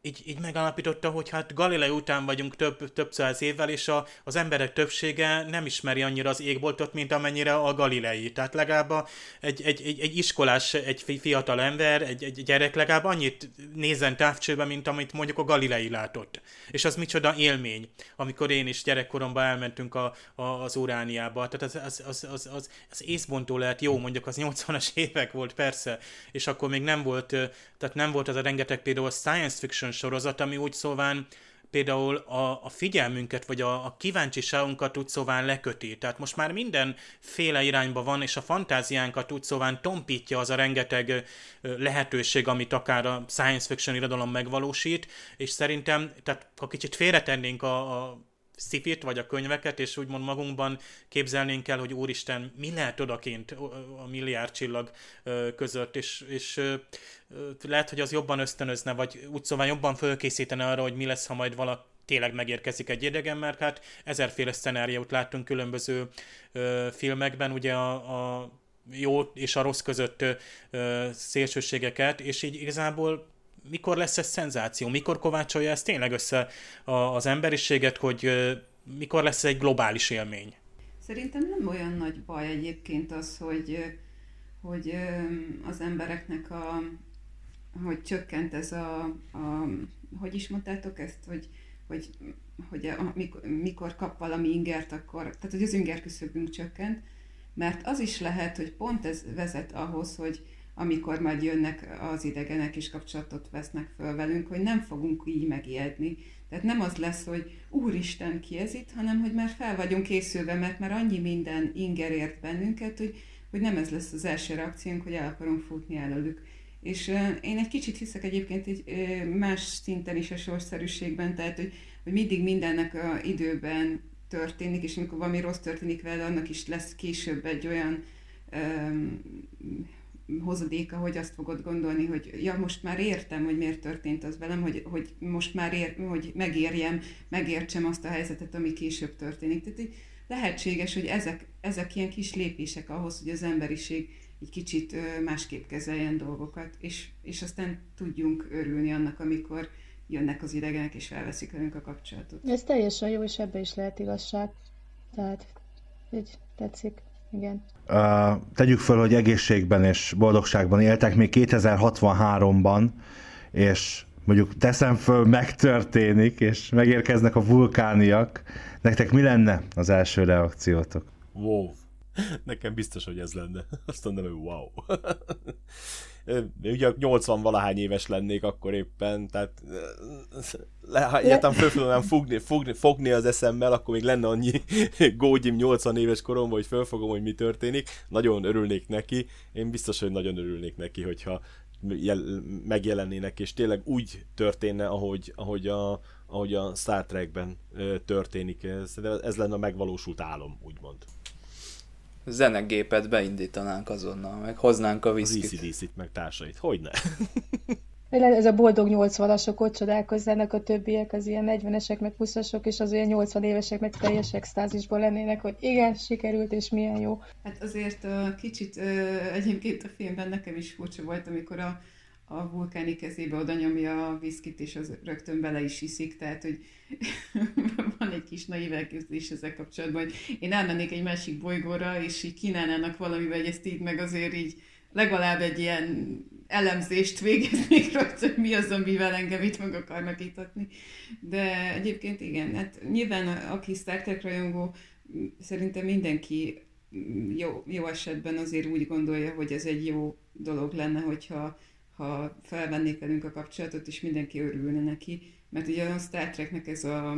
így, így megállapította, hogy hát Galilei után vagyunk több, több száz évvel, és a, az emberek többsége nem ismeri annyira az égboltot, mint amennyire a Galilei. Tehát legalább egy, egy, egy, egy iskolás, egy fiatal ember, egy, egy gyerek legalább annyit nézen távcsőbe, mint amit mondjuk a Galilei látott. És az micsoda élmény, amikor én is gyerekkoromban elmentünk a, a, az Urániába. Tehát az, az, az, az, az, az észbontó lehet jó, mondjuk az 80-as évek volt persze, és akkor még nem volt, tehát nem volt az a rengeteg például science fiction sorozat, ami úgy szóván például a, a figyelmünket, vagy a, a kíváncsiságunkat úgy szóván leköti. Tehát most már mindenféle irányba van, és a fantáziánkat úgy szóván tompítja az a rengeteg lehetőség, amit akár a science fiction irodalom megvalósít, és szerintem, tehát ha kicsit félretennénk a, a szifit, vagy a könyveket, és úgymond magunkban képzelnénk el, hogy úristen, mi lehet odakint a milliárd csillag között, és, és lehet, hogy az jobban ösztönözne, vagy úgy szóval jobban fölkészítene arra, hogy mi lesz, ha majd valaki tényleg megérkezik egy idegen, mert hát ezerféle szenáriót láttunk különböző ö, filmekben, ugye a, a jó és a rossz között ö, szélsőségeket, és így igazából mikor lesz ez szenzáció, mikor kovácsolja ez tényleg össze a, az emberiséget, hogy mikor lesz egy globális élmény? Szerintem nem olyan nagy baj egyébként az, hogy, hogy az embereknek a, hogy csökkent ez a, a hogy is mondtátok ezt, hogy, hogy, hogy a, mikor, mikor kap valami ingert, akkor, tehát hogy az inger küszöbünk csökkent, mert az is lehet, hogy pont ez vezet ahhoz, hogy amikor majd jönnek az idegenek és kapcsolatot vesznek föl velünk, hogy nem fogunk így megijedni. Tehát nem az lesz, hogy úristen ki ez itt, hanem hogy már fel vagyunk készülve, mert már annyi minden inger ért bennünket, hogy, hogy nem ez lesz az első reakciónk, hogy el akarunk futni előlük. És én egy kicsit hiszek egyébként egy más szinten is a sorszerűségben, tehát hogy, hogy mindig mindennek a időben történik, és amikor valami rossz történik vele, annak is lesz később egy olyan um, hozadéka, hogy azt fogod gondolni, hogy ja, most már értem, hogy miért történt az velem, hogy, hogy most már ér, hogy megérjem, megértsem azt a helyzetet, ami később történik. Tehát lehetséges, hogy ezek, ezek ilyen kis lépések ahhoz, hogy az emberiség egy kicsit másképp kezeljen dolgokat, és, és aztán tudjunk örülni annak, amikor jönnek az idegenek és felveszik velünk a kapcsolatot. Ez teljesen jó, és ebbe is lehet igazság. Tehát, így tetszik. Igen. Uh, tegyük föl, hogy egészségben és boldogságban éltek még 2063-ban, és mondjuk teszem föl, megtörténik, és megérkeznek a vulkániak. Nektek mi lenne az első reakciótok? Wow. Nekem biztos, hogy ez lenne. Azt mondom, hogy wow. Ugye 80 valahány éves lennék akkor éppen, tehát le, ha egyetem fölfogom fogni, fogni, fogni az eszemmel, akkor még lenne annyi (laughs) gógyim 80 éves koromban, hogy fölfogom, hogy mi történik. Nagyon örülnék neki. Én biztos, hogy nagyon örülnék neki, hogyha jel, megjelennének, és tényleg úgy történne, ahogy, ahogy, a, ahogy a Star Trekben történik. Ez, ez lenne a megvalósult álom, úgymond zenegépet beindítanánk azonnal, meg hoznánk a viszkit. Az ECDC-t, meg társait. Hogyne? Ez a boldog 80-asok ott csodálkozzának a többiek, az ilyen 40-esek, meg 20-asok, és az ilyen 80 évesek, meg teljes extázisból lennének, hogy igen, sikerült, és milyen jó. Hát azért kicsit egyébként a filmben nekem is furcsa volt, amikor a a vulkáni kezébe oda nyomja a viszkit, és az rögtön bele is iszik, tehát hogy (laughs) van egy kis naív elképzelés ezzel kapcsolatban, hogy én elmennék egy másik bolygóra, és így kínálnának valamivel, hogy ezt így meg azért így legalább egy ilyen elemzést végeznék (laughs) rajta, hogy mi az, amivel engem itt meg akarnak itatni. De egyébként igen, hát nyilván aki Star Trek rajongó, szerintem mindenki jó, jó esetben azért úgy gondolja, hogy ez egy jó dolog lenne, hogyha ha felvennék velünk a kapcsolatot, és mindenki örülne neki, mert ugye a Star Treknek ez a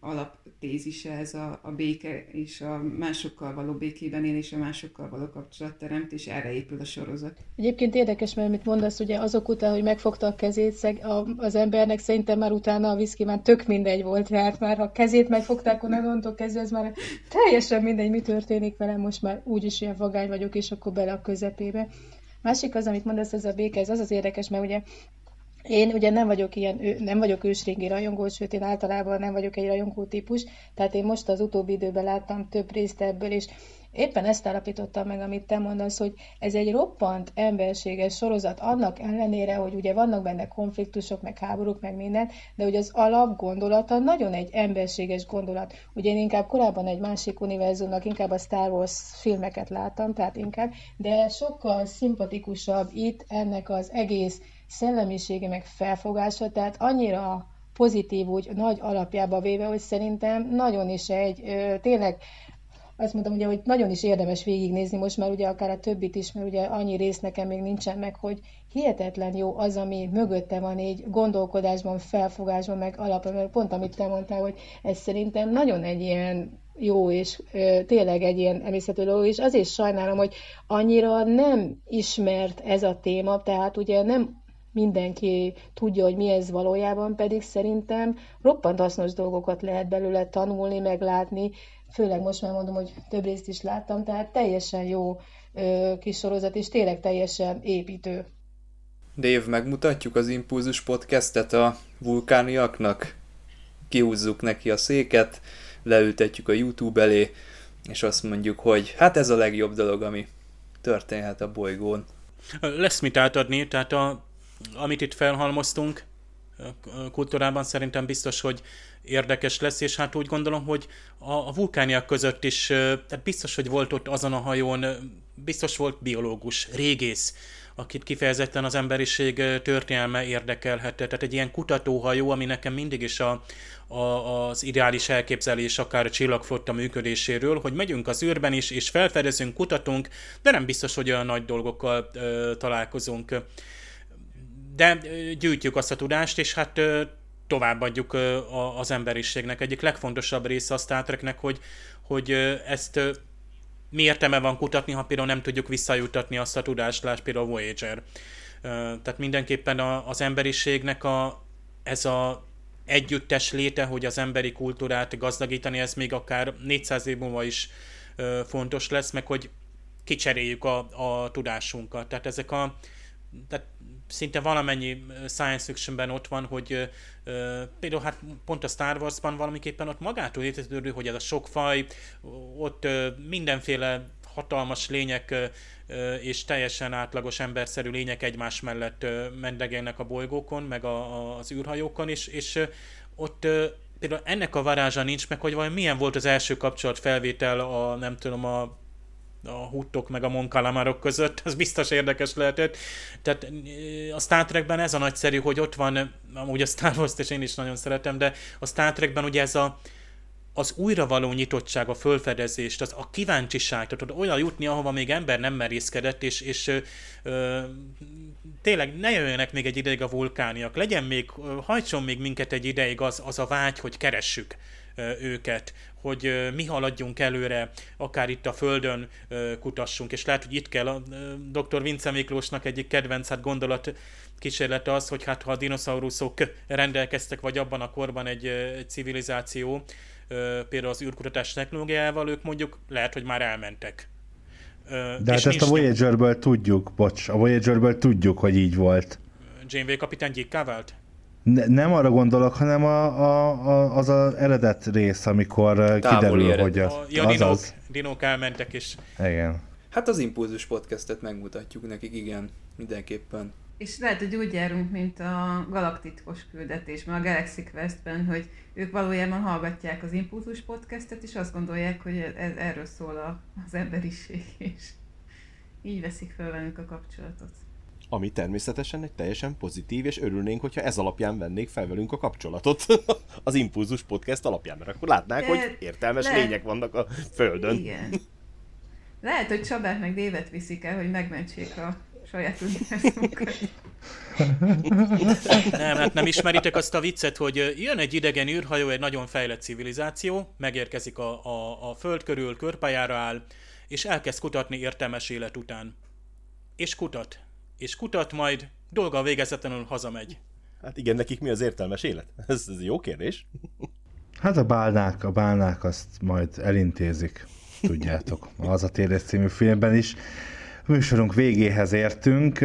alaptézise, ez a, a béke és a másokkal való békében élés, a másokkal való kapcsolatteremtés, erre épül a sorozat. Egyébként érdekes, mert mit mondasz, ugye azok után, hogy megfogta a kezét az embernek, szerintem már utána a viszki már tök mindegy volt, mert már ha a kezét megfogták, onnantól kezdve ez már teljesen mindegy, mi történik velem, most már úgyis ilyen vagány vagyok, és akkor bele a közepébe. Másik az, amit mondasz, ez a béke, ez az az érdekes, mert ugye én ugye nem vagyok ilyen, nem vagyok ősrégi rajongó, sőt én általában nem vagyok egy rajongó típus, tehát én most az utóbbi időben láttam több részt ebből, és éppen ezt állapítottam meg, amit te mondasz, hogy ez egy roppant emberséges sorozat, annak ellenére, hogy ugye vannak benne konfliktusok, meg háborúk, meg minden, de hogy az alap gondolata nagyon egy emberséges gondolat. Ugye én inkább korábban egy másik univerzumnak, inkább a Star Wars filmeket láttam, tehát inkább, de sokkal szimpatikusabb itt ennek az egész szellemisége, meg felfogása, tehát annyira pozitív, úgy nagy alapjába véve, hogy szerintem nagyon is egy, tényleg azt mondtam, ugye, hogy nagyon is érdemes végignézni most, mert ugye akár a többit is, mert ugye annyi rész nekem még nincsen meg, hogy hihetetlen jó az, ami mögötte van így gondolkodásban, felfogásban, meg alapban, mert pont amit te mondtál, hogy ez szerintem nagyon egy ilyen jó, és ö, tényleg egy ilyen emészhető dolog, és azért sajnálom, hogy annyira nem ismert ez a téma, tehát ugye nem mindenki tudja, hogy mi ez valójában, pedig szerintem roppant hasznos dolgokat lehet belőle tanulni, meglátni, főleg most már mondom, hogy több részt is láttam, tehát teljesen jó ö, kis sorozat, és tényleg teljesen építő. Dave, megmutatjuk az Impulzus podcastet a vulkániaknak? Kihúzzuk neki a széket, leültetjük a YouTube elé, és azt mondjuk, hogy hát ez a legjobb dolog, ami történhet a bolygón. Lesz mit átadni, tehát a, amit itt felhalmoztunk, kultúrában szerintem biztos, hogy érdekes lesz, és hát úgy gondolom, hogy a, a vulkániak között is, tehát biztos, hogy volt ott azon a hajón, biztos volt biológus, régész, akit kifejezetten az emberiség történelme érdekelhette. Tehát egy ilyen kutatóhajó, ami nekem mindig is a, a, az ideális elképzelés akár a csillagflotta működéséről, hogy megyünk az űrben is, és felfedezünk, kutatunk, de nem biztos, hogy olyan nagy dolgokkal ö, találkozunk. De gyűjtjük azt a tudást, és hát továbbadjuk az emberiségnek. Egyik legfontosabb része a Star Treknek, hogy, hogy ezt mi értelme van kutatni, ha például nem tudjuk visszajutatni azt a tudást, lásd például Voyager. Tehát mindenképpen az emberiségnek a, ez a együttes léte, hogy az emberi kultúrát gazdagítani, ez még akár 400 év múlva is fontos lesz, meg hogy kicseréljük a, a tudásunkat. Tehát ezek a tehát szinte valamennyi science fictionben ott van, hogy uh, például hát pont a Star Wars-ban valamiképpen ott magától értetődő, hogy ez a sok faj, ott uh, mindenféle hatalmas lények uh, és teljesen átlagos emberszerű lények egymás mellett uh, mendegelnek a bolygókon, meg a, a, az űrhajókon, és, és uh, ott uh, például ennek a varázsa nincs meg, hogy vajon milyen volt az első kapcsolat felvétel a, nem tudom, a a huttok meg a monkalamárok között, ez biztos érdekes lehetett. Tehát eh, a Star Trekben ez a nagyszerű, hogy ott van, amúgy a Star Wars-t és én is nagyon szeretem, de a Star Trekben ugye ez a, az újra való nyitottság, a fölfedezést, az a kíváncsiság, tehát olyan jutni, ahova még ember nem merészkedett, és, és ö, ö, tényleg ne jöjjenek még egy ideig a vulkániak, legyen még, hajtson még minket egy ideig az, az a vágy, hogy keressük őket, hogy mi haladjunk előre, akár itt a Földön kutassunk, és lehet, hogy itt kell a dr. Vince Miklósnak egyik kedvenc hát gondolat kísérlete az, hogy hát ha a dinoszauruszok rendelkeztek, vagy abban a korban egy, egy civilizáció, például az űrkutatás technológiával, ők mondjuk lehet, hogy már elmentek. De hát ezt a Voyagerből tudjuk, bocs, a Voyagerből tudjuk, hogy így volt. Janeway kapitány gyíkká vált? Ne, nem arra gondolok, hanem a, a, a, az az eredet rész, amikor Távoli kiderül, ered. hogy a, ja, dinók, az... dinók elmentek is. Igen. Hát az Impulzus podcastet megmutatjuk nekik, igen, mindenképpen. És lehet, hogy úgy járunk, mint a galaktitkos küldetésben, a Galaxy Questben, hogy ők valójában hallgatják az Impulzus podcastet, és azt gondolják, hogy ez, erről szól a, az emberiség, és így veszik fel velünk a kapcsolatot. Ami természetesen egy teljesen pozitív, és örülnénk, hogyha ez alapján vennék fel velünk a kapcsolatot (laughs) az Impulzus Podcast alapján, mert akkor látnák, De hogy értelmes lehet... lények vannak a Földön. Igen. Lehet, hogy Csabát meg Dévet viszik el, hogy megmentsék a saját univerzumunkat. nem, hát nem ismeritek azt a viccet, hogy jön egy idegen űrhajó, egy nagyon fejlett civilizáció, megérkezik a, a, a föld körül, körpályára áll, és elkezd kutatni értelmes élet után. És kutat, és kutat, majd dolga végezetlenül hazamegy. Hát igen, nekik mi az értelmes élet? (laughs) Ez, ez jó kérdés. (laughs) Hát a bálnák, a bálnák azt majd elintézik, tudjátok. Az a Térés című filmben is. A műsorunk végéhez értünk.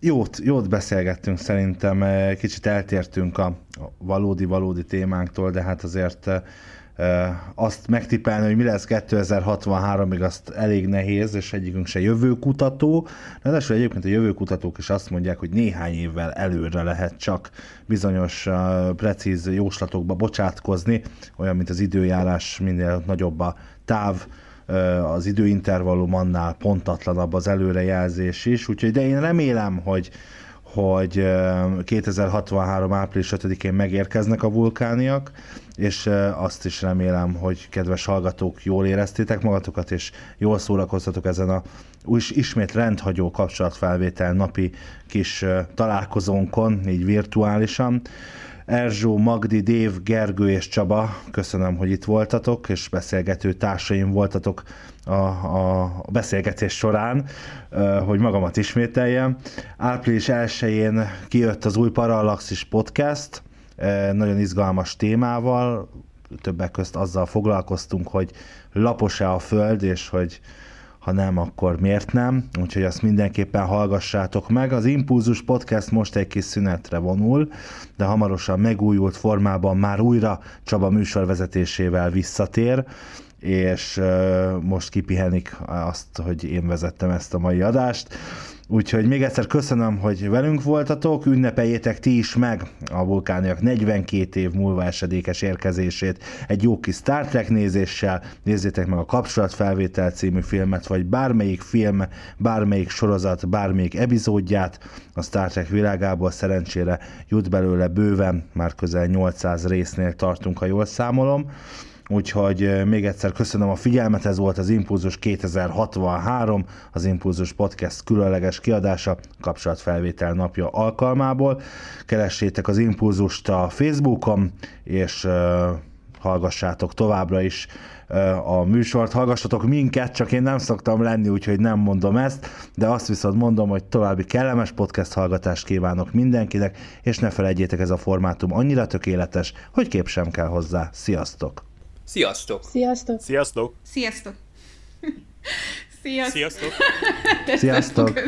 Jót, jót beszélgettünk szerintem, kicsit eltértünk a valódi-valódi témánktól, de hát azért azt megtippelni, hogy mi lesz 2063-ig, azt elég nehéz, és egyikünk se jövőkutató. Ráadásul egyébként a jövőkutatók is azt mondják, hogy néhány évvel előre lehet csak bizonyos precíz jóslatokba bocsátkozni, olyan, mint az időjárás, minél nagyobb a táv, az időintervallum annál pontatlanabb az előrejelzés is, úgyhogy de én remélem, hogy hogy 2063. április 5-én megérkeznek a vulkániak, és azt is remélem, hogy kedves hallgatók, jól éreztétek magatokat, és jól szórakoztatok ezen a ismét rendhagyó kapcsolatfelvétel napi kis találkozónkon, így virtuálisan. Erzsó, Magdi, Dév, Gergő és Csaba, köszönöm, hogy itt voltatok, és beszélgető társaim voltatok a, a beszélgetés során, hogy magamat ismételjem. Április 1-én kijött az új Parallaxis podcast, nagyon izgalmas témával, többek közt azzal foglalkoztunk, hogy lapos-e a föld, és hogy ha nem, akkor miért nem? Úgyhogy azt mindenképpen hallgassátok meg. Az Impulzus Podcast most egy kis szünetre vonul, de hamarosan megújult formában már újra Csaba műsorvezetésével visszatér, és most kipihenik azt, hogy én vezettem ezt a mai adást. Úgyhogy még egyszer köszönöm, hogy velünk voltatok, ünnepeljétek ti is meg a vulkániak 42 év múlva esedékes érkezését egy jó kis Star Trek nézéssel, nézzétek meg a Kapcsolatfelvétel című filmet, vagy bármelyik film, bármelyik sorozat, bármelyik epizódját. A Star Trek világából szerencsére jut belőle bőven, már közel 800 résznél tartunk, ha jól számolom. Úgyhogy még egyszer köszönöm a figyelmet, ez volt az Impulzus 2063, az Impulzus Podcast különleges kiadása, kapcsolatfelvétel napja alkalmából. Keressétek az Impulzust a Facebookon, és hallgassátok továbbra is a műsort, hallgassatok minket, csak én nem szoktam lenni, úgyhogy nem mondom ezt, de azt viszont mondom, hogy további kellemes podcast hallgatást kívánok mindenkinek, és ne felejtjétek, ez a formátum annyira tökéletes, hogy kép sem kell hozzá. Sziasztok! Sziasztok! Sziasztok! Sziasztok! Sziasztok! (laughs) Sziasztok! Sziasztok! (laughs)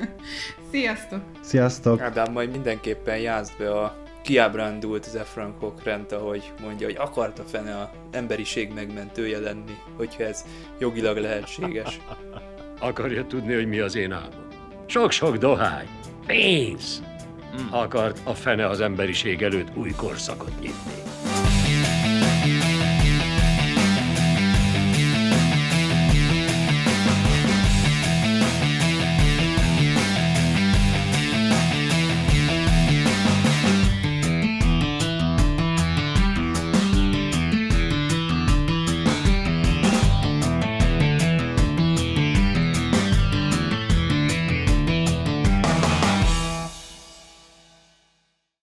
(laughs) Sziasztok! Sziasztok! Ádám, majd mindenképpen jázd be a kiábrándult Zefran Cochrane-t, ahogy mondja, hogy akarta fene a emberiség megmentője lenni, hogyha ez jogilag lehetséges. Akarja tudni, hogy mi az én álmom? Sok-sok dohány, pénz! Akart a fene az emberiség előtt új korszakot nyitni.